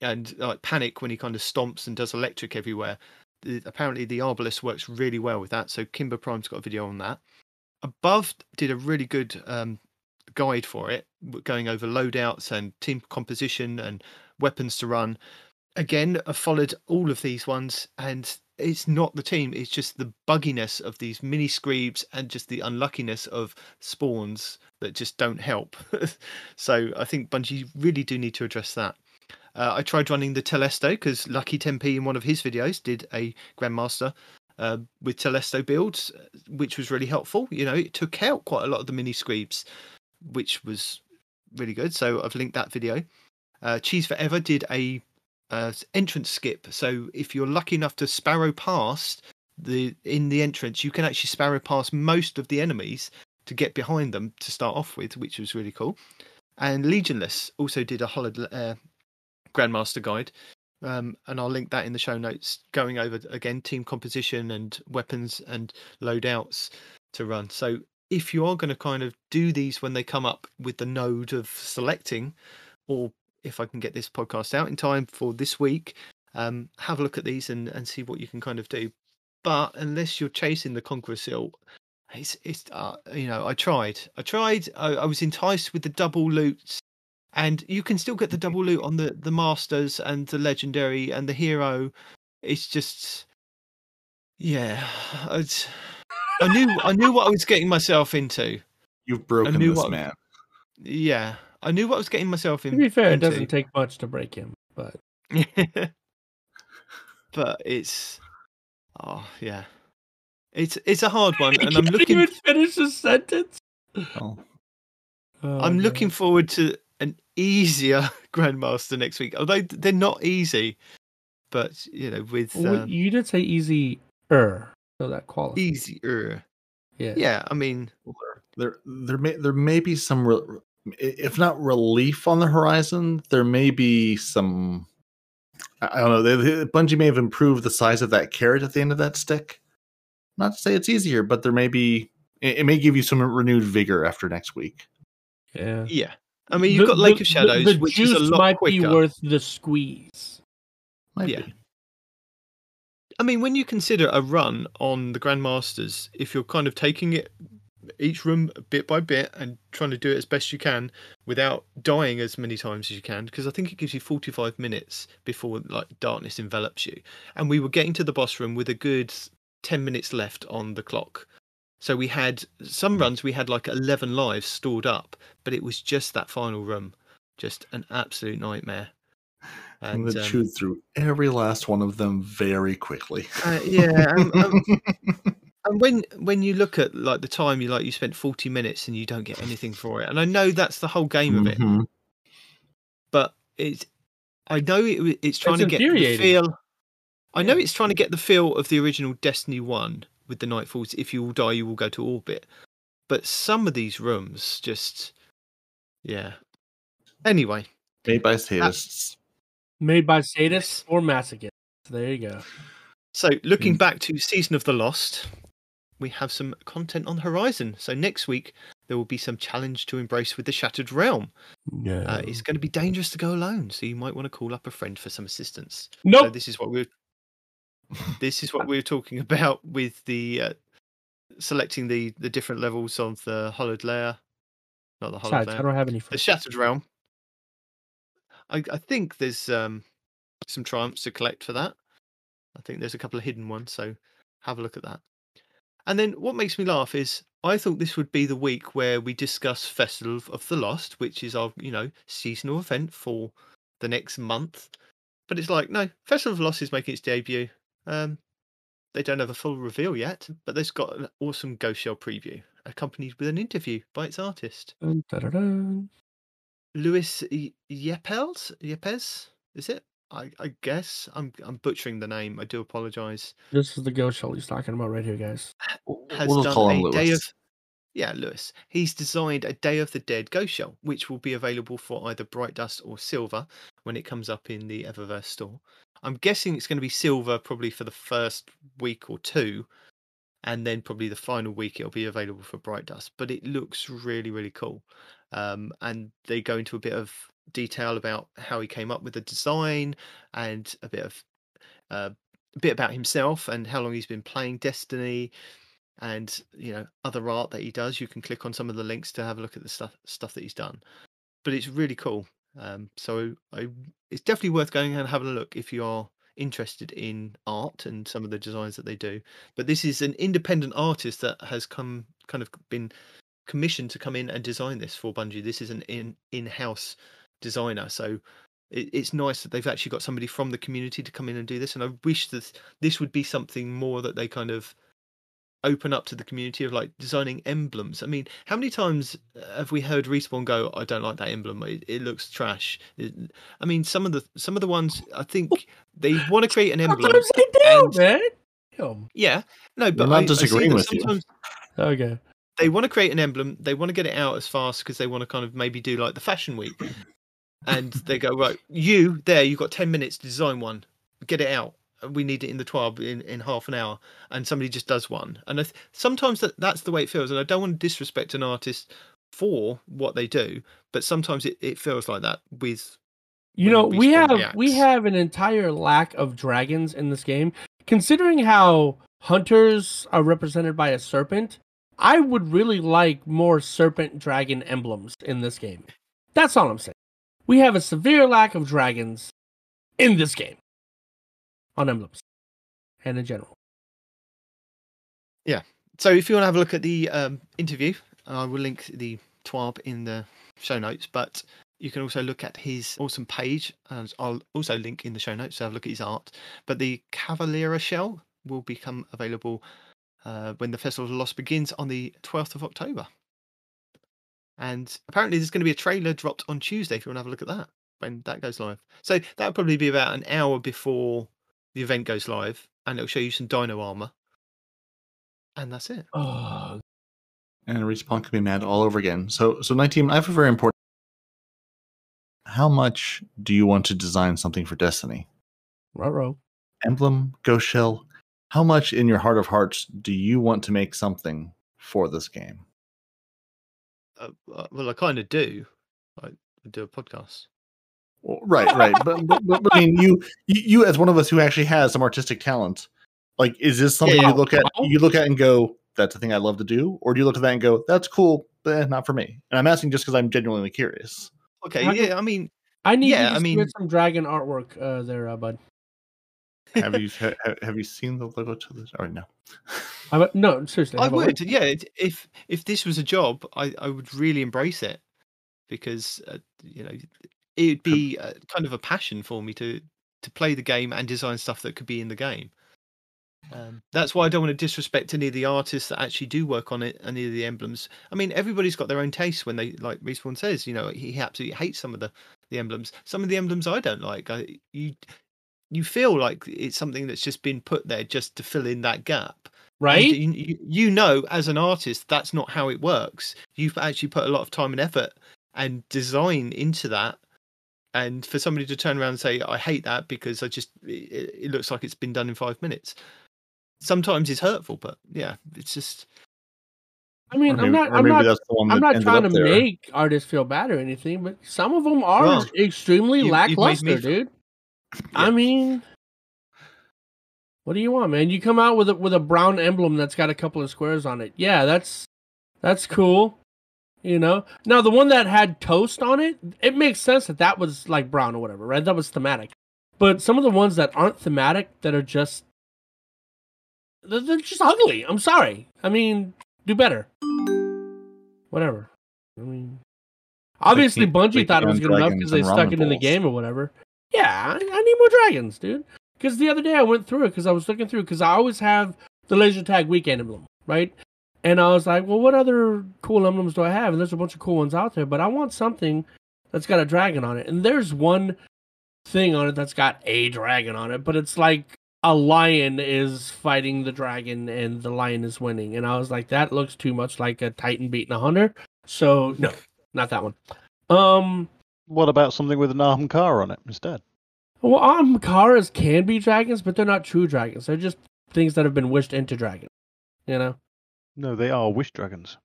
and like panic when he kind of stomps and does electric everywhere. The- apparently, the Arbalest works really well with that. So Kimber Prime's got a video on that. Above did a really good um, guide for it, going over loadouts and team composition and weapons to run. Again, I've followed all of these ones, and it's not the team; it's just the bugginess of these mini screebs and just the unluckiness of spawns that just don't help. so I think Bungie really do need to address that. Uh, I tried running the Telesto because Lucky 10p in one of his videos did a Grandmaster uh, with Telesto builds, uh, which was really helpful. You know, it took out quite a lot of the mini screebs, which was really good. So I've linked that video. Uh, Cheese Forever did a uh, entrance skip. So if you're lucky enough to sparrow past the in the entrance, you can actually sparrow past most of the enemies to get behind them to start off with, which was really cool. And Legionless also did a Hollowed uh, Grandmaster guide, um, and I'll link that in the show notes, going over again team composition and weapons and loadouts to run. So if you are going to kind of do these when they come up with the node of selecting, or if I can get this podcast out in time for this week, um, have a look at these and, and see what you can kind of do. But unless you're chasing the Conqueror Seal, it's it's uh, you know I tried, I tried, I, I was enticed with the double loots, and you can still get the double loot on the the masters and the legendary and the hero. It's just yeah, it's, I knew I knew what I was getting myself into. You've broken this what- man. Yeah, I knew what I was getting myself in. to be fair, it doesn't take much to break him, but but it's oh yeah, it's it's a hard one, and I'm can't looking even finish his sentence. Oh, Oh, I'm no. looking forward to an easier Grandmaster next week. Although they're not easy, but you know, with Well, um, you did say easy er, so that qualifies. easier, Yeah. yeah. I mean, there, there may there may be some, re- if not relief on the horizon, there may be some. I I don't know. They, they, Bungie may have improved the size of that carrot at the end of that stick. Not to say it's easier, but there may be. It, it may give you some renewed vigor after next week. Yeah. yeah. I mean, you've got Lake of Shadows, the which is a juice lot might quicker. be worth the squeeze. Might Yeah. be. I mean, when you consider a run on the Grandmasters, if you're kind of taking it each room bit by bit and trying to do it as best you can without dying as many times as you can, because I think it gives you 45 minutes before like darkness envelops you. And we were getting to the boss room with a good 10 minutes left on the clock. So we had some runs, we had like 11 lives stored up, but it was just that final room. Just an absolute nightmare. And, And then um, chewed through every last one of them very quickly. uh, yeah, um, um, and when when you look at like the time you like you spent 40 minutes and you don't get anything for it and i know that's the whole game of it Mhm. but it's i know it, it's trying It's to get the feel i know it's trying to get the feel of the original destiny 1 with the nightfalls if you will die you will go to orbit but some of these rooms just yeah anyway Made by sadists. Made by sadists or masochists. There you go. So, looking Mm. back to Season of the Lost, we have some content on the horizon. So next week there will be some challenge to embrace with the Shattered Realm. Yeah. Uh, it's going to be dangerous to go alone, so you might want to call up a friend for some assistance. No, nope. this is what we're this is what we were talking about with the uh, selecting the the different levels of the hollowed lair, not the hollowed Besides, I don't have any the. Shattered Realm. I, I think there's um, some triumphs to collect for that. I think there's a couple of hidden ones, so have a look at that. And then what makes me laugh is I thought this would be the week where we discuss Festival of the Lost, which is our, you know, seasonal event for the next month. But it's like, no, Festival of the Lost is making its debut. Um, they don't have a full reveal yet, but they've got an awesome Ghost Shell preview, accompanied with an interview by its artist. Dun, Y- Yepes, Yepes, is it? I, I guess I'm I'm butchering the name. I do apologise. This is the ghost shell he's talking about right here, guys. Has we'll done call a him day of yeah, Lewis. He's designed a Day of the Dead Ghost Shell, which will be available for either Bright Dust or Silver when it comes up in the Eververse store. I'm guessing it's going to be Silver probably for the first week or two, and then probably the final week it'll be available for Bright Dust. But it looks really, really cool. Um, and they go into a bit of detail about how he came up with the design and a bit of uh, a bit about himself and how long he's been playing Destiny and you know other art that he does. You can click on some of the links to have a look at the stuff stuff that he's done. But it's really cool. Um, so I, it's definitely worth going and having a look if you are interested in art and some of the designs that they do. But this is an independent artist that has come kind of been commissioned to come in and design this for Bungie. This is an in in-house designer, so it, it's nice that they've actually got somebody from the community to come in and do this. And I wish that this would be something more that they kind of open up to the community of like designing emblems. I mean, how many times uh, have we heard respawn go, "I don't like that emblem. It, it looks trash." It- I mean, some of the some of the ones I think they want to create an emblem. Sometimes they do, and- man. Yeah, no, but not I, I see disagreeing that with you. sometimes Okay. they want to create an emblem. They want to get it out as fast because they want to kind of maybe do like the fashion week, and they go right. You there, you've got ten minutes to design one. Get it out. We need it in the twelve in, in half an hour, and somebody just does one. And I th- sometimes that, that's the way it feels. And I don't want to disrespect an artist for what they do, but sometimes it, it feels like that with You know, we have we have an entire lack of dragons in this game. Considering how hunters are represented by a serpent, I would really like more serpent dragon emblems in this game. That's all I'm saying. We have a severe lack of dragons in this game on emblems and in general. Yeah. So if you want to have a look at the um, interview, I will link the TWAB in the show notes. But you can also look at his awesome page, and I'll also link in the show notes to have a look at his art. But the Calavera shell will become available uh, when the Festival of Lost begins on the 12th of October. And apparently, there's going to be a trailer dropped on Tuesday if you want to have a look at that when that goes live. So that'll probably be about an hour before the event goes live, and it'll show you some dino armor. And that's it. Oh, and respawn can be mad all over again. So, so nineteen. I have a very important. How much do you want to design something for Destiny? row Emblem, Ghost Shell. How much in your heart of hearts do you want to make something for this game? Uh, uh, well, I kind of do. I I do a podcast. Well, Right, right. but, but, but, I mean, you, you, you, as one of us who actually has some artistic talent, like, is this something Yeah. you look at? You look at and go, "That's the thing I love to do," or do you look at that and go, "That's cool, but eh, not for me"? And I'm asking just because I'm genuinely curious. Okay, How do- yeah. I mean, I need Yeah, you to I submit mean- some dragon artwork uh, there, uh, bud. Have you ha, ha- have you seen the logo to this? Oh no. I, would- no, seriously. I how about- would. Yeah, it- if if this was a job, I I would really embrace it because uh, you know it'd be uh, kind of a passion for me to to play the game and design stuff that could be in the game. Um, that's why I don't want to disrespect any of the artists that actually do work on it, any of the emblems. I mean, everybody's got their own taste when they like Respawn says, you know, he absolutely hates some of the the emblems. Some of the emblems I don't like. I, you you feel like it's something that's just been put there just to fill in that gap. Right? You, you, you know, as an artist, that's not how it works. You've actually put a lot of time and effort and design into that. And for somebody to turn around and say, I hate that because I just, it, it looks like it's been done in five minutes. sometimes is hurtful, but yeah, it's just I mean, Or I'm not. I'm not. that's the one I'm not trying to there. make artists feel bad or anything, but some of them are Well, extremely you- you've made me lackluster, feel- dude. I mean, what do you want, man? You come out with a with a brown emblem that's got a couple of squares on it. Yeah, that's that's cool. You know. Now the one that had toast on it, it makes sense that that was like brown or whatever, right? That was thematic. But some of the ones that aren't thematic, that are just they're, they're just ugly. I'm sorry. I mean, do better. Whatever. I mean, obviously Bungie thought it was good enough because they stuck it in the game or whatever. Yeah, I, need more dragons, dude. Because the other day I went through it because I was looking through because I always have the laser tag weekend emblem, right? And I was like, well, what other cool emblems do I have? And there's a bunch of cool ones out there, but I want something that's got a dragon on it. And there's one thing on it that's got a dragon on it, but it's like a lion is fighting the dragon and the lion is winning. And I was like, that looks too much like a titan beating a hunter. So no, not that one. Um, What about something with an Ahamkara on it instead? well, Ahamkaras can be dragons, but they're not true dragons. They're just things that have been wished into dragons. You know, No, they are wish dragons.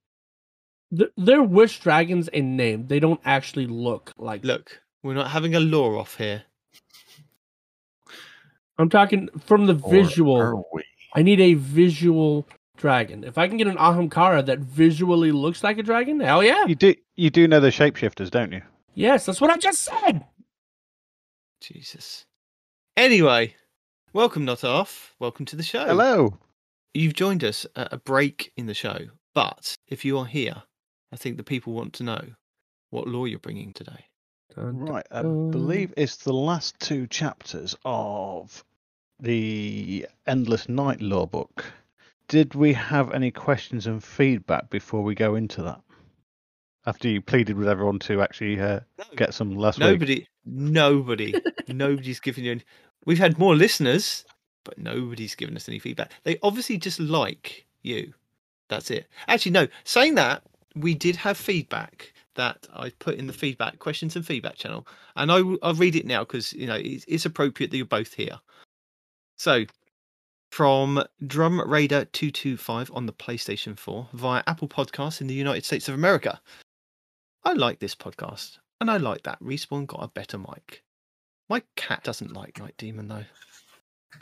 Th- they're wish dragons in name. They don't actually look like. look, we're not having a lore off here. I'm talking from the Or visual. are we? I need a visual dragon. If I can get an Ahamkara that visually looks like a dragon, hell yeah. You do you do know the shapeshifters, don't you? Yes, that's what I just said. Jesus. Anyway, welcome, Not Arf. Welcome to the show. Hello. You've joined us at a break in the show, but if you are here, I think the people want to know what lore you're bringing today. Right, I believe it's the last two chapters of the Endless Night lore book. Did we have any questions and feedback before we go into that? After you pleaded with everyone to actually uh, get some last week. Nobody, nobody, nobody's given you. Any... We've had more listeners, but nobody's given us any feedback. They obviously just like you. That's it. Actually, no. Saying that, we did have feedback that I put in the feedback questions and feedback channel, and I I'll read it now because you know it's, it's appropriate that you're both here. So, from Drum Raider two two five on the PlayStation Four via Apple Podcasts in the United States of America. I like this podcast, and I like that Respawn got a better mic. My cat doesn't like Night Demon though.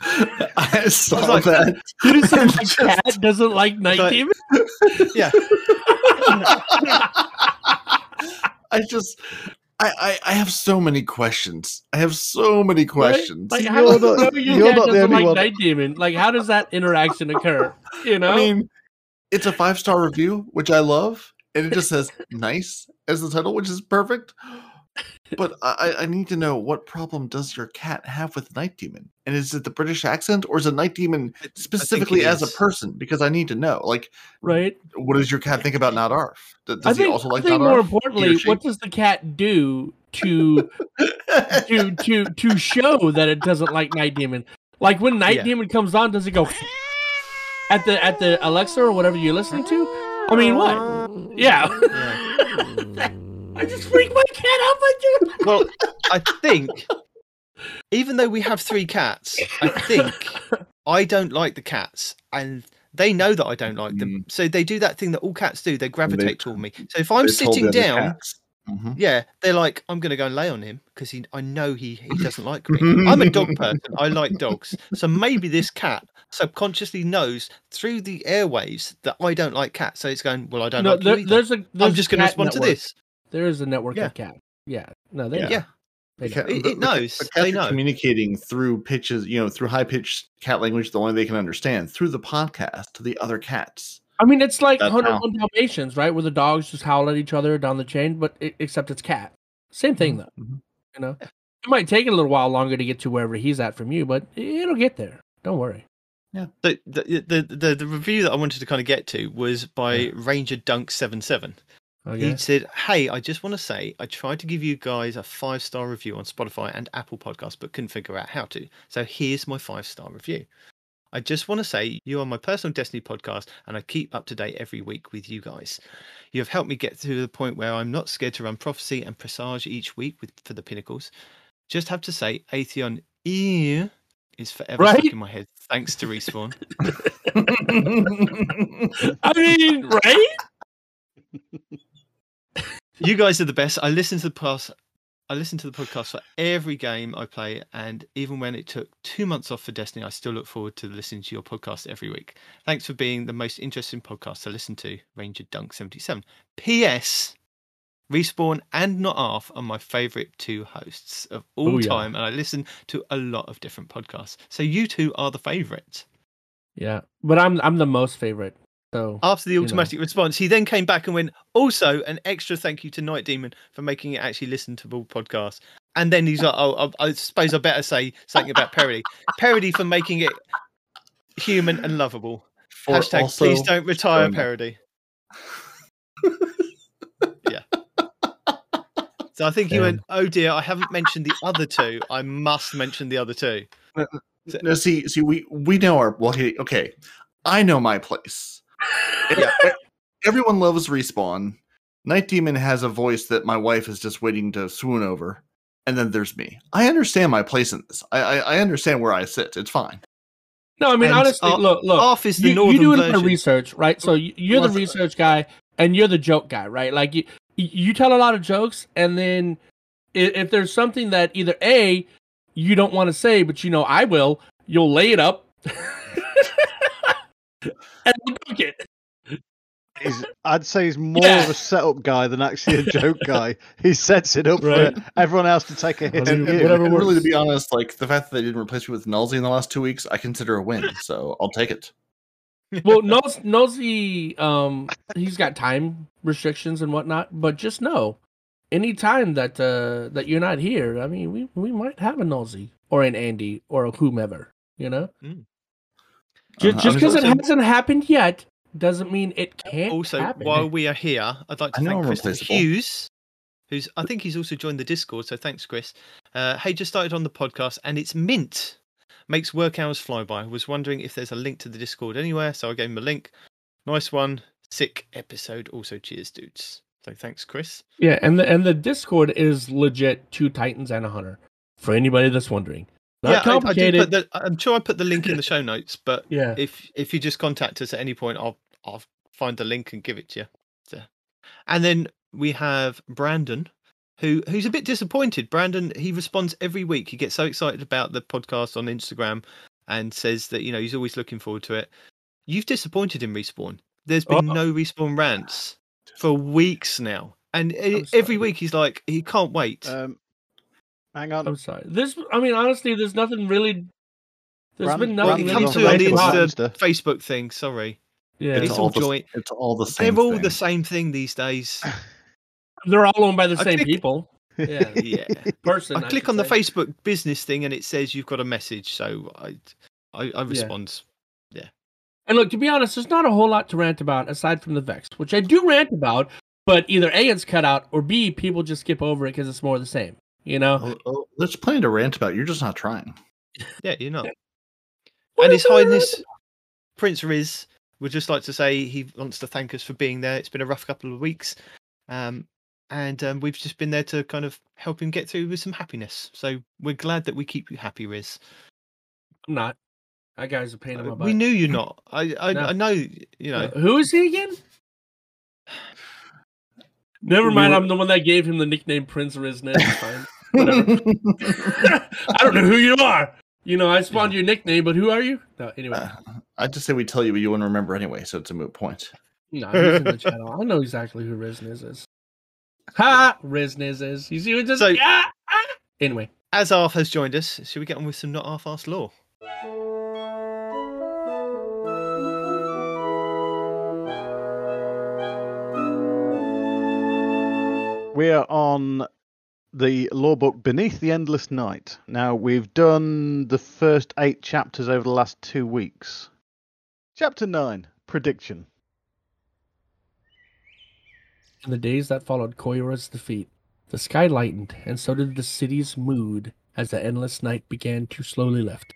I saw like- that. Did you say my just- cat doesn't like Night Like- Demon? Yeah, I just, I, I, I have so many questions. I have so many questions. Like, You're how does not- your you're cat not the doesn't only like one. Night Demon? Like, how does that interaction occur? You know? I mean, it's a five star review, which I love, and it just says "nice" as the title, which is perfect. But I, I need to know what problem does your cat have with Night Demon, and is it the British accent, or is it Night Demon think specifically as a person? Because I need to know. Like, right? what does your cat think about Not Arf? Does, I does he also like I think Not more Arf? importantly, what does the cat do to to to to show that it doesn't like Night Demon? Like when Night Yeah. Demon comes on, does it go at the at the Alexa or whatever you're listening to? I mean, what? Yeah. yeah. I just freaked my cat out by doing that. Well, I think even though we have three cats, I think I don't like the cats, and they know that I don't like them. So they do that thing that all cats do. They gravitate toward me. So if I'm They told sitting the down, cats. Mhm. yeah, they're like, I'm going to go and lay on him because he, I know he, he doesn't like me. I'm a dog person. I like dogs. So maybe this cat subconsciously knows through the airwaves that I don't like cats. So it's going, well, I don't No, like there, you either. there's a. There's I'm just going to cat respond to network. this. There is a network Yeah. of cat. Yeah. No, they Yeah. Yeah. They The know. It- it knows. the cats They are know. communicating through pitches, you know, through high pitched cat language, the only they can understand through the podcast to the other cats. I mean, it's like That's 101 Dalmatians, right? Where the dogs just howl at each other down the chain, but it, except it's cat. Same thing, though. Mhm. You know, it might take a little while longer to get to wherever he's at from you, but it'll get there. Don't worry. The, the, the, the, the review that I wanted to kind of get to was by Ranger Dunk 77. Okay. He said, Hey, I just want to say I tried to give you guys a five star review on Spotify and Apple Podcasts, but couldn't figure out how to. So here's my five star review. I just want to say you are my personal Destiny podcast, and I keep up to date every week with you guys. You have helped me get to the point where I'm not scared to run prophecy and presage each week with for the pinnacles. Just have to say, Atheon ear is forever Right? stuck in my head. Thanks to respawn. I mean, right? you guys are the best. I listen to the podcast. I listen to the podcast for every game I play, and even when it took two months off for Destiny, I still look forward to listening to your podcast every week. Thanks for being the most interesting podcast to listen to, Ranger Dunk seventy seven. P.S. Respawn and Not Arf are my favourite two hosts of all Oh, yeah. time, and I listen to a lot of different podcasts. So you two are the favourites. Yeah, but I'm I'm the most favorite. So After the You know. automatic response, he then came back and went, also, an extra thank you to Night Demon for making it actually listen to the podcast. And then he's like, oh, I, I suppose I better say something about Parody. Parody for making it human and lovable. For Hashtag, please don't retire up. Parody. yeah. So I think he Damn. went, oh dear, I haven't mentioned the other two. I must mention the other two. Uh, uh, no, see, see, we we know our well. Okay, okay, I know my place. Yeah. Everyone loves respawn. Night Demon has a voice that my wife is just waiting to swoon over, and then there's me. I understand my place in this. I I, I understand where I sit. It's fine. no, I mean And honestly, Ar- look, look. Arf is the you, northern you do it for research, right? So you- you're the research guy, and you're the joke guy, right? Like you, you tell a lot of jokes, and then if there's something that either a you don't want to say, but you know I will, you'll lay it up and dunk it. He's, I'd say he's more Yeah. of a setup guy than actually a joke guy. He sets it up Right. for everyone else to take a hit. Whatever- And, whatever and really, to be honest, like the fact that they didn't replace me with Nulzy in the last two weeks, I consider a win. So I'll take it. well, knows knows he um he's got time restrictions and whatnot, but just know, any time that uh that you're not here, I mean, we we might have a nosy or an Andy or a whomever, you know. Mm. Just Uh, just because it also- hasn't happened yet doesn't mean it can't. also, happen. while we are here, I'd like to I thank I'm Christopher replaceable. Hughes, who's I think he's also joined the Discord. So thanks, Chris. Uh, hey, just started on the podcast, and it's mint. Makes work hours fly by. Was wondering if there's a link to the Discord anywhere, so I gave him a link. Nice one, sick episode. Also, cheers, dudes. So thanks, Chris. yeah, and the and the Discord is legit two Titans and a Hunter for anybody that's wondering. Not yeah, I, I did complicated. put the, I'm sure I put the link in the show notes, but yeah, if if you just contact us at any point, I'll I'll find the link and give it to you. So- And then we have Brandon, who who's a bit disappointed. Brandon he responds every week. He gets so excited about the podcast on Instagram and says that you know he's always looking forward to it. You've disappointed him, respawn. There's been Oh. no respawn rants for weeks now, and e- I'm every week he's like he can't wait. Um, hang on. I'm sorry. This, I mean, honestly, there's nothing really. There's Brand- been well, nothing it Brandon comes really to the Insta, Facebook thing. Sorry, Yeah, It's It's all all the, joint. it's all the same. they're all thing. the same thing these days. they're all owned by the I same click- people. Yeah, yeah. person. I click should on the. Facebook business thing and it says you've got a message, so I I, I respond. Yeah. And look, to be honest, there's not a whole lot to rant about aside from the Vex, which I do rant about, but either A, it's cut out, or B, people just skip over it because it's more of the same. You know? Oh, oh, there's plenty to rant about. You're just not trying. Yeah, you know. What and His Highness Prince Riz would just like to say he wants to thank us for being there. It's been a rough couple of weeks. Um and um, we've just been there to kind of help him get through with some happiness. So we're glad that we keep you happy, Riz. I'm not. That guy's a pain in my butt. We knew you're not. I I, No. I know, you know. Uh, who is he again? Never mind. I'm the one that gave him the nickname Prince Riznet. Whatever. I don't know who you are. You know, I spawned your nickname, but who are you? No, anyway. Uh, I'd just say we tell you, but you wouldn't remember anyway, so it's a moot point. No, he's in the channel. I know exactly who Rizniz is. Ha! Rizniz is. You see what just So- ah, ah. Anyway. As Arf has joined us, should we get on with some not half fast We are on the lore book Beneath the Endless Night. Now, we've done the first eight chapters over the last two weeks. Chapter 9 Prediction. In the days that followed Quria's defeat, the sky lightened, and so did the city's mood as the endless night began to slowly lift.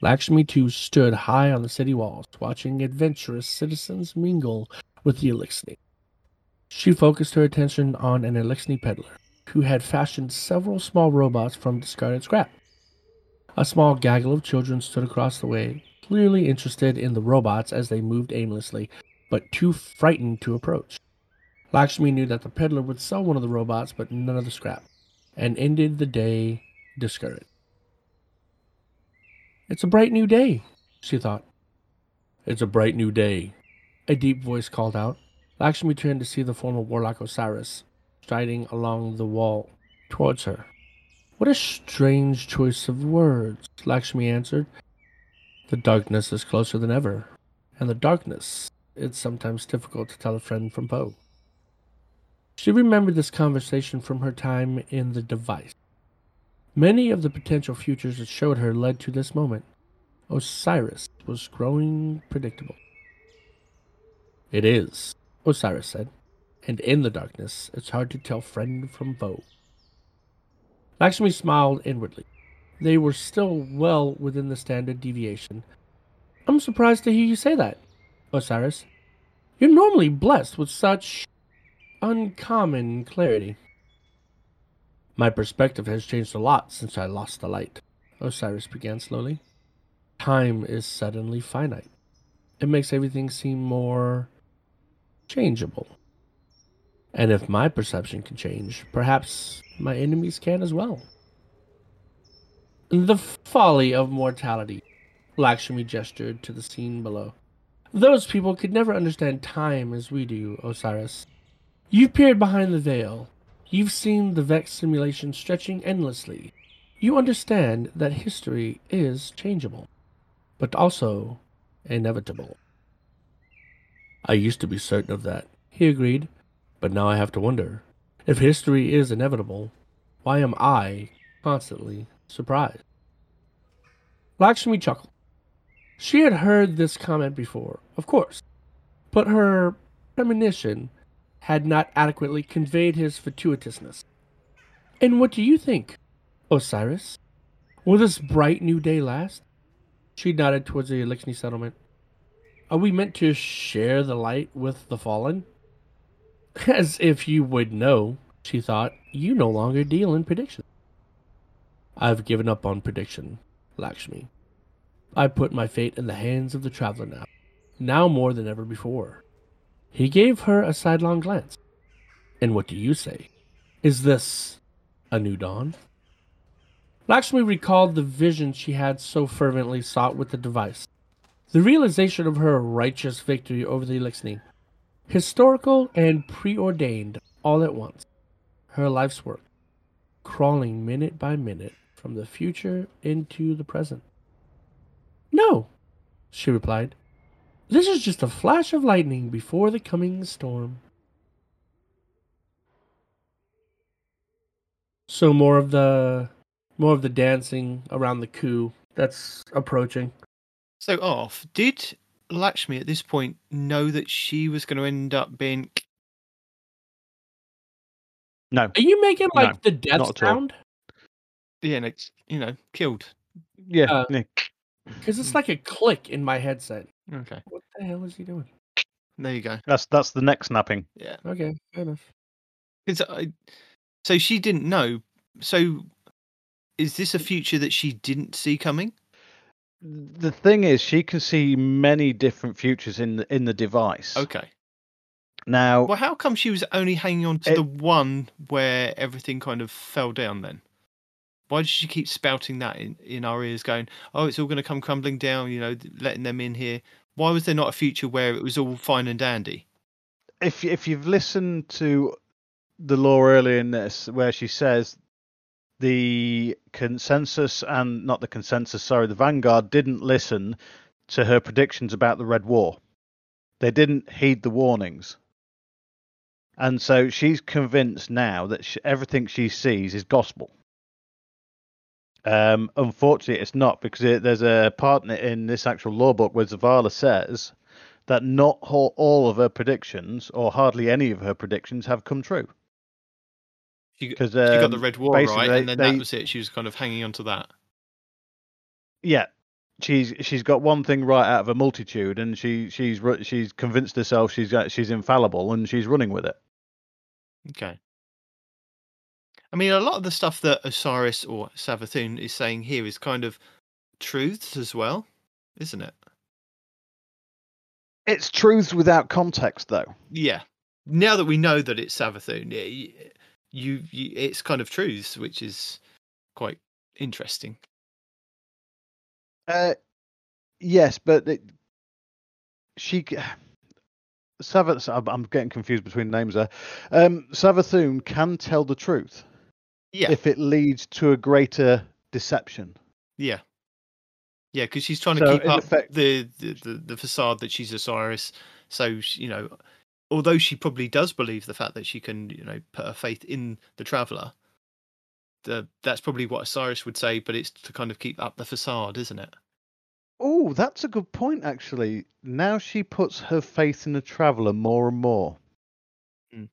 Lakshmi-2 stood high on the city walls, watching adventurous citizens mingle with the Eliksni. She focused her attention on an Eliksni peddler, who had fashioned several small robots from discarded scrap. A small gaggle of children stood across the way, clearly interested in the robots as they moved aimlessly, but too frightened to approach. Lakshmi knew that the peddler would sell one of the robots, but none of the scrap, and ended the day discouraged. It's a bright new day, she thought. It's a bright new day, a deep voice called out. Lakshmi turned to see the form of Warlock Osiris striding along the wall towards her. What a strange choice of words, Lakshmi answered. The darkness is closer than ever, and the darkness it's sometimes difficult to tell a friend from foe. She remembered this conversation from her time in the device. Many of the potential futures it showed her led to this moment. Osiris was growing predictable. It is, Osiris said, and in the darkness it's hard to tell friend from foe. Lakshmi smiled inwardly. They were still well within the standard deviation. I'm surprised to hear you say that, Osiris. You're normally blessed with such uncommon clarity. My perspective has changed a lot since I lost the light, Osiris began slowly. Time is suddenly finite. It makes everything seem more changeable. And if my perception can change, perhaps my enemies can as well. The folly of mortality, Lakshmi gestured to the scene below. Those people could never understand time as we do, Osiris. You've peered behind the veil. You've seen the Vex simulation stretching endlessly. You understand that history is changeable, but also inevitable. I used to be certain of that, he agreed, but now I have to wonder. If history is inevitable, why am I constantly surprised? Lakshmi chuckled. She had heard this comment before, of course, but her premonition had not adequately conveyed his fatuitousness. And what do you think, Osiris? Will this bright new day last? She nodded towards the Eliksni settlement. Are we meant to share the light with the fallen? As if you would know, she thought, you no longer deal in predictions. I've given up on prediction, Lakshmi. I put my fate in the hands of the traveler now, now more than ever before. He gave her a sidelong glance. And what do you say? Is this a new dawn? Lakshmi recalled the vision she had so fervently sought with the device. The realization of her righteous victory over the Eliksni. Historical and preordained all at once. Her life's work. Crawling minute by minute from the future into the present. No, she replied. This is just a flash of lightning before the coming storm. So more of the more of the dancing around the coup that's approaching. So off. Did Lakshmi at this point know that she was going to end up being? No. Are you making No, like the death not sound? Yeah, no, you know, killed. Yeah. Uh, Nick. Because it's like a click in my headset. Okay, What the hell is he doing? there you go. That's that's the neck snapping. Yeah, Okay, fair enough. 'Cause I, so she didn't know. So, is this a future that she didn't see coming? The thing is, she can see many different futures in the in the device. Okay. Now, Well, how come she was only hanging on to It- the one where everything kind of fell down then? Why did she keep spouting that in, in our ears, going, oh, it's all going to come crumbling down, you know, letting them in here? Why was there not a future where it was all fine and dandy? if if you've listened to the lore earlier in this, where she says the consensus and not the consensus, sorry, the Vanguard didn't listen to her predictions about the Red War. They didn't heed the warnings. And so she's convinced now that sh everything she sees is gospel. Um, unfortunately, it's not because it, there's a part in this actual lore book where Zavala says that not all of her predictions, or hardly any of her predictions, have come true. She, Because she got the um, red war right, they- and then they- that was it. She was kind of hanging on to that. yeah, she's she's got one thing right out of a multitude, and she she's she's convinced herself she's she's infallible, and she's running with it. Okay. I mean, a lot of the stuff that Osiris or Savathun is saying here is kind of truths as well, isn't it? It's truths without context, though. Yeah. Now that we know that it's Savathun, yeah, y- you, you it's kind of truths, which is quite interesting. Uh, yes, but it, she. Savath, I'm- I'm getting confused between names there. Um, Savathun can tell the truth Yeah. if it leads to a greater deception. Yeah. Yeah, because she's trying to So, keep up effect- the, the, the, the facade that she's Osiris. So, you know, although she probably does believe the fact that she can, you know, put her faith in the Traveller, the, that's probably what Osiris would say, but it's to kind of keep up the facade, isn't it? Oh, that's a good point, actually. Now she puts her faith in the traveller more and more. Mm.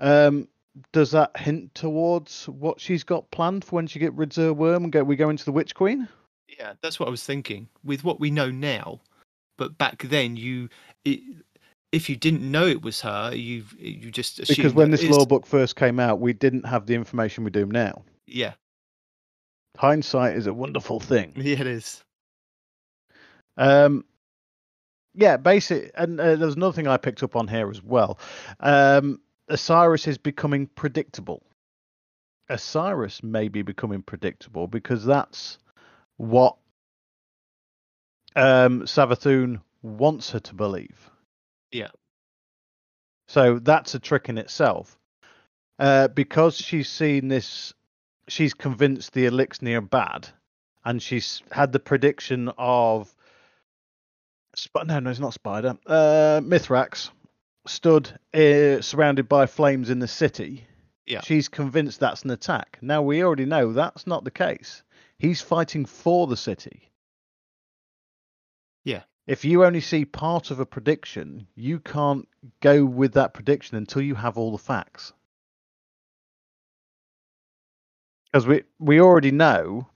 Um, does that hint towards what she's got planned for when she gets rid of her worm and go? We go into the Witch Queen. Yeah, that's what I was thinking. With what we know now, but back then, you, it, if you didn't know it was her, you you just assumed Because when this lore book first came out, we didn't have the information we do now. yeah, Hindsight is a wonderful thing. yeah, it is. Um, yeah, basic. And uh, there's another thing I picked up on here as well. Um, Osiris is becoming predictable. Osiris may be becoming predictable because that's what um, Savathun wants her to believe. Yeah. So that's a trick in itself. Uh, because she's seen this, she's convinced the Elixir bad, and she's had the prediction of Sp- no, no, it's not Spider. Uh, Mithrax stood uh, surrounded by flames in the city. Yeah. She's convinced that's an attack. Now we already know that's not the case. He's fighting for the city. If you only see part of a prediction, you can't go with that prediction until you have all the facts. Because we we already know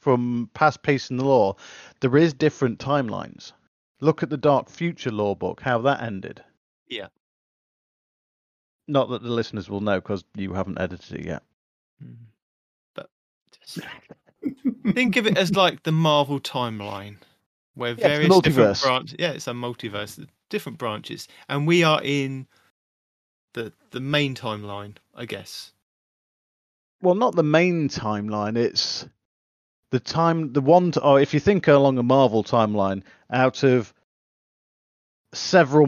from past peace and the lore, there is different timelines. Look at the Dark Future lore book, how that ended. Yeah. Not that the listeners will know because you haven't edited it yet. Hmm. But just think of it as like the Marvel timeline, where Yeah, various different branches. Yeah, it's a multiverse, different branches, and we are in the the main timeline, I guess. Well, not the main timeline. It's the time, the one. To, oh, if you think along a Marvel timeline, out of several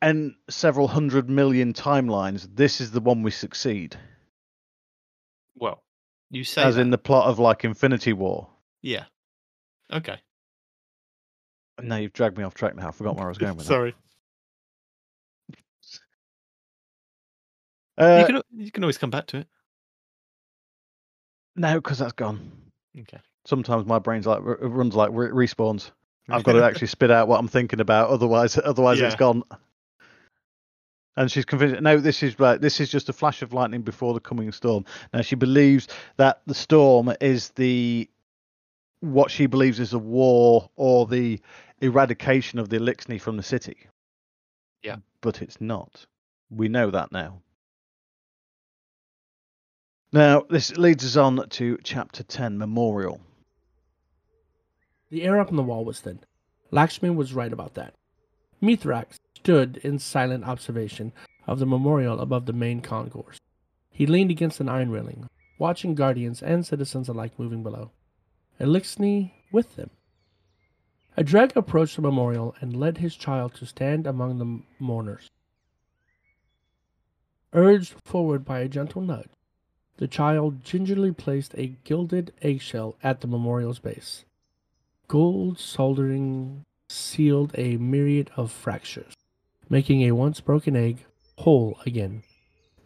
and several hundred million timelines, this is the one we succeed. Well, you say As that. in the plot of like Infinity War. yeah. Okay. Now you've dragged me off track. Now I forgot where I was going with Sorry. that. you Uh, can you can always come back to it. No, because that's gone. Okay. Sometimes my brain's like r- runs like re- respawns. I've got to actually spit out what I'm thinking about, otherwise, otherwise it's Yeah. gone. And she's convinced. No, this is right. This is just a flash of lightning before the coming storm. Now she believes that the storm is the what she believes is a war or the eradication of the Eliksni from the city. Yeah. but it's not. We know that now. Now this leads us on to chapter ten, memorial. The air up on the wall was thin. Lakshmi was right about that. Mithrax stood in silent observation of the memorial above the main concourse. He leaned against an iron railing, watching guardians and citizens alike moving below. Eliksni with them. A dreg approached the memorial and led his child to stand among the mourners. Urged forward by a gentle nudge, the child gingerly placed a gilded eggshell at the memorial's base. Gold soldering sealed a myriad of fractures, making a once broken egg whole again.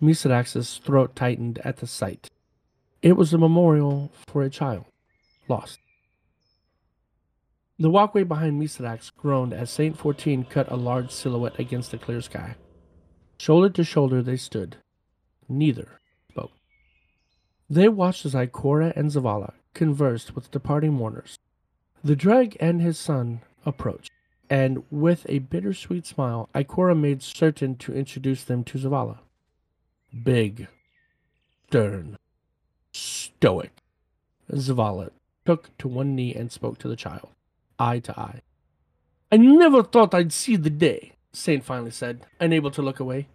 Mithrax's throat tightened at the sight. It was a memorial for a child, lost. The walkway behind Mithrax groaned as Saint Fourteen cut a large silhouette against the clear sky. Shoulder to shoulder they stood. Neither spoke. They watched as Ikora and Zavala conversed with departing mourners. The dreg and his son approached, and with a bittersweet smile, Ikora made certain to introduce them to Zavala. Big, stern, stoic. Zavala took to one knee and spoke to the child, eye to eye. I never thought I'd see the day, Saint finally said, unable to look away.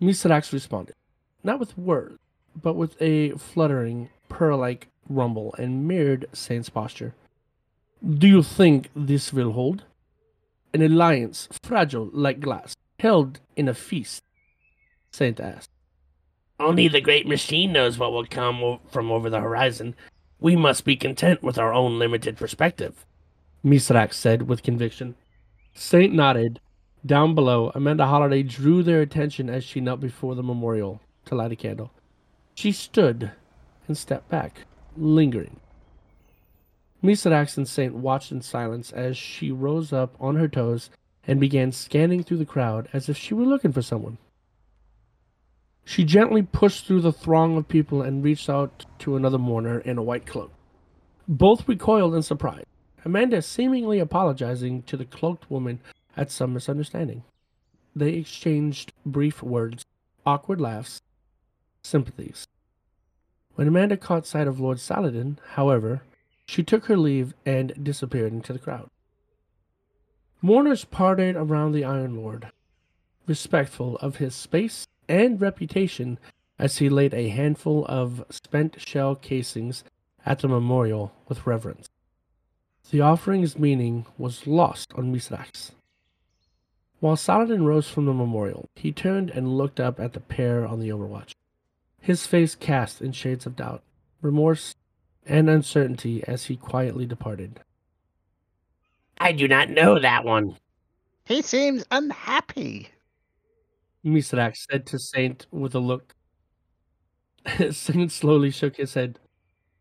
Mithrax responded, not with words, but with a fluttering, purr like rumble and mirrored Saint's posture. Do you think this will hold? An alliance, fragile like glass, held in a feast? Saint asked. Only the great machine knows what will come from over the horizon. We must be content with our own limited perspective, Misrak said with conviction. Saint nodded. Down below, Amanda Holliday drew their attention as she knelt before the memorial to light a candle. She stood and stepped back, lingering. Mithrax and Saint watched in silence as she rose up on her toes and began scanning through the crowd as if she were looking for someone. She gently pushed through the throng of people and reached out to another mourner in a white cloak. Both recoiled in surprise, Amanda seemingly apologizing to the cloaked woman at some misunderstanding. They exchanged brief words, awkward laughs, sympathies. When Amanda caught sight of Lord Saladin, however, she took her leave and disappeared into the crowd. Mourners parted around the Iron Lord, respectful of his space and reputation as he laid a handful of spent shell casings at the memorial with reverence. The offering's meaning was lost on Mithrax. While Saladin rose from the memorial, he turned and looked up at the pair on the overwatch, his face cast in shades of doubt, remorse, and uncertainty as he quietly departed. I do not know that one, He seems unhappy. Misrak said to Saint with a look. Saint slowly shook his head.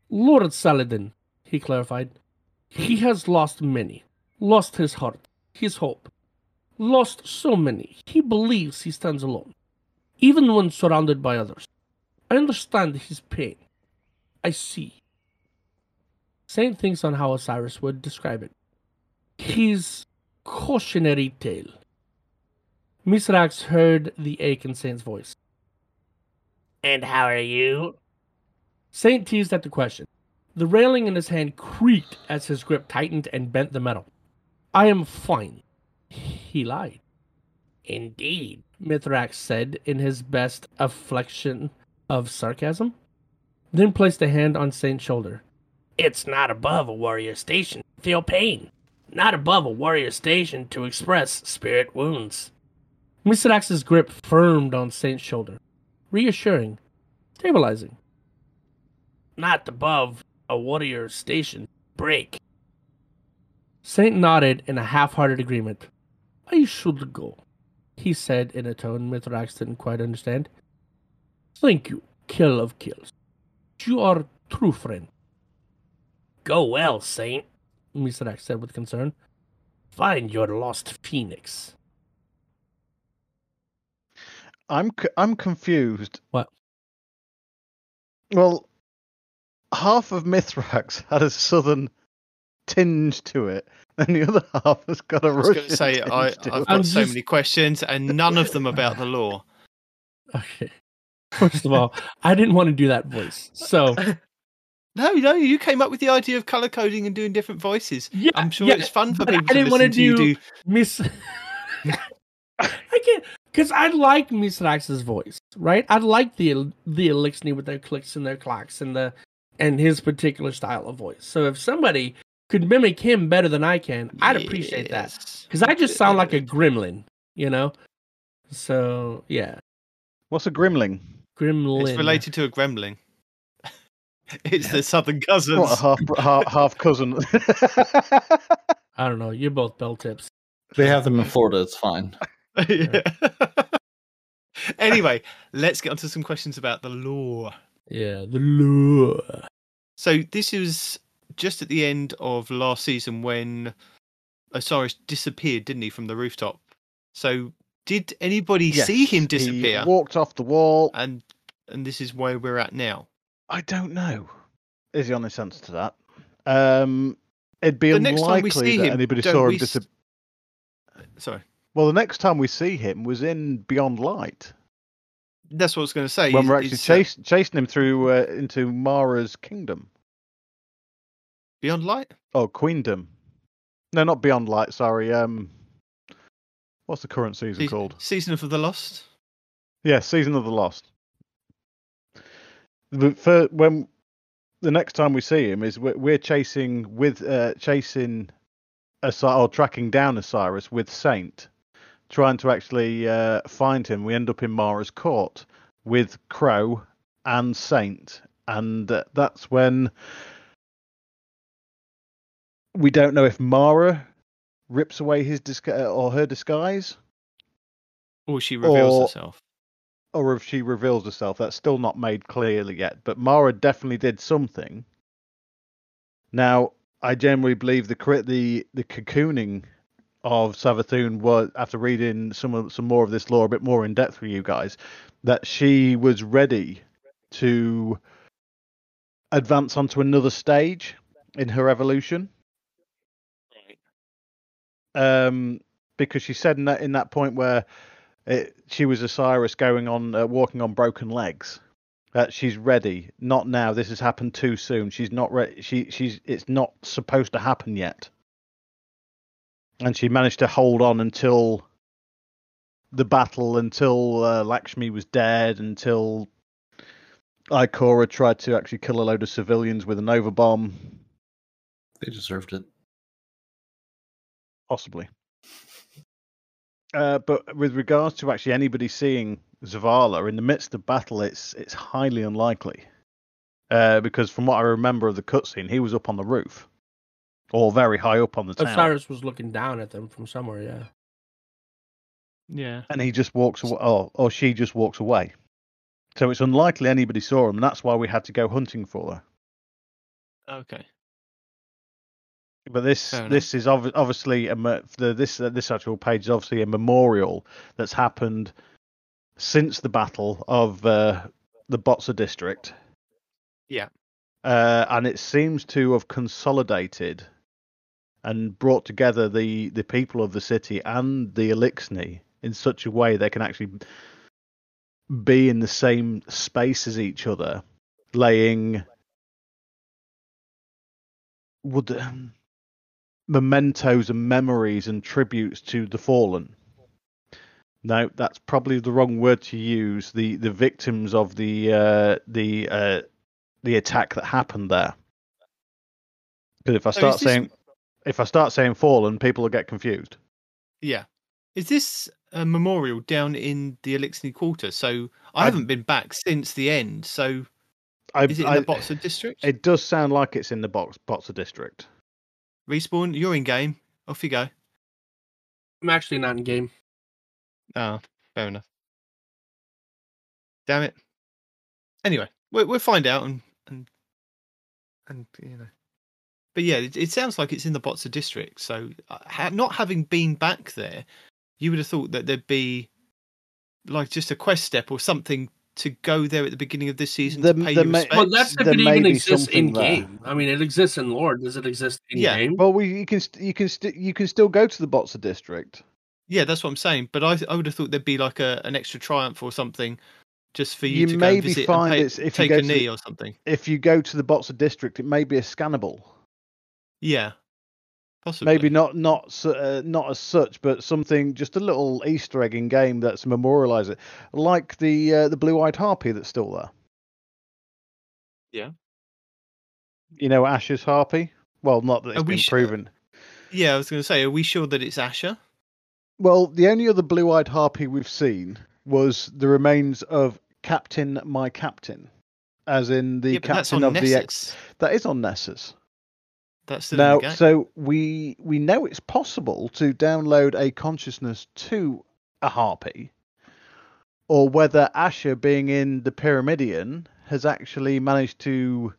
Lord Saladin, he clarified. He has lost many. Lost his heart, his hope. Lost so many. He believes he stands alone, even when surrounded by others. I understand his pain. I see. Saint thinks on how Osiris would describe it. His cautionary tale. Mithrax heard the ache in Saint's voice. And how are you? Saint teased at the question. The railing in his hand creaked as his grip tightened and bent the metal. I am fine. He lied. Indeed, Mithrax said in his best afflection of sarcasm, then placed a hand on Saint's shoulder. It's not above a warrior station to feel pain, not above a warrior station to express spirit wounds. Mithrax's grip firmed on Saint's shoulder, reassuring, stabilizing. Not above a warrior station break. Saint nodded in a half-hearted agreement. I should go, he said in a tone Mithrax didn't quite understand. Thank you, kill of kills. You are true friend. Go well, Saint, Mithrax said with concern. Find your lost phoenix. I'm c- I'm confused. What? Well, half of Mithrax had a southern tinge to it, and the other half has got a I was going to say I, I've got I'm so just- many questions and none of them about the lore. Okay. First of all, I didn't want to do that voice. So No, no, you came up with the idea of color coding and doing different voices. yeah, I'm sure yeah, it's fun for people I to didn't wanna listen to you do- do. Miss I can't because I like Mithrax's voice, right? I like the the Eliksni with their clicks and their clocks and the and his particular style of voice. So if somebody could mimic him better than I can, I'd appreciate that. Because I just sound like a gremlin, you know? So yeah. What's a grimling? Gremlin. It's related to a gremlin. it's the southern cousins. What a half half, half cousin. I don't know. You're both bell tips. They have them in Florida. It's fine. Yeah. anyway, let's get on to some questions about the lore. Yeah, the lure. So this was just at the end of last season when Osiris disappeared, didn't he, from the rooftop? So did anybody Yes, see him disappear? he walked off the wall. And and this is where we're at now. I don't know. Is the honest answer to that? Um, it'd be The next time we unlikely see that him, anybody saw him we s- disappear. Sorry. Well, the next time we see him was in Beyond Light. That's what I was going to say. when is- we're actually uh, chase, chasing him through uh, into Mara's kingdom Beyond Light. Oh, queendom. No, not Beyond Light. Sorry. Um, what's the current season Seas- called? Season of the Lost. Yeah, Season of the Lost. The, for when the next time we see him is we're, we're chasing with uh, chasing Osiris or tracking down Osiris with Saint, trying to actually uh, find him. We end up in Mara's court with Crow and Saint, and uh, that's when we don't know if Mara rips away his disgu- or her disguise Or she reveals Or- herself. or if she reveals herself. That's still not made clearly yet. But Mara definitely did something. Now, I generally believe the the the cocooning of Savathun was after reading some of, some more of this lore a bit more in depth for you guys, that she was ready to advance onto another stage in her evolution. Um, because she said in that in that point where it, she was Osiris going on uh, walking on broken legs. That she's ready. Not now. This has happened too soon. She's not ready. She she's it's not supposed to happen yet. And she managed to hold on until the battle, until uh, Lakshmi was dead, until Ikora tried to actually kill a load of civilians with a nova bomb, They deserved it. possibly. Uh, but with regards to actually anybody seeing Zavala in the midst of battle, it's it's highly unlikely. Uh, because from what I remember of the cutscene, he was up on the roof, or very high up on the tower, Osiris was looking down at them from somewhere. Yeah. Yeah. and he just walks away, or, or she just walks away. So it's unlikely anybody saw him, and that's why we had to go hunting for her. Okay. But this this is obvi- obviously a me- the this uh, this actual page is obviously a memorial that's happened since the battle of uh, the Botza district. Yeah. Uh, and it seems to have consolidated and brought together the the people of the city and the Eliksni in such a way they can actually be in the same space as each other, laying would um, mementos and memories and tributes to the fallen. No, that's probably the wrong word to use. The the victims of the uh, the uh, the attack that happened there. Because if I So start is this- saying if I start saying fallen, people will get confused. Yeah. Is this a memorial down in the Eliksni Quarter? So I, I- haven't been back since the end. So I, is it in I- the Botza district? It does sound like it's in the box Botza district. Respawn, you're in game. Off you go. I'm actually not in game. Ah, fair enough. Damn it. Anyway, we'll, we'll find out and and and you know. But yeah, it, it sounds like it's in the Botza district. So, uh, ha- not having been back there, you would have thought that there'd be like just a quest step or something to go there at the beginning of this season There- to pay there your may- respects. Well, that's if there it even be exists in there. game. I mean, it exists in lore. Does it exist in Yeah. game? Well, we you can st- you can st- you can still go to the Botza district. Yeah, that's what I'm saying. But I I would have thought there'd be like a an extra triumph or something just for you, You to go maybe visit find and pay, it's- if you go a to knee the- or something. If you go to the Botza district, it may be a scannable. Yeah, possibly. Maybe not not uh, not as such, but something just a little Easter egg in game that's memorialize it, like the uh, the blue eyed harpy that's still there. Yeah. You know Asher's harpy. Well, not that Are it's we been sh- proven. Yeah, I was going to say, are we sure that it's Asher? Well, the only other blue eyed harpy we've seen was the remains of Captain My Captain, as in the yeah, captain of the. Nessus. That is on Nessus. That's now, in the game. so we we know it's possible to download a consciousness to a harpy, or whether Asher, being in the Pyramidion, has actually managed to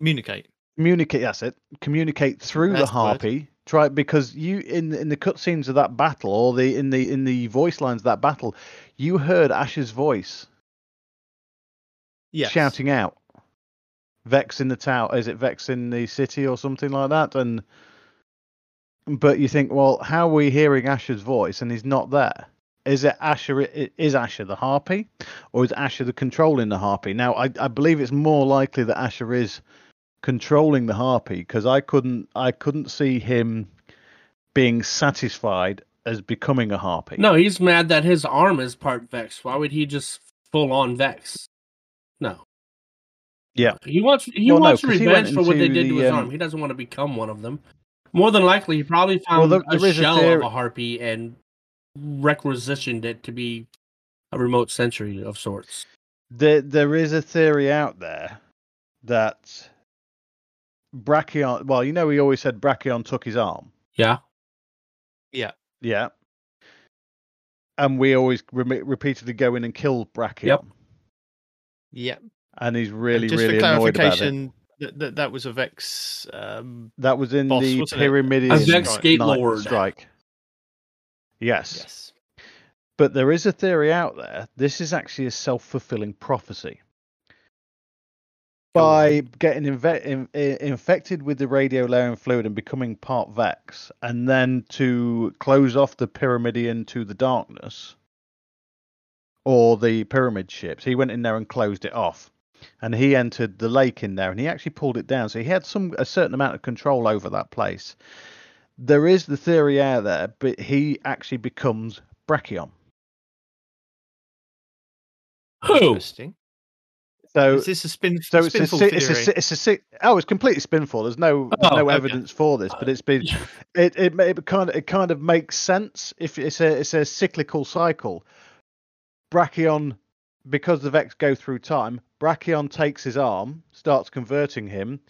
Communicate. communicate. That's it. Communicate through the That's the harpy. Try because you in in the cutscenes of that battle, or the in the in the voice lines of that battle, you heard Asher's voice Yes. shouting out. Vex in the tower. Is it Vex in the city or something like that? And but you think, well, how are we hearing Asher's voice and he's not there? is it Asher? Is Asher the harpy, or is Asher the controlling the harpy? Now, I, I believe it's more likely that Asher is controlling the harpy because I couldn't I couldn't see him being satisfied as becoming a harpy. No, he's mad that his arm is part Vex. Why would he just full on Vex? No. Yeah. He wants he Well, no, wants 'cause he went revenge for what they into did to his um, arm. He doesn't want to become one of them. More than likely, he probably Well, found there- a there is a shell of a harpy and requisitioned it to be a remote sentry of sorts. There there is a theory out there that Brakion. Well, you know, we always said Brakion took his arm. Yeah. Yeah. Yeah. And we always re- repeatedly go in and kill Brakion. Yep. Yeah. And he's really, just really for annoyed about it. clarification, that, that that was a Vex. Um, That was in Boss, the wasn't it? Pyramidion A Vex Gate Night Lord. strike. Yes. yes. But there is a theory out there. This is actually a self fulfilling prophecy. By getting inve- in, i- infected with the radiolarian fluid and becoming part Vex, and then to close off the Pyramidion to the darkness, or the pyramid ships, he went in there and closed it off. And he entered the lake in there, and he actually pulled it down. So he had some a certain amount of control over that place. There is the theory out there, but he actually becomes Brakion. Who? Interesting. So Is this a spin? So it's a, spinful it's a theory? si- it's a si- oh it's completely spinful. There's no Oh, no okay. evidence for this, but it's been it, it it kind of it kind of makes sense if it's a it's a cyclical cycle. Brakion, because the Vex go through time, Brakion takes his arm, starts converting him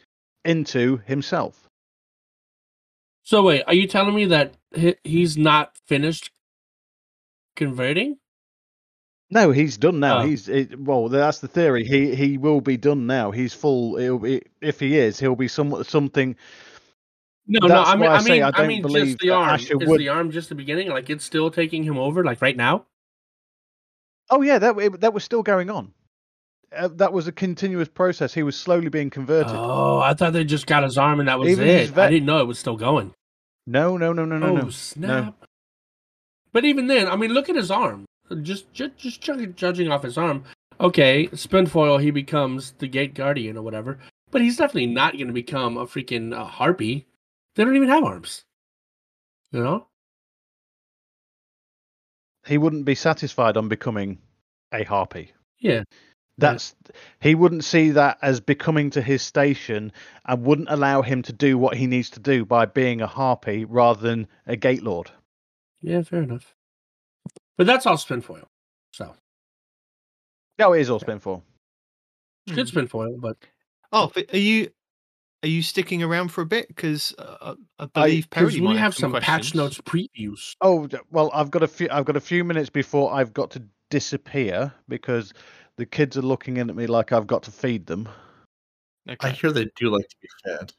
into himself. So wait, are you telling me that he's not finished converting? No, he's done now. Oh. He's it, well. That's the theory. He he will be done now. He's full. Be, if he is, he'll be some something. No, no. I mean, I I mean, I I, don't mean, believe just the arm. Asher Is would- the arm just the beginning? Like it's still taking him over, like right now? Oh yeah, that that was still going on. Uh, that was a continuous process. He was slowly being converted. Oh, I thought they just got his arm and that was Even it. I didn't know it was still going. no, no, no, no, no, oh no. snap! But even then, I mean, look at his arm. Just, just, just judging, judging off his arm. Okay, Spinfoil, he becomes the Gate Guardian or whatever. But he's definitely not going to become a freaking uh, harpy. They don't even have arms. You know? He wouldn't be satisfied on becoming a harpy. Yeah. That's he wouldn't see that as becoming to his station and wouldn't allow him to do what he needs to do by being a harpy rather than a gate lord. Yeah, fair enough. But that's all spin foil. So No, it is all spin for. it's good hmm. Spinfoil, but Oh, are you are you sticking around for a bit? Because uh, I believe because Parody we might have some, some patch questions. notes previews. Oh well, I've got a few. I've got a few minutes before I've got to disappear because the kids are looking in at me like I've got to feed them. Okay. I hear they do like to be fed.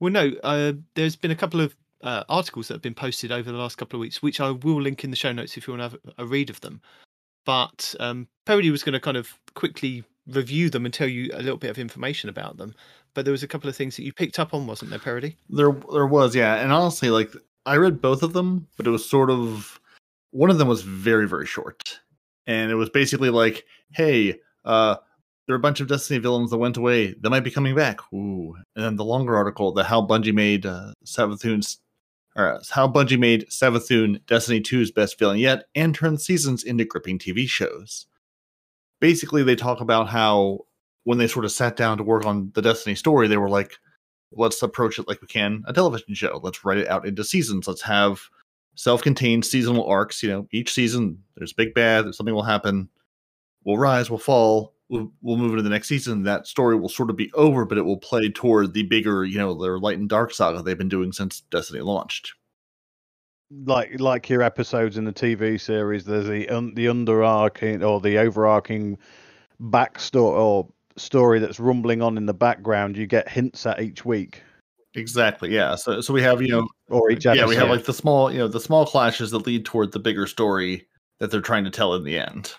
Well, no, uh, there's been a couple of uh, articles that have been posted over the last couple of weeks, which I will link in the show notes if you want to have a read of them. But um, Parody was going to kind of quickly review them and tell you a little bit of information about them. But there was a couple of things that you picked up on, wasn't there, Parody? There, there was, yeah. And honestly, like I read both of them, but it was sort of one of them was very, very short, and it was basically like, "Hey, uh, there are a bunch of Destiny villains that went away. They might be coming back." Ooh, and then the longer article, the how Bungie made uh, Savathun's, or uh, how Bungie made Savathun Destiny 2's best villain yet, and turned seasons into gripping TV shows. Basically, they talk about how when they sort of sat down to work on the Destiny story, they were like, let's approach it like we can a television show. Let's write it out into seasons. Let's have self-contained seasonal arcs. You know, each season there's big bad, something will happen. We'll rise, we'll fall, we'll, we'll move into the next season. That story will sort of be over, but it will play toward the bigger, you know, their light and dark saga they've been doing since Destiny launched. like like your episodes in the TV series, there's the un, the underarching or the overarching backstory or story that's rumbling on in the background. You get hints at each week Exactly. Yeah. So so we have you know or each episode. yeah we have like the small you know the small clashes that lead toward the bigger story that they're trying to tell in the end.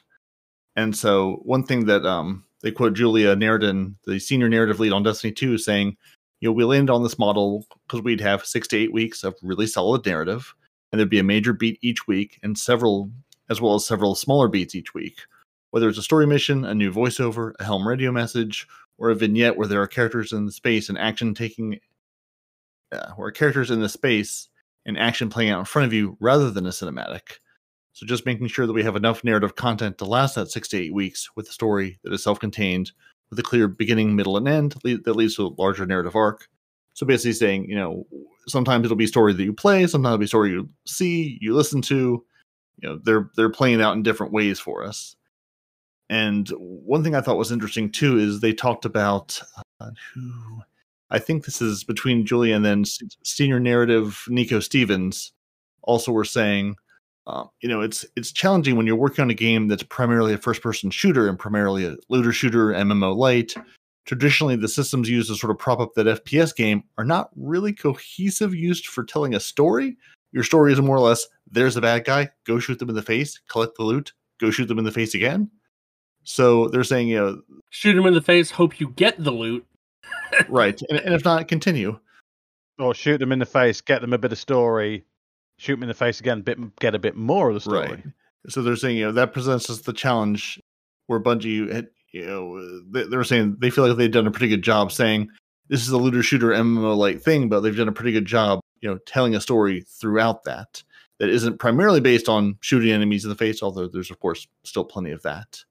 And so one thing that um they quote Julia Nardin, the senior narrative lead on Destiny 2, saying, you know, we landed on this model because we'd have six to eight weeks of really solid narrative, and there'd be a major beat each week and several as well as several smaller beats each week. Whether it's a story mission, a new voiceover, a Helm radio message, or a vignette where there are characters in the space and action taking, uh, where characters in the space and action playing out in front of you rather than a cinematic. So just making sure that we have enough narrative content to last that six to eight weeks with a story that is self-contained with a clear beginning, middle, and end that leads to a larger narrative arc. So basically saying, you know, sometimes it'll be story that you play, sometimes it'll be story you see, you listen to. You know, they're they're playing out in different ways for us. And one thing I thought was interesting too is they talked about uh, who I think this is between Julia and then senior narrative Nico Stevens. Also, were saying, uh, you know, it's it's challenging when you're working on a game that's primarily a first person shooter and primarily a looter shooter, MMO light. Traditionally, the systems used to sort of prop up that FPS game are not really cohesive, used for telling a story. Your story is more or less: there's a bad guy, go shoot them in the face, collect the loot, go shoot them in the face again. So they're saying, you know, Shoot him in the face. Hope you get the loot. right, and, and if not, continue. Or shoot them in the face, get them a bit of story, shoot them in the face again, bit get a bit more of the story. Right. So they're saying, you know, that presents us the challenge where Bungie had, you know, they, they were saying they feel like they've done a pretty good job saying this is a looter shooter MMO like thing, but they've done a pretty good job, you know, telling a story throughout that that isn't primarily based on shooting enemies in the face, although there's of course still plenty of that.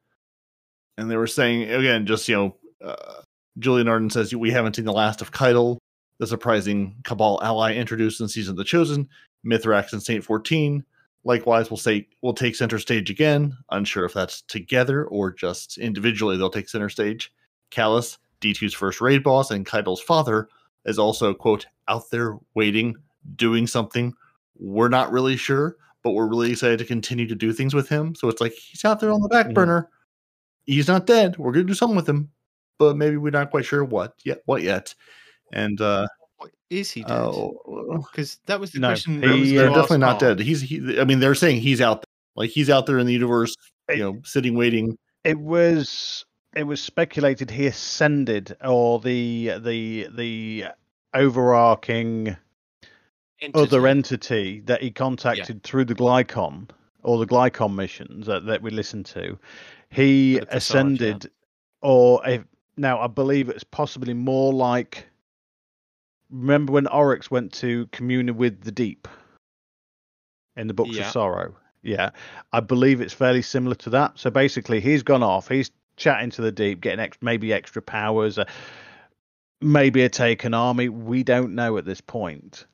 And they were saying again, just you know, uh, Julia Nardin says we haven't seen the last of Caiatl, the surprising Cabal ally introduced in season of the Chosen, Mithrax and Saint 14. Likewise, we'll say we'll take center stage again. Unsure if that's together or just individually they'll take center stage. Calus, D2's first raid boss, and Caiatl's father is also quote out there waiting, doing something. We're not really sure, but we're really excited to continue to do things with him. So it's like he's out there on the back Mhm. burner. He's not dead. We're gonna do something with him, but maybe we're not quite sure what yet. What yet? And uh, What, is he dead? oh, Because that was the No, question. he- was they're definitely not part. dead. He's he. I mean, they're saying he's out there. Like he's out there in the universe, you know, sitting waiting. It was it was speculated he ascended or the the the overarching other entity that he contacted through the Glykon or the Glykon missions that, that we listened to. He Passage, yeah. ascended, or if, now I believe it's possibly more like. Remember when Oryx went to commune with the deep in the Books Yeah. of Sorrow? Yeah, I believe it's fairly similar to that. So basically, he's gone off. He's chatting to the deep, getting ex- maybe extra powers, uh, maybe a taken army. We don't know at this point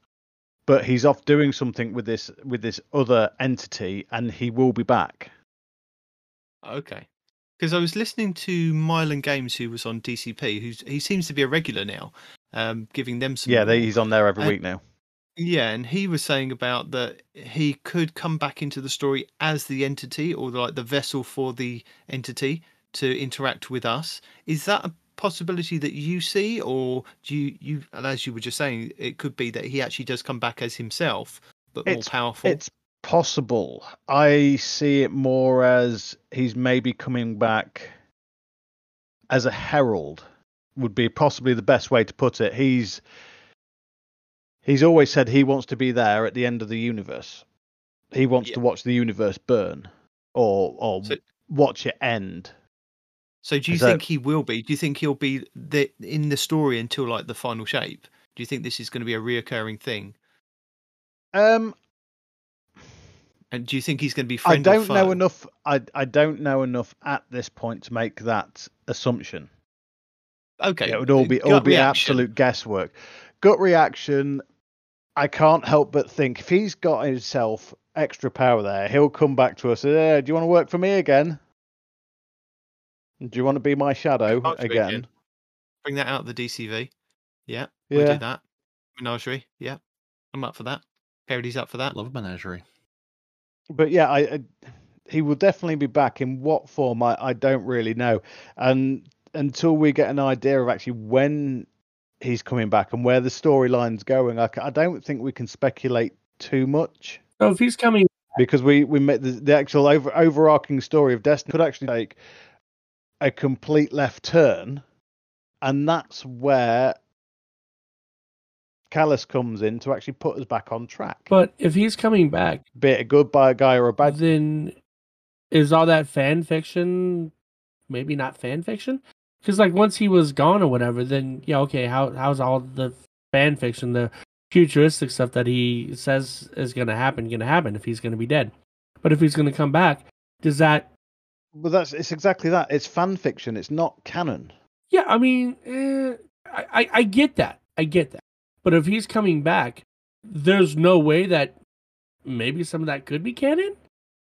but he's off doing something with this with this other entity and he will be back Okay. Because I was listening to Myelin Games, who was on DCP, who's he seems to be a regular now, um, giving them some. yeah they, he's on there every I- week now Yeah, and he was saying about that he could come back into the story as the entity or like the vessel for the entity to interact with us. Is that a possibility that you see, or do you, you and as you were just saying, it could be that he actually does come back as himself, but more powerful? it's possible i see it more as he's maybe coming back as a herald would be possibly the best way to put it he's he's always said he wants to be there at the end of the universe he wants Yeah. to watch the universe burn or or So- watch it end So do you that- think he will be? Do you think he'll be the, in the story until like the final shape? Do you think this is going to be a reoccurring thing? um And do you think he's going to be I friend or don't know foe? enough. I I don't know enough at this point to make that assumption. Okay, it would all be all be reaction. absolute guesswork. Gut reaction. I can't help but think if he's got himself extra power there, he'll come back to us. Eh, do you want to work for me again? Do you want to be my shadow again? again. Bring that out of the DCV. Yeah, yeah. we'll do that. Menagerie. Yeah, I'm up for that. Parody's up for that. Love menagerie. But yeah, I, I he will definitely be back. In what form, I, I don't really know. And until we get an idea of actually when he's coming back and where the storyline's going, I, I don't think we can speculate too much So if he's coming, because we we met the, the actual over, overarching story of Destiny could actually take a complete left turn, and that's where. Calus comes in to actually put us back on track. but if he's coming back, Be it a good guy or a bad then is all that fan fiction? Maybe not fan fiction, because like once he was gone or whatever, then yeah, okay. How how's all the fan fiction, the futuristic stuff that he says is going to happen, going to happen if he's going to be dead? But if he's going to come back, does that? Well, that's it's exactly that. It's fan fiction. It's not canon. Yeah, I mean, eh, I, I I get that, I get that. But if he's coming back, there's no way that maybe some of that could be canon.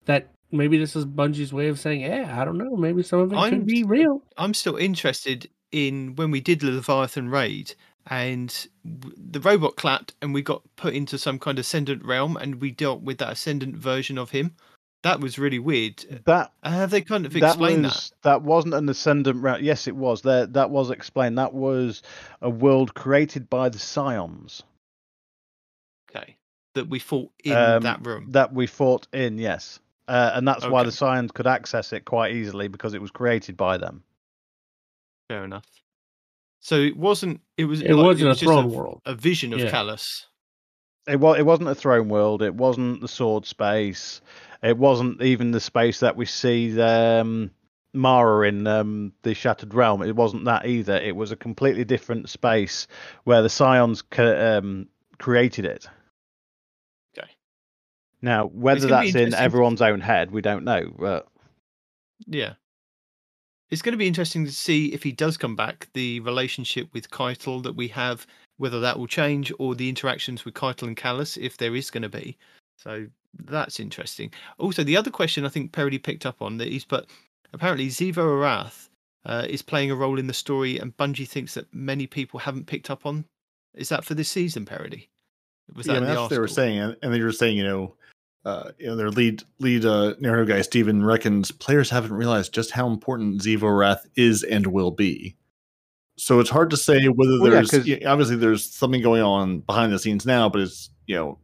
That maybe this is Bungie's way of saying, yeah, I don't know, maybe some of it I'm- could be real. I'm still interested in when we did the Leviathan raid and the robot clapped and we got put into some kind of ascendant realm and we dealt with that ascendant version of him. That was really weird. That Have they kind of that explained was that wasn't an ascendant route. Yes, it was. There that was explained. That was a world created by the Scions? Okay. That we fought in Um, that room. that we fought in. Yes, uh, and that's why the Scions could access it quite easily because it was created by them. Fair enough. So it wasn't. It was. It like- wasn't was a just throne world. A vision of Yeah. Calus. It was. It wasn't a throne world. It wasn't the sword space. It wasn't even the space that we see um, Mara in um, the Shattered Realm. It wasn't that either. It was a completely different space where the Scions ca- um, created it. Okay. Now, whether that's in everyone's own head, we don't know. But Yeah. It's going to be interesting to see if he does come back, the relationship with Caiatl that we have, whether that will change or the interactions with Caiatl and Calus, if there is going to be. So that's interesting. Also, the other question I think Parody picked up on that he's put apparently Xivu Arath uh, is playing a role in the story, and Bungie thinks that many people haven't picked up on. Is that for this season, Parody? Was that yeah, in and the that's what they were saying, and and they were saying, you know, uh, you know, their lead lead uh, narrative guy Steven reckons players haven't realized just how important Xivu Arath is and will be. So it's hard to say whether Well, yeah, yeah, obviously there's something going on behind the scenes now, but it's you know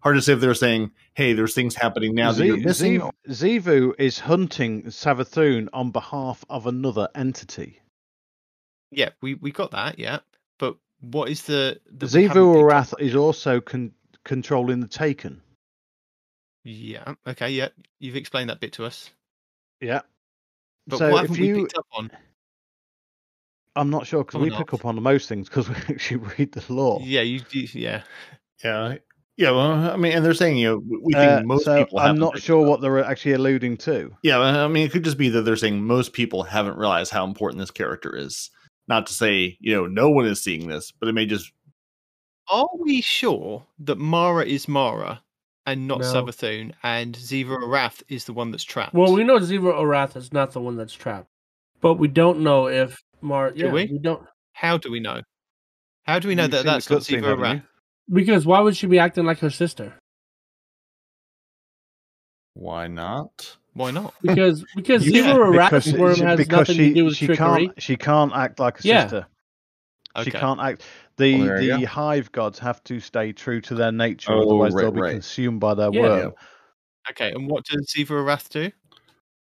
hard to say if they're saying, hey, there's things happening now that Z- you're missing. Ziv- Xivu is hunting Savathun on behalf of another entity. Yeah, we, we got that, yeah. But what is the. the we Xivu picked Arath is also con- controlling the Taken. Yeah. Okay. Yeah. You've explained that bit to us. Yeah. But so what if haven't we you, picked up on? I'm not sure because Probably we pick up on the most things because we actually read the law. Yeah. You. you yeah. Yeah, yeah. Well, I mean, and they're saying you know we think Uh, most so people. I'm haven't sure what they're actually alluding to. Yeah, I mean, it could just be that they're saying most people haven't realized how important this character is. Not to say you know no one is seeing this, but it may just Are we sure that Mara is Mara and not No. Savathun, and Xivu Arath is the one that's trapped? Well, we know Xivu Arath is not the one that's trapped, but we don't know if Mara. Do yeah, we? we don't How do we know? How do we know You've that that's not cutscene, Xivu Arath? You? because why would she be acting like her sister? why not? Why not? Because because Yeah, Zero Because, Arath's worm she- has nothing she, to do with she trickery. can't she can't act like a Yeah. sister. She can't act. The Well, the go. hive gods have to stay true to their nature, Oh, otherwise right, they'll be right. consumed by their Yeah. worm. Okay. And what does Xivu Arath do?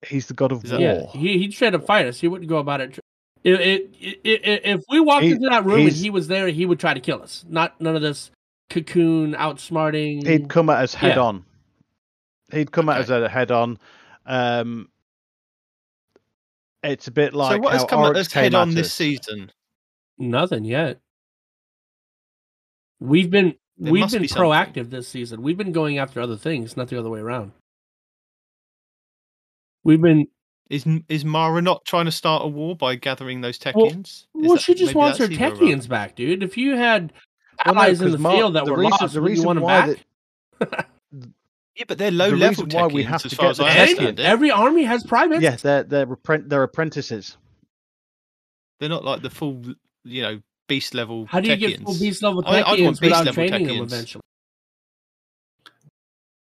He's the god of Is war. Yeah, he he tried to fight us. He wouldn't go about it. It, it, it, it, if we walked He- into that room and he was there, he would try to kill us. Not none of this cocoon outsmarting. He'd come at us head Yeah. on. He'd come at us at head on. Um, it's a bit like so what has how come at us head on at this season? Nothing yet. We've been There we've been be something. proactive this season. We've been going after other things, not the other way around. We've been Is is Mara not trying to start a war by gathering those Well- Techeuns? Is well. that- she just wants her that's Techeuns back, dude. If you had Well, no, allies in 'cause the Mar- field that the were reason- lost, the would you reason want them why back? Yeah, but they're low The level reason why we have to get as the I And understand it. every army has privates. Yeah, they're they're appren- they're apprentices. They're not like the full, you know, beast level. How do you Techeuns. get full beast level I- I'd want beast without level training them eventually?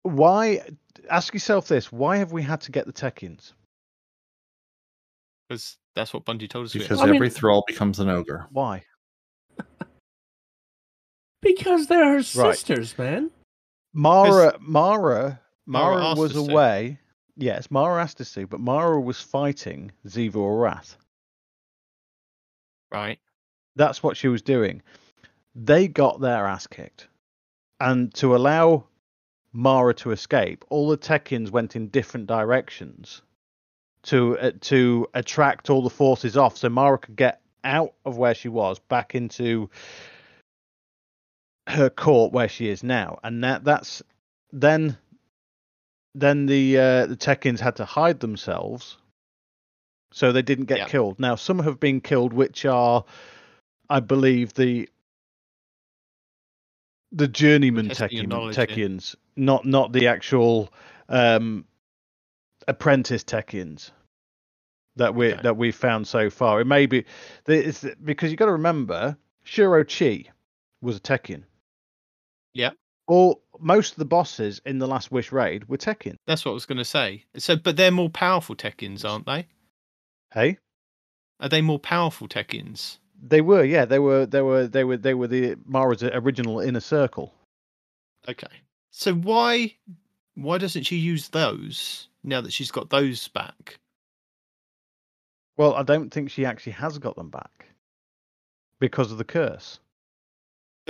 Why? Ask yourself this: Why have we had to get the Techeuns? Because that's what Bungie told us. we had. Because I mean- every thrall becomes an ogre. Why? Because they're her sisters, man. Mara, Mara, Mara Mara, was us to. away. Yes, Mara asked us to, but Mara was fighting Xivu Arath. right. That's what she was doing. They got their ass kicked, and to allow Mara to escape, all the Techeuns went in different directions to uh, to attract all the forces off, so Mara could get out of where she was back into her court where she is now, and that that's then then the uh, the Techeuns had to hide themselves so they didn't get Yeah. killed. Now some have been killed, which are, I believe, the the journeyman Testing your Techeun, knowledge here. Techeuns, not not the actual um, apprentice Techeuns that we Okay. that we've found so far. It may be it's because you've got to remember Shuro Chi was a Techeun. Yeah. Or most of the bosses in the Last Wish raid were Techeun. That's what I was going to say. So, but they're more powerful Techeuns, aren't they? Hey, Are they more powerful Techeuns? they were. Yeah, they were. They were. They were. They were the Mara's original inner circle. Okay. So why why doesn't she use those now that she's got those back? Well, I don't think she actually has got them back because of the curse.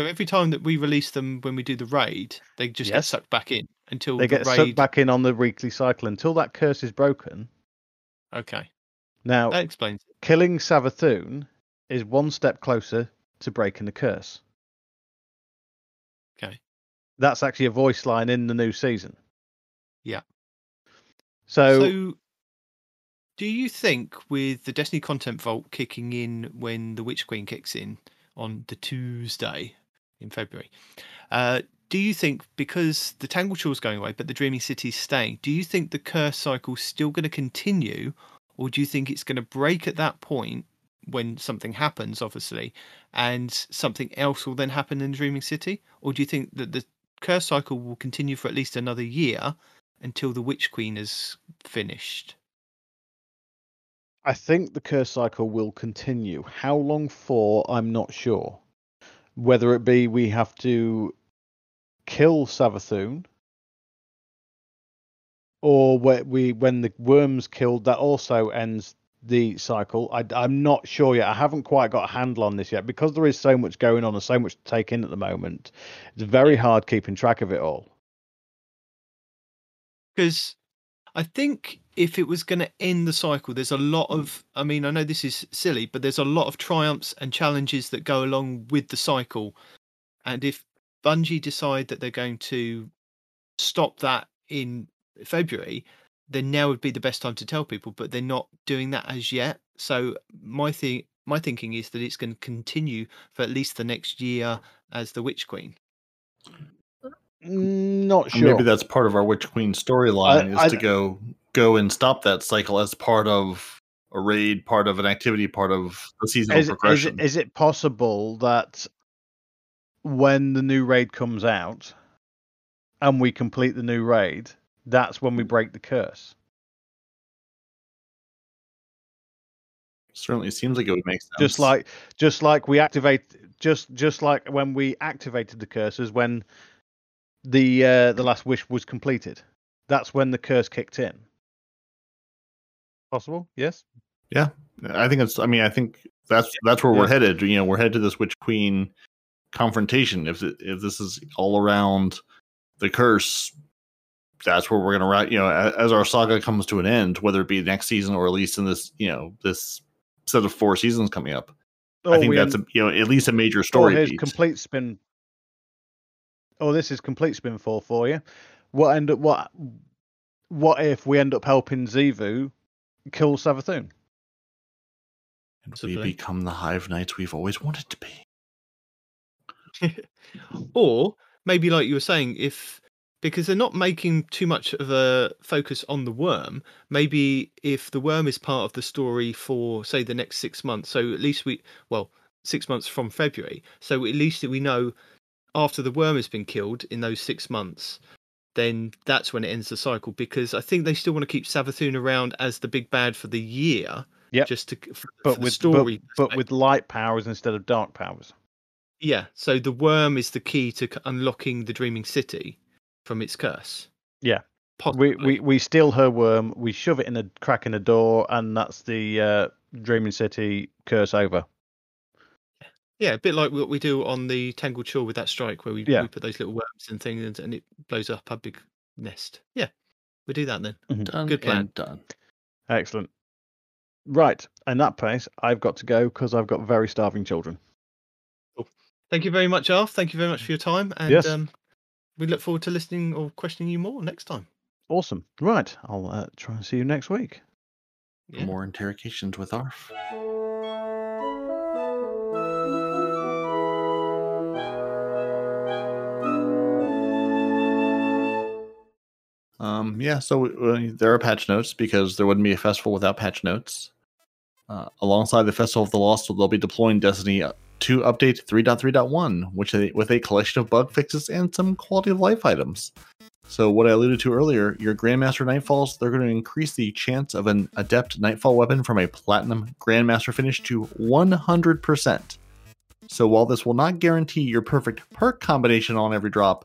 So every time that we release them when we do the raid, they just get sucked back in until They the get raid. sucked back in on the weekly cycle until that curse is broken. Okay, Now, that explains it. killing Savathun is one step closer to breaking the curse. Okay. That's actually a voice line in the new season. Yeah. So, So, do you think with the Destiny Content Vault kicking in when the Witch Queen kicks in on the Tuesday in February, uh, do you think because the Tangled Shore's going away but the Dreaming City's staying, do you think the curse cycle's still going to continue, or do you think it's going to break at that point when something happens, obviously, and something else will then happen in Dreaming City, or do you think that the curse cycle will continue for at least another year until the Witch Queen is finished? I think the curse cycle will continue. How long for, I'm not sure. Whether it be we have to kill Savathun, or we when the worms killed, that also ends the cycle. I, am not sure yet. I haven't quite got a handle on this yet because there is so much going on and so much to take in at the moment. It's very hard keeping track of it all. Because I think if it was going to end the cycle, there's a lot of. I mean, I know this is silly, but there's a lot of triumphs and challenges that go along with the cycle. And if Bungie decide that they're going to stop that in February, then now would be the best time to tell people. But they're not doing that as yet. So my thing, my thinking is that it's going to continue for at least the next year as the Witch Queen. Not sure. Maybe that's part of our Witch Queen storyline is I- to go go and stop that cycle as part of a raid, part of an activity, part of the seasonal is, is, progression. it, is it possible that when the new raid comes out and we complete the new raid, that's when we break the curse? Certainly seems like it would make sense. Just like just like we activate just just like when we activated the curses when the uh, the last wish was completed. That's when the curse kicked in. Possible? Yes. Yeah, I think it's. I mean, I think that's that's where we're headed. You know, we're headed to this Witch Queen confrontation. If it, if this is all around the curse, that's where we're gonna write. You know, as, as our saga comes to an end, whether it be next season or at least in this, you know, this set of four seasons coming up. I oh, think that's a, you know at least a major Oh, story beat. complete spin. Oh, this is complete spinfall for you. What end up what? What if we end up helping Xivu kill Savathun? and we Possibly. become the Hive Knights we've always wanted to be. or maybe like you were saying if because they're not making too much of a focus on the worm maybe if the worm is part of the story for say the next six months so at least we well six months from february so at least we know after the worm has been killed in those six months then that's when it ends the cycle because i think they still want to keep savathun around as the big bad for the year Yeah, just to for, But for with story but, but with light powers instead of dark powers. Yeah, so the worm is the key to unlocking the Dreaming City from its curse. Yeah. Possibly. We, we we steal her worm, we shove it in a crack in a door, and that's the uh, Dreaming City curse over. Yeah, a bit like what we do on the Tangled Shore with that strike, where we, Yeah. we put those little worms and things, and it blows up a big nest. Yeah, we do that then. Done Good plan. done. Excellent. Right. In that place, I've got to go because I've got very starving children. Thank you very much, Arf. Thank you very much for your time, and Yes. um, we look forward to listening or questioning you more next time. Awesome. Right. I'll uh, try and see you next week. Yeah. More interrogations with Arf. Um, yeah, so uh, there are patch notes because there wouldn't be a festival without patch notes. Uh, alongside the Festival of the Lost, they'll be deploying Destiny 2 Update 3.3.1, which they, with a collection of bug fixes and some quality of life items. So, what I alluded to earlier, your Grandmaster Nightfalls, they're going to increase the chance of an Adept Nightfall weapon from a Platinum Grandmaster finish to 100%. So, while this will not guarantee your perfect perk combination on every drop,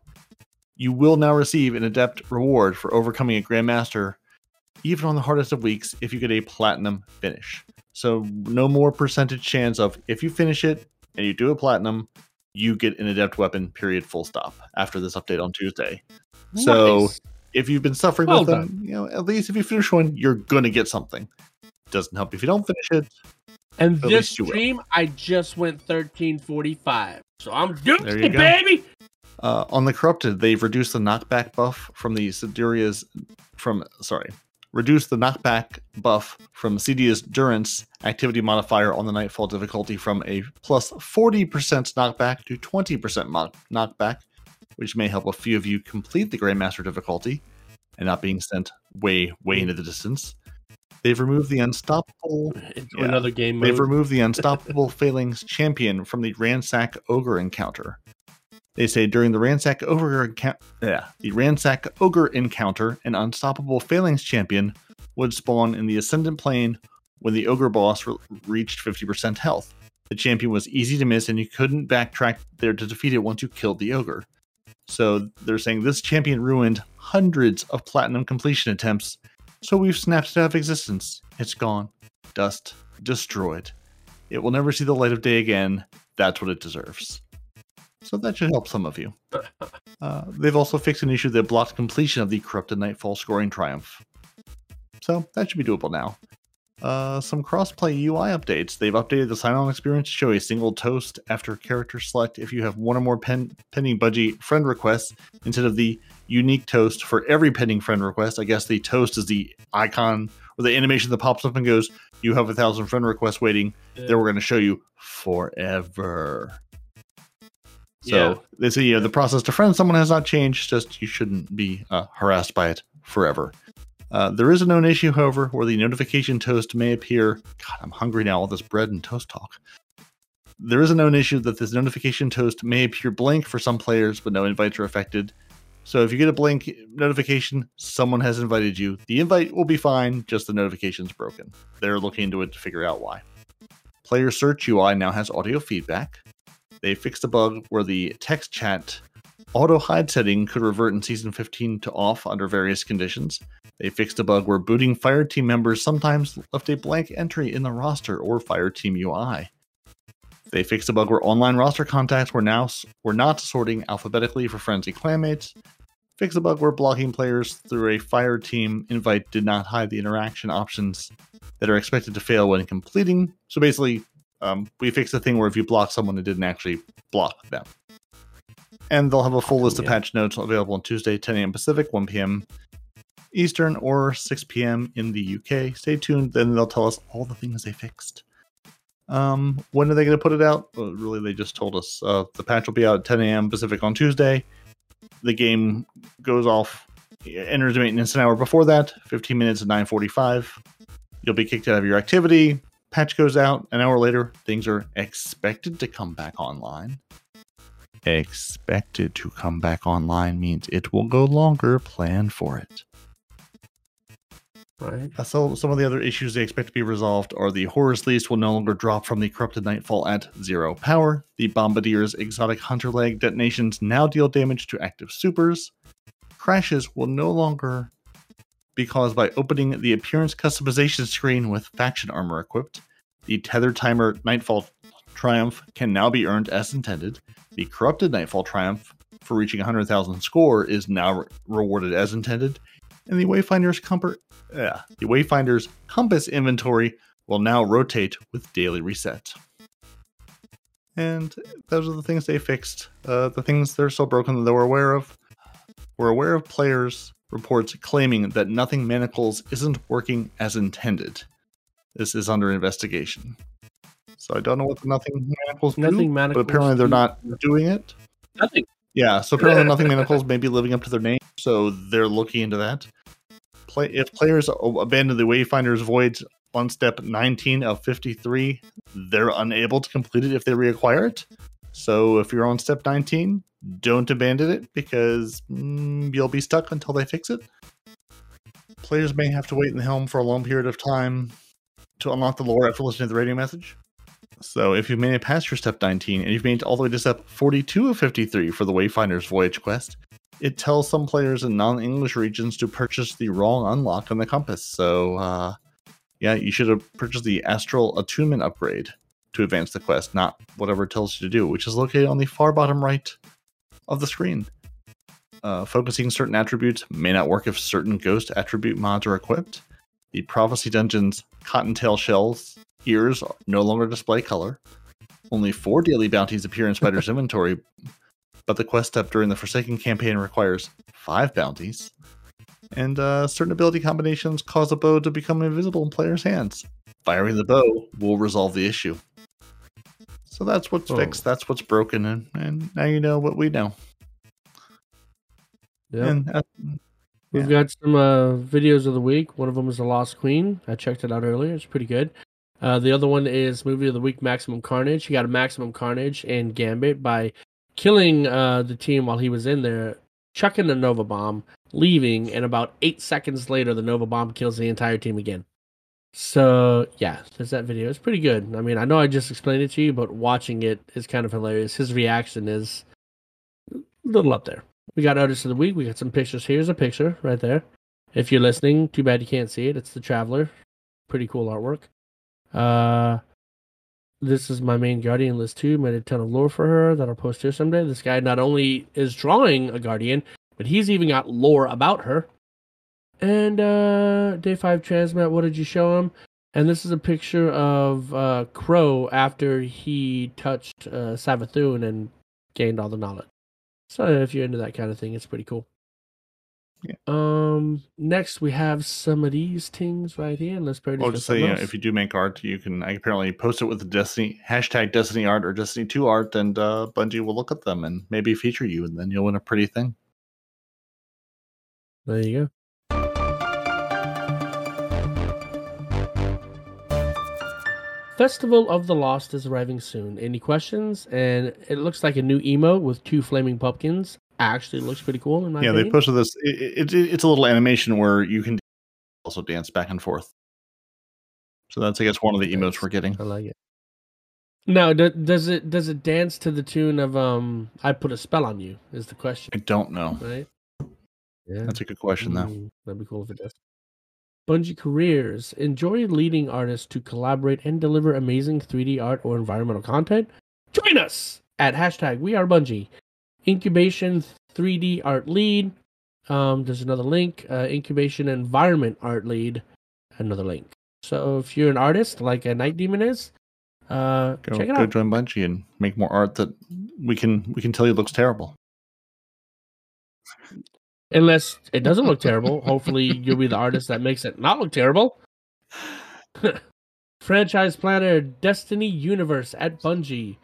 you will now receive an Adept reward for overcoming a Grandmaster, even on the hardest of weeks, if you get a Platinum finish. So, no more percentage chance of if you finish it and you do a Platinum, you get an Adept weapon, period, full stop, after this update on Tuesday. So, if you've been suffering Well with them, you know, at least if you finish one, you're gonna get something. Doesn't help if you don't finish it. and this you will. stream, I just went thirteen forty five, so I'm doing it, baby. Uh, on the corrupted, they've reduced the knockback buff from the Siduria's from sorry, reduced the knockback buff from Sedia's Durance activity modifier on the Nightfall difficulty from a plus 40% knockback to 20% mo- knockback, which may help a few of you complete the Grandmaster difficulty and not being sent way, way into the distance. They've removed the unstoppable Into Yeah. another game Mode. They've removed the Unstoppable Failings champion from the Ransack Ogre encounter. They say during the Ransack Ogre encounter, the Ransack Ogre encounter, an Unstoppable Failings champion would spawn in the Ascendant Plane when the Ogre boss re- reached 50% health. The champion was easy to miss, and you couldn't backtrack there to defeat it once you killed the Ogre. So they're saying this champion ruined hundreds of platinum completion attempts, so we've snapped it out of existence. It's gone. Dust. Destroyed. It will never see the light of day again. That's what it deserves. So that should help some of you. Uh, they've also fixed an issue that blocked completion of the Corrupted Nightfall scoring triumph. So that should be doable now. Uh, some crossplay UI updates. They've updated the sign-on experience to show a single toast after character select if you have one or more pen- pending Bungie friend requests instead of the unique toast for every pending friend request. I guess the toast is the icon or the animation that pops up and goes, "You have a thousand friend requests waiting." Yeah. Then we're going to show you forever. So Yeah. they say, you know, the process to friend someone has not changed. Just you shouldn't be uh, harassed by it forever. Uh, there is a known issue, however, where the notification toast may appear. God, I'm hungry now. All this bread and toast talk. There is a known issue that this notification toast may appear blank for some players, but no invites are affected. So if you get a blank notification, someone has invited you. The invite will be fine, just the notification's broken. They're looking into it to figure out why. Player Search UI now has audio feedback. They fixed a bug where the text chat auto hide setting could revert in season 15 to off under various conditions. They fixed a bug where booting fire team members sometimes left a blank entry in the roster or fire team UI. They fixed a bug where online roster contacts were now were not sorting alphabetically for friends and clanmates. Fixed a bug where blocking players through a fire team invite did not hide the interaction options that are expected to fail when completing. So basically, um, we fixed the thing where if you block someone, it didn't actually block them. And they'll have a full list of patch notes available on Tuesday, 10 a.m. Pacific, 1 p.m. Eastern, or 6 p.m. in the UK. Stay tuned, then they'll tell us all the things they fixed. Um, when are they going to put it out? Well, really, they just told us uh, the patch will be out at 10 a.m. Pacific on Tuesday. The game goes off, enters maintenance an hour before that, 15 minutes at 9:45. You'll be kicked out of your activity. Patch goes out an hour later. Things are expected to come back online. Expected to come back online means it will go longer. Plan for it. right? Uh, So some of the other issues they expect to be resolved are the Horror's Least will no longer drop from the Corrupted Nightfall at zero power. The Bombardier's exotic hunter leg detonations now deal damage to active supers. Crashes will no longer be caused by opening the appearance customization screen with faction armor equipped. The tether timer Nightfall Triumph can now be earned as intended. The Corrupted Nightfall Triumph for reaching 100,000 score is now re- rewarded as intended. And the Wayfinder's, uh, the Wayfinder's Compass inventory will now rotate with daily reset. And those are the things they fixed. Uh, the things they're still broken that they were aware of. We're aware of players' reports claiming that Nothing Manacles isn't working as intended. This is under investigation. So I don't know what the Nothing Manacles do, Nothing but Manacles apparently they're not doing it. Nothing. Yeah, so apparently Nothing Manacles may be living up to their name, so they're looking into that. Play if players abandon the Wayfinder's Voyage on step 19 of 53, they're unable to complete it if they reacquire it. So if you're on step 19, don't abandon it because mm, you'll be stuck until they fix it. Players may have to wait in the helm for a long period of time to unlock the lore after listening to the radio message. So if you've made it past your step 19 and you've made it all the way to step 42 of 53 for the Wayfinder's Voyage quest, it tells some players in non-English regions to purchase the wrong unlock on the compass. So uh, yeah, you should have purchased the Astral Attunement upgrade to advance the quest, not whatever it tells you to do, which is located on the far bottom right of the screen. Uh, focusing certain attributes may not work if certain ghost attribute mods are equipped. The Prophecy Dungeon's Cottontail shells ears no longer display color. Only four daily bounties appear in Spider's inventory, but the quest step during the Forsaken campaign requires five bounties. And uh, certain ability combinations cause a bow to become invisible in players' hands. Firing the bow will resolve the issue. So that's what's Oh. fixed, that's what's broken, and, and now you know what we know. Yeah. And uh, We've got some uh, videos of the week. One of them is The Lost Queen. I checked it out earlier. It's pretty good. Uh, the other one is Movie of the Week Maximum Carnage. He got a Maximum Carnage in Gambit by killing uh, the team while he was in there, chucking the Nova Bomb, leaving, and about eight seconds later, the Nova Bomb kills the entire team again. So, yeah, there's that video. It's pretty good. I mean, I know I just explained it to you, but watching it is kind of hilarious. His reaction is a little up there. We got artists of the week. We got some pictures. Here's a picture right there. If you're listening, too bad you can't see it. It's the Traveler. Pretty cool artwork. Uh, this is my main Guardian list too. Made a ton of lore for her that I'll post here someday. This guy not only is drawing a Guardian, but he's even got lore about her. And uh, day five transmat. What did you show him? And this is a picture of uh, Crow after he touched uh, Savathun and gained all the knowledge. So if you're into that kind of thing, it's pretty cool. Yeah. Um. Next, we have some of these things right here. Let's parody. I'll just say, you know, if you do make art, you can I apparently post it with the Destiny hashtag Destiny art or Destiny 2 art, and uh, Bungie will look at them and maybe feature you, and then you'll win a pretty thing. there you go. Festival of the Lost is arriving soon. Any questions? And it looks like a new emo with two flaming pumpkins. Actually, looks pretty cool in my yeah, they opinion. posted this. It, it, it's a little animation where you can also dance back and forth. So that's, I guess, one of the emotes we're getting. I like it. Now, do, does it does it dance to the tune of um "I Put a Spell on You"? Is the question, I don't know. right? Yeah, That's a good question, though. Mm, that'd be cool if it does. Bungie careers enjoy leading artists to collaborate and deliver amazing 3D art or environmental content. Join us at hashtag We Are Bungie. Incubation 3D art lead. Um, there's another link. Uh, incubation environment art lead. Another link. So if you're an artist like a Night Demon is, uh, Go, check it go out. join Bungie and make more art that we can we can tell you looks terrible. Unless it doesn't look terrible. Hopefully, you'll be the artist that makes it not look terrible. Franchise planner Destiny Universe at Bungie.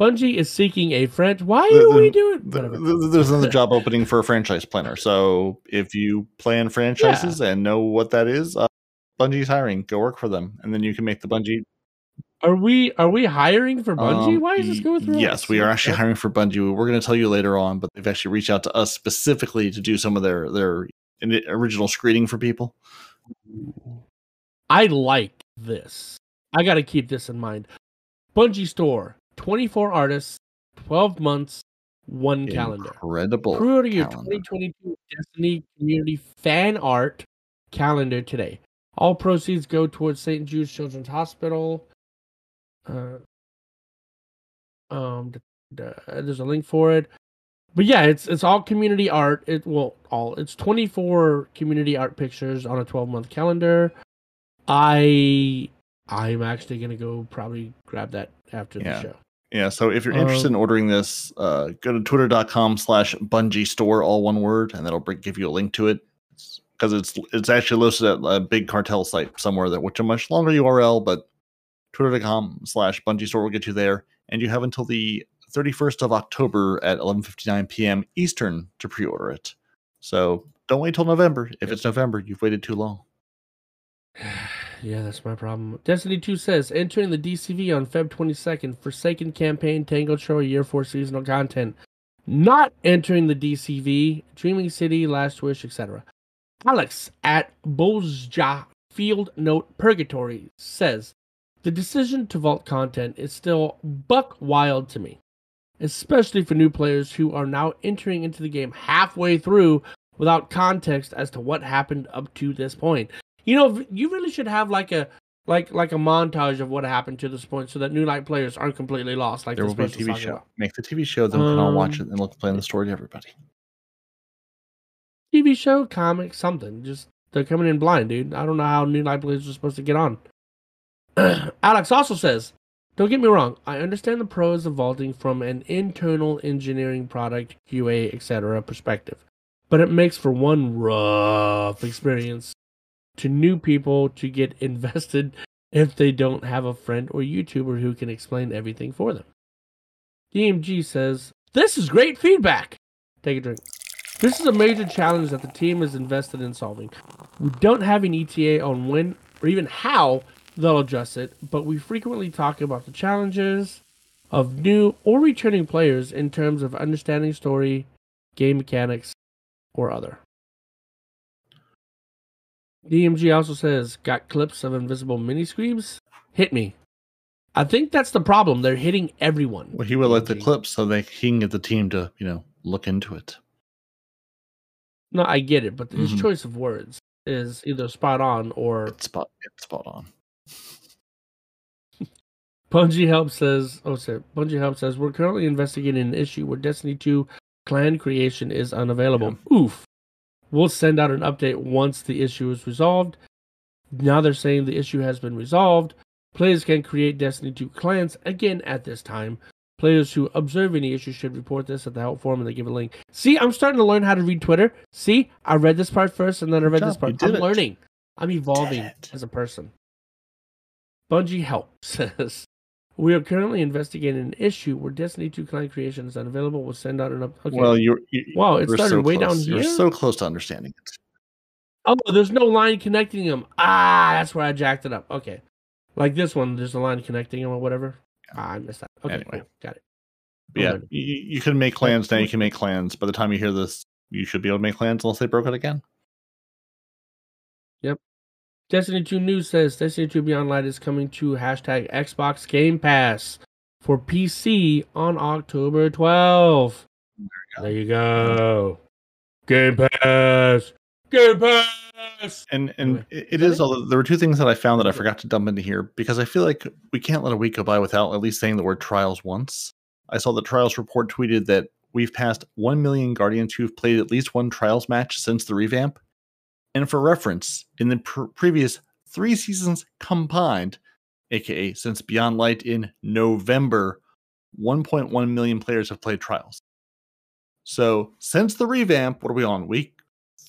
Bungie is seeking a franchise. Why The- are the- we doing? Th- Whatever. th- There's another job opening for a franchise planner. So if you plan franchises and know what that is, uh, Bungie's hiring. Go work for them, and then you can make the Bungie. Are we are we hiring for Bungie? Um, Why is this going through? Yes, us? we are actually hiring for Bungie. We're going to tell you later on, but they've actually reached out to us specifically to do some of their their original screening for people. I like this. I got to keep this in mind. Bungie store, 24 artists, 12 months, one calendar. Incredible. Pre-order your 2022 Destiny Community Fan Art calendar today. All proceeds go towards St. Jude's Children's Hospital. Uh, Um, d- d- there's a link for it. But yeah, it's it's all community art. It well, all it's 24 community art pictures on a 12 month calendar. I I'm actually gonna go probably grab that after Yeah. the show. Yeah, so if you're interested in Um, ordering this, uh, go to twitter.com slash Bungie Store, all one word, and that'll bring, give you a link to it. Because it's it's actually listed at a big cartel site somewhere that which a much longer URL, but twitter.com slash Bungie Store will get you there. And you have until the 31st of October at 11.59 p.m. Eastern to pre-order it. So don't wait till November. If it's November, you've waited too long. Yeah, that's my problem. Destiny 2 says entering the DCV on Feb 22nd, Forsaken campaign, Tangled Shore, Year 4 seasonal content. Not entering the DCV, Dreaming City, Last Wish, etc. Alex at Bozja Field Note Purgatory says the decision to vault content is still buck wild to me, especially for new players who are now entering into the game halfway through without context as to what happened up to this point. You know, you really should have like a like like a montage of what happened to this point, so that new light players aren't completely lost. Like there will be a TV show. about. Make the TV show, then we can all watch Um, it and look playing the story to everybody. TV show, comic, something. Just they're coming in blind, dude. I don't know how new light players are supposed to get on. Alex also says, "Don't get me wrong. I understand the pros of vaulting from an internal engineering product, QA, etc. perspective, but it makes for one rough experience to new people to get invested if they don't have a friend or YouTuber who can explain everything for them." DMG says, "This is great feedback. Take a drink." This is a major challenge that the team is invested in solving. We don't have an ETA on when or even how they'll address it, but we frequently talk about the challenges of new or returning players in terms of understanding story, game mechanics, or other. DMG also says, got clips of invisible mini screebs? Hit me. I think that's the problem. They're hitting everyone. Well, he would like the clips so they he can get the team to you know look into it. No, I get it, but his Mhm. choice of words is either spot on or It's spot it's spot on. Bungie Help says, oh, sorry. Bungie Help says, we're currently investigating an issue where Destiny 2 clan creation is unavailable. Oof. We'll send out an update once the issue is resolved. Now they're saying the issue has been resolved. Players can create Destiny 2 clans again at this time. Players who observe any issue should report this at the help forum and they give a link. See, I'm starting to learn how to read Twitter. See, I read this part first and then I read Good this part. I'm it. learning. I'm evolving as a person. Bungie Help says, we are currently investigating an issue where Destiny 2 client creation is unavailable. We'll send out an up. Okay. Well, you're you, wow, it started so way down close. here. You're so close to understanding it. Oh, there's no line connecting them. Ah, that's where I jacked it up. Okay. Like this one, there's a line connecting them or whatever. Ah, I missed that. Okay, Anyway. Got it. But yeah, you, you can make clans now. You can make clans. By the time you hear this, you should be able to make clans unless they broke it again. Destiny 2 News says Destiny 2 Beyond Light is coming to hashtag Xbox Game Pass for PC on October 12th. There you go. Game Pass. Game Pass. And and Anyway, it, is. Although there were two things that I found that I forgot to dump into here because I feel like we can't let a week go by without at least saying the word trials once. I saw the trials report tweeted that we've passed one million guardians who've played at least one trials match since the revamp. And for reference, in the pr- previous three seasons combined, aka since Beyond Light in November, 1.1 million players have played trials. So since the revamp, what are we on? Week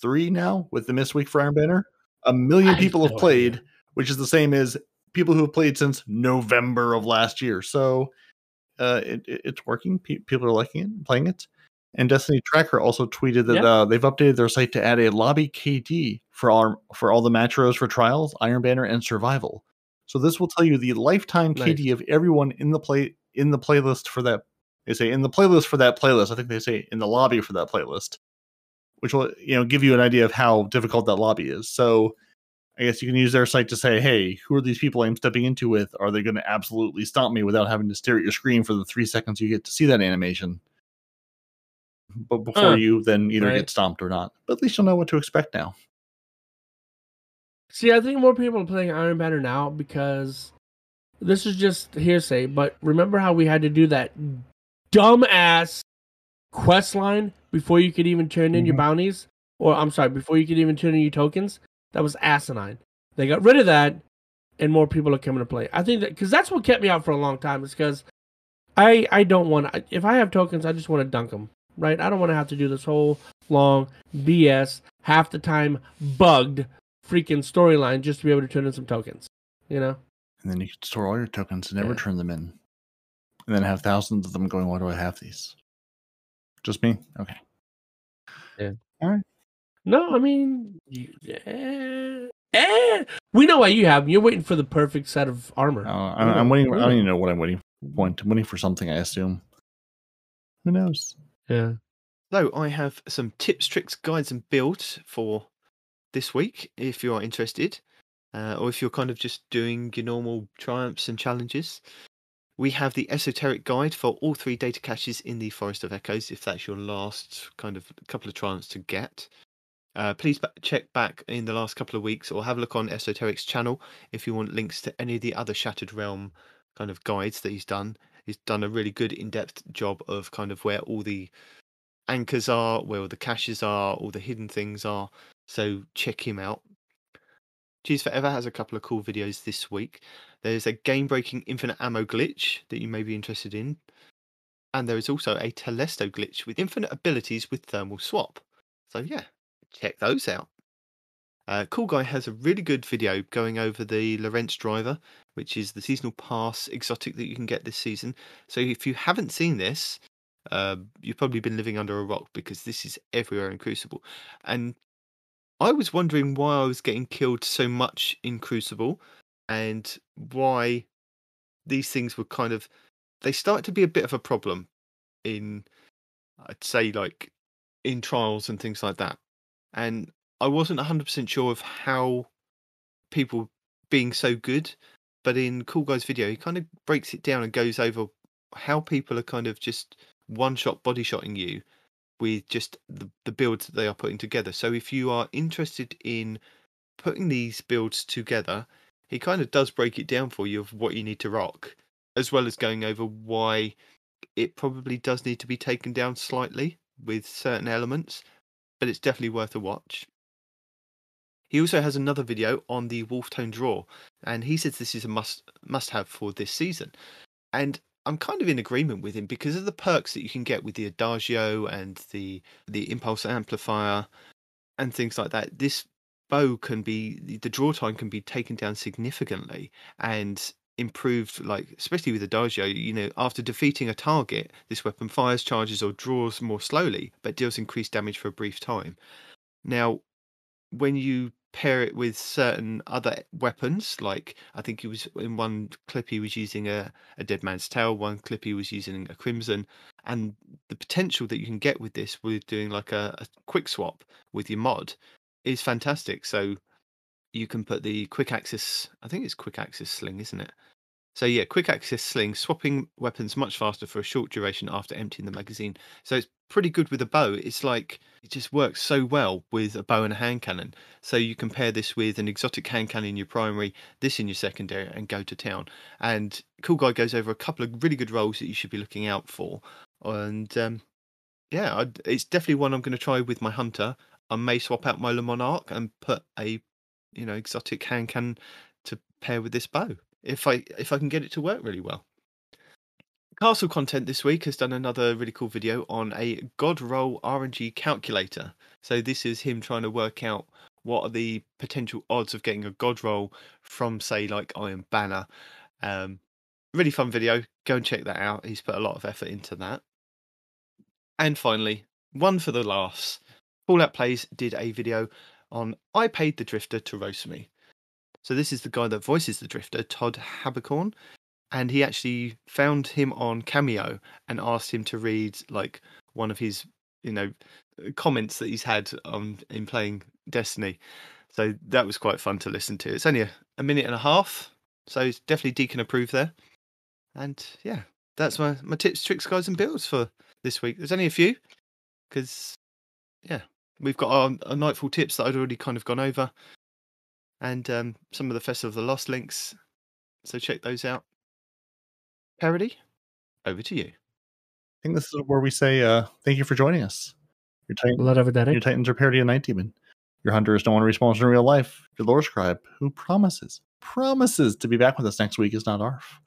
three now with the missed week for Iron Banner? A million I people have played, which is the same as people who have played since November of last year. So uh, it, it- it's working. Pe- people are liking it, playing it. And Destiny Tracker also tweeted that Yeah. uh, they've updated their site to add a lobby KD for all for all the match rows for trials, Iron Banner, and Survival. So this will tell you the lifetime Nice. KD of everyone in the play in the playlist for that. They say in the playlist for that playlist. I think they say in the lobby for that playlist, which will you know give you an idea of how difficult that lobby is. So I guess you can use their site to say, hey, who are these people I'm stepping into with? Are they going to absolutely stomp me without having to stare at your screen for the three seconds you get to see that animation? But before Huh. you then either Right. get stomped or not. But at least you'll know what to expect now. See, I think more people are playing Iron Banner now because this is just hearsay, but remember how we had to do that dumbass quest line before you could even turn in your mm-hmm. bounties? Or I'm sorry, before you could even turn in your tokens? That was asinine. They got rid of that, and more people are coming to play. I think that because that's what kept me out for a long time. Is because I I don't want to. If I have tokens, I just want to dunk them. Right? I don't want to have to do this whole long BS half the time bugged freaking storyline just to be able to turn in some tokens. You know? And then you could store all your tokens and never Yeah. turn them in. And then have thousands of them going, why do I have these? Just me? Okay. Yeah. All right. No, I mean, you, eh, eh. we know why you have. 'em. You're waiting for the perfect set of armor. Uh, I'm, I'm waiting. I don't even know what I'm waiting for. I'm waiting for something, I assume. Who knows? Yeah. So I have some tips, tricks, guides, and builds for this week. If you are interested, uh, or if you're kind of just doing your normal triumphs and challenges, we have the Esoterickk guide for all three data caches in the Forest of Echoes. If that's your last kind of couple of triumphs to get, uh, please ba- check back in the last couple of weeks, or have a look on Esoterickk's channel if you want links to any of the other Shattered Realm kind of guides that he's done. He's done a really good in-depth job of kind of where all the anchors are, where all the caches are, all the hidden things are. So check him out. Cheese Forever has a couple of cool videos this week. There's a game breaking infinite ammo glitch that you may be interested in. And there is also a Telesto glitch with infinite abilities with thermal swap. So yeah, check those out. Uh, cool Guy has a really good video going over the Lorentz driver, which is the seasonal pass exotic that you can get this season. So if you haven't seen this, uh, you've probably been living under a rock because this is everywhere in Crucible. And I was wondering why I was getting killed so much in Crucible and why these things were kind of they start to be a bit of a problem in I'd say like in trials and things like that. And I wasn't 100% sure of how people being so good, but in Cool Guy's video, he kind of breaks it down and goes over how people are kind of just one shot body shotting you with just the, the builds that they are putting together. So if you are interested in putting these builds together, he kind of does break it down for you of what you need to rock, as well as going over why it probably does need to be taken down slightly with certain elements, but it's definitely worth a watch. He also has another video on the Wolftone Draw, and he says this is a must must have for this season. And I'm kind of in agreement with him because of the perks that you can get with the Adagio and the the Impulse Amplifier and things like that. This bow can be the- draw time can be taken down significantly and improved like especially with Adagio, you know, after defeating a target, this weapon fires, charges, or draws more slowly, but deals increased damage for a brief time. Now, when you pair it with certain other weapons, like I think he was in one clip he was using a, a Dead Man's Tale, one clip he was using a crimson, and the potential that you can get with this with doing like a, a quick swap with your mod is fantastic. So you can put the quick access I think it's quick access sling, isn't it? So yeah, quick access sling, swapping weapons much faster for a short duration after emptying the magazine. So it's pretty good with a bow. It's like it just works so well with a bow and a hand cannon. So you compare this with an exotic hand cannon in your primary, this in your secondary, and go to town. And Cool Guy goes over a couple of really good roles that you should be looking out for. And um, yeah, I'd, it's definitely one I'm going to try with my hunter. I may swap out my Le Monarque and put a you know exotic hand cannon to pair with this bow if I if I can get it to work really well. Castle content this week has done another really cool video on a God roll RNG calculator. So this is him trying to work out what are the potential odds of getting a God roll from say like Iron Banner. Um, really fun video. Go and check that out. He's put a lot of effort into that. And finally, one for the laughs. Fallout Plays did a video on I paid the drifter to roast me. So this is the guy that voices the drifter, Todd Haberkorn, and he actually found him on Cameo and asked him to read like one of his, you know, uh, comments that he's had on in playing Destiny. So that was quite fun to listen to. It's only a, a minute and a half, so definitely Deacon approved there. And yeah, that's my my tips, tricks, guys, and builds for this week. There's only a few because yeah, we've got um, our, our nightfall tips that I'd already kind of gone over and um, some of the Festival of the Lost links. So check those out. Parody, over to you. I think this is where we say uh, thank you for joining us. Your Titan, Blood of a your Titans are parody of Night Demon. Your hunter is no one who responds in real life. Your lore scribe, who promises, promises to be back with us next week, is not ARF.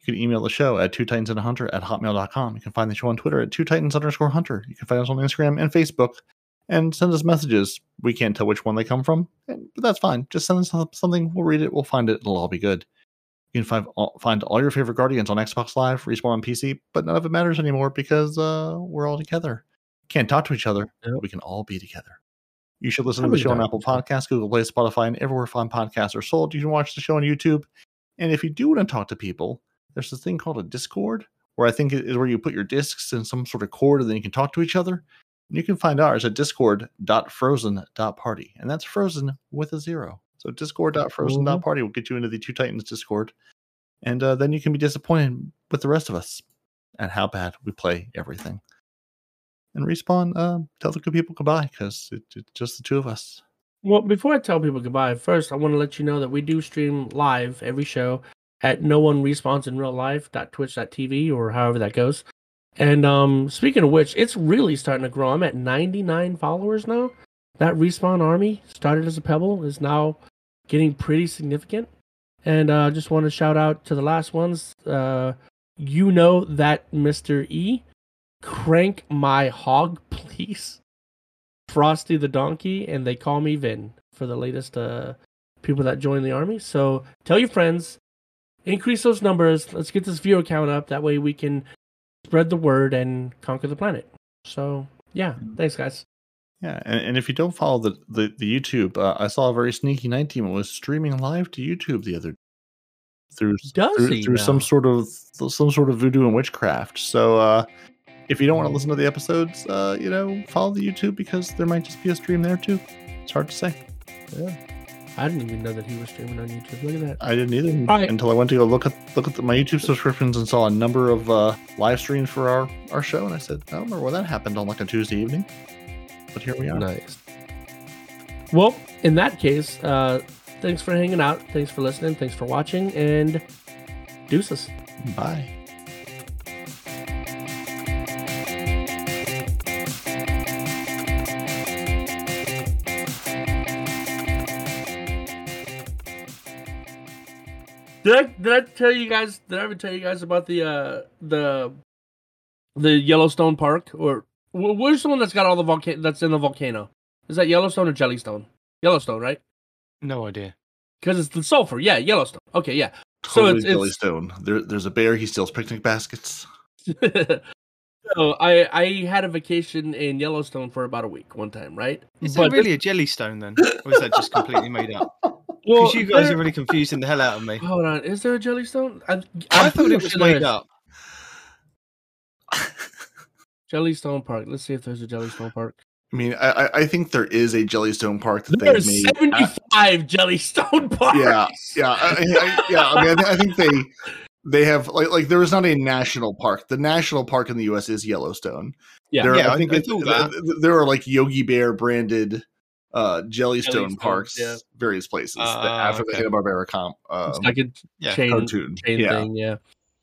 You can email the show at two titans and a hunter at hotmail.com. You can find the show on Twitter at two titans underscore hunter. You can find us on Instagram and Facebook and send us messages. We can't tell which one they come from, and- but that's fine. Just send us something. We'll read it. We'll find it. It'll all be good. You can find all, find all your favorite Guardians on Xbox Live, Respawn on PC, but none of it matters anymore because uh, we're all together. Can't talk to each other. Yep. We can all be together. You should listen to the show on Apple? Podcasts, Google Play, Spotify, and everywhere fine podcasts are sold. You can watch the show on YouTube. And if you do want to talk to people, there's this thing called a Discord, where I think it is where you put your discs in some sort of cord and then you can talk to each other. And you can find ours at discord.frozen.party. And that's frozen with a zero. So discord.frozen.party will get you into the Two Titans Discord. And uh, then you can be disappointed with the rest of us and how bad we play everything. And respawn, uh, tell the good people goodbye because it, it's just the two of us. Well, before I tell people goodbye, first I want to let you know that we do stream live every show at no one respawns in real life twitch.tv or however that goes. And um speaking of which, it's really starting to grow. I'm at 99 followers now. That respawn army started as a pebble is now getting pretty significant. And uh just want to shout out to the last ones. Uh you know that Mr. E crank my hog please. Frosty the Donkey, and they call me Vin for the latest uh, people that join the army. So tell your friends, increase those numbers. Let's get this viewer count up. That way we can spread the word and conquer the planet. So yeah, thanks guys. Yeah, and, and if you don't follow the the, the YouTube, uh, I saw a very sneaky night demon was streaming live to YouTube the other through Does through, through some sort of some sort of voodoo and witchcraft. So uh, if you don't want to listen to the episodes, uh, you know, follow the YouTube because there might just be a stream there too. It's hard to say. Yeah. I didn't even know that he was streaming on YouTube. Look at that. I didn't either All right. until I went to go look at look at the, my YouTube subscriptions and saw a number of uh, live streams for our our show, and I said, I don't remember when that happened on like a Tuesday evening, but here we are. Nice. Well, in that case, uh, thanks for hanging out. Thanks for listening. Thanks for watching. And deuces. Bye. Did I did I tell you guys? Did I ever tell you guys about the uh the the Yellowstone Park or wh- where's the one that's got all the volcano that's in the volcano? Is that Yellowstone or Jellystone? Yellowstone, right? No idea. Because it's the sulfur. Yeah, Yellowstone. Okay, yeah. So Totally it's- it's- Jellystone. There, there's a bear. He steals picnic baskets. so I I had a vacation in Yellowstone for about a week one time, right? Is But that really a Jellystone then? Or is that just completely made up? well, Because you guys there- are really confusing the hell out of me. Hold on, is there a Jellystone? I, I I'm thought it was made up. Jellystone Park. Let's see if there's a Jellystone Park. I mean, I, I- I think there is a Jellystone park that they've There's made. 75 Jellystone parks. yeah, yeah, I, I, yeah. I mean, I, thi- I think they they have like like there is not a national park. The national park in the U.S. is Yellowstone. Yeah. there, Yeah, I- I think I it- that. th- th- there are like Yogi Bear branded uh Jellystone Jellystones, parks, yeah. various places that Ah, after okay. the Hanna Barbera comp um, like a Yeah, chain, cartoon. chain yeah, thing, yeah.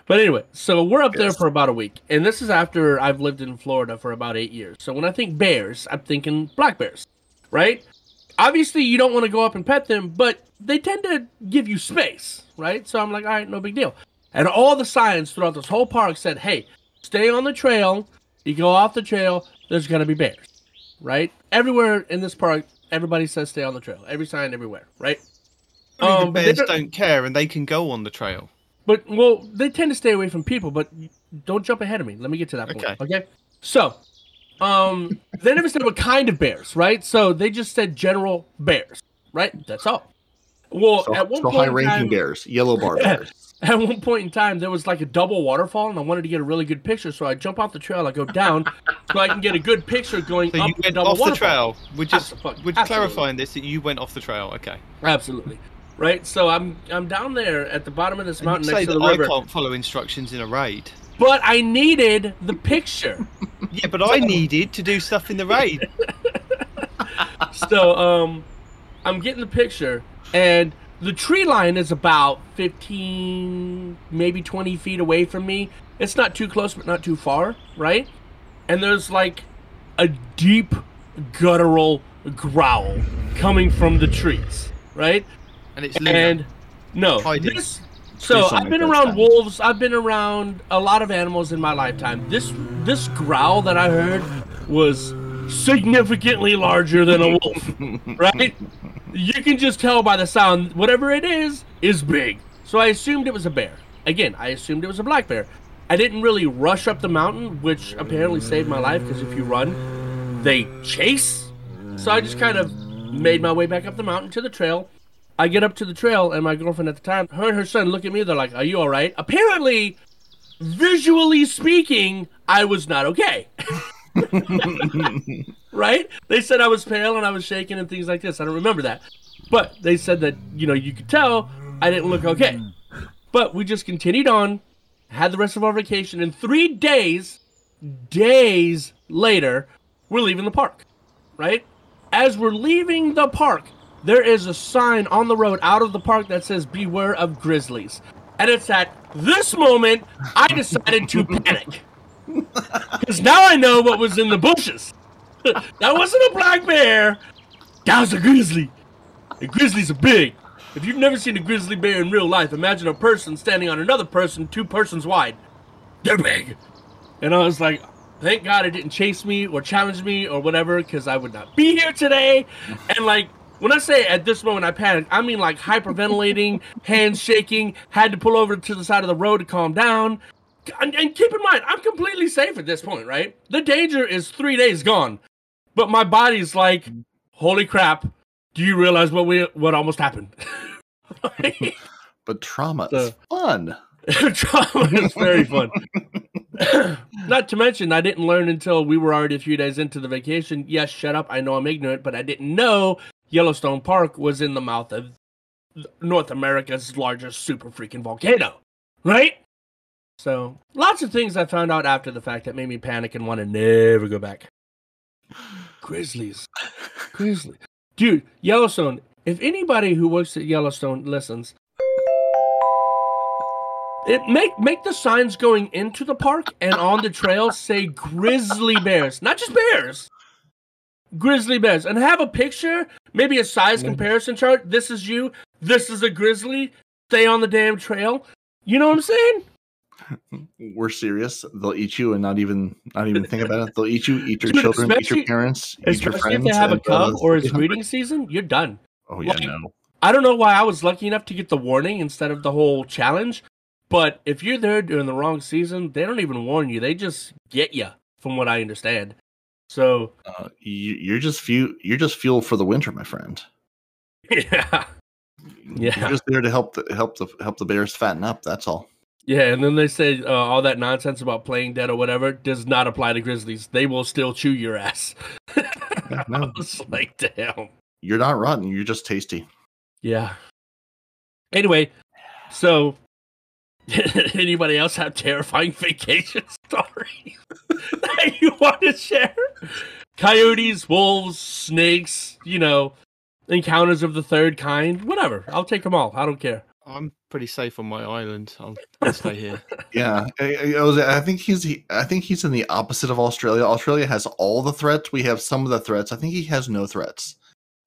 But anyway, so we're up there for about a week, and this is after I've lived in Florida for about eight years. So when I think bears, I'm thinking black bears, right? Obviously, you don't want to go up and pet them, but they tend to give you space, right? So I'm like, all right, no big deal. And all the signs throughout this whole park said, hey, stay on the trail. You go off the trail, there's gonna be bears, right? Everywhere in this park, everybody says stay on the trail. Every sign, everywhere, right? I mean, Um, the they bears don't- don't care and they can go on the trail. But well, they tend to stay away from people. But don't jump ahead of me. Let me get to that point. Okay. Okay. So, um, they never said what kind of bears, right? So they just said general bears, right? That's all. Well, so, at one so point, high ranking bears, yellow bar bears. at one point in time, there was like a double waterfall, and I wanted to get a really good picture. So I jump off the trail, I go down, so I can get a good picture going So up you the double off the trail. We're just we're clarifying this that you went off the trail. Okay. Absolutely, right. So I'm I'm down there at the bottom of this And mountain next to that the I river, can't follow instructions in a raid. but I needed the picture. Yeah, but I needed to do stuff in the raid. so um i'm getting the picture and the tree line is about 15 maybe 20 feet away from me. It's not too close but not too far right? And there's like a deep guttural growl coming from the trees right? And it's Luna. and no this so i've been around sound. wolves. I've been around a lot of animals in my lifetime. This this growl that i heard was significantly larger than a wolf right you can just tell by the sound whatever it is is big so i assumed it was a bear again i assumed it was a black bear i didn't really rush up the mountain which apparently saved my life because if you run they chase so i just kind of made my way back up the mountain to the trail I get up to the trail, and my girlfriend at the time, her and her son look at me. They're like, "Are you all right?" Apparently, visually speaking, I was not okay. right? They said I was pale and I was shaking and things like this. I don't remember that, but they said that you know you could tell I didn't look okay. But we just continued on, had the rest of our vacation, and three days, days later, we're leaving the park. Right? As we're leaving the park, there is a sign on the road out of the park that says beware of grizzlies and it's at this moment i decided to panic because now i know what was in the bushes. That wasn't a black bear. That was a grizzly. And grizzlies are big. If you've never seen a grizzly bear in real life imagine a person standing on another person two persons wide. They're big. And i was like thank god it didn't chase me or challenge me or whatever because i would not be here today. And like when I say at this moment I panicked, I mean like hyperventilating, hands shaking, had to pull over to the side of the road to calm down. And, and keep in mind, I'm completely safe at this point, right? The danger is three days gone, but my body's like, "Holy crap! Do you realize what we what almost happened?" But trauma So- is fun. Trauma is very fun. Not to mention, I didn't learn until we were already a few days into the vacation. Yes, shut up. I know I'm ignorant, but I didn't know Yellowstone Park was in the mouth of North America's largest super freaking volcano. Right? So, lots of things I found out after the fact that made me panic and want to never go back. Grizzlies. Grizzlies. Dude, Yellowstone. If anybody who works at Yellowstone listens, it make make the signs going into the park and on the trail say grizzly bears, not just bears. Grizzly bears, and have a picture, maybe a size comparison chart. This is you. This is a grizzly. Stay on the damn trail. You know what I'm saying? We're serious. They'll eat you and not even not even think about it. They'll eat you, eat your Dude, children, eat your parents, eat your friends. if they have a cub or it's breeding season, you're done. Oh yeah, Like- no. I don't know why I was lucky enough to get the warning instead of the whole challenge, but if you're there during the wrong season, they don't even warn you. They just get you, from what I understand. So, Uh, you, you're just fuel. You're just fuel for the winter, my friend. yeah. Yeah. You're just there to help the help the help the bears fatten up. That's all. Yeah, and then they say uh, all that nonsense about playing dead or whatever does not apply to grizzlies. They will still chew your ass. I no. was like, damn. You're not rotten. You're just tasty. Yeah. Anyway, so anybody else have terrifying vacation stories that you want to share? Coyotes, wolves, snakes, you know, encounters of the third kind, whatever. I'll take them all. I don't care. I'm pretty safe on my island. I'll, I'll stay here. Yeah, I, I, was, I think he's he, I think he's in the opposite of Australia. Australia has all the threats. We have some of the threats. I think he has no threats.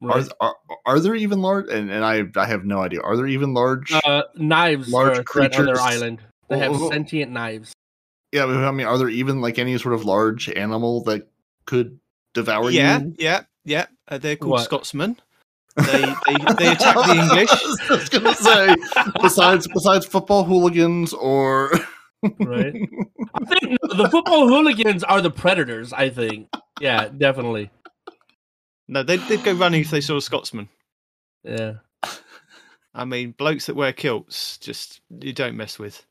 Right? Are, are are there even large? And, and I I have no idea. Are there even large? Uh, knives Large are a threat on their island. They have sentient knives. yeah, I mean, are there even like any sort of large animal that could devour yeah, you? yeah, yeah. Uh, they're called What? Scotsmen. They, they they attack the English. I was gonna say, besides besides football hooligans or Right. I think the football hooligans are the predators. I think. Yeah, definitely. No, they'd, they'd go running if they saw a Scotsman. Yeah. I mean, blokes that wear kilts, just you don't mess with.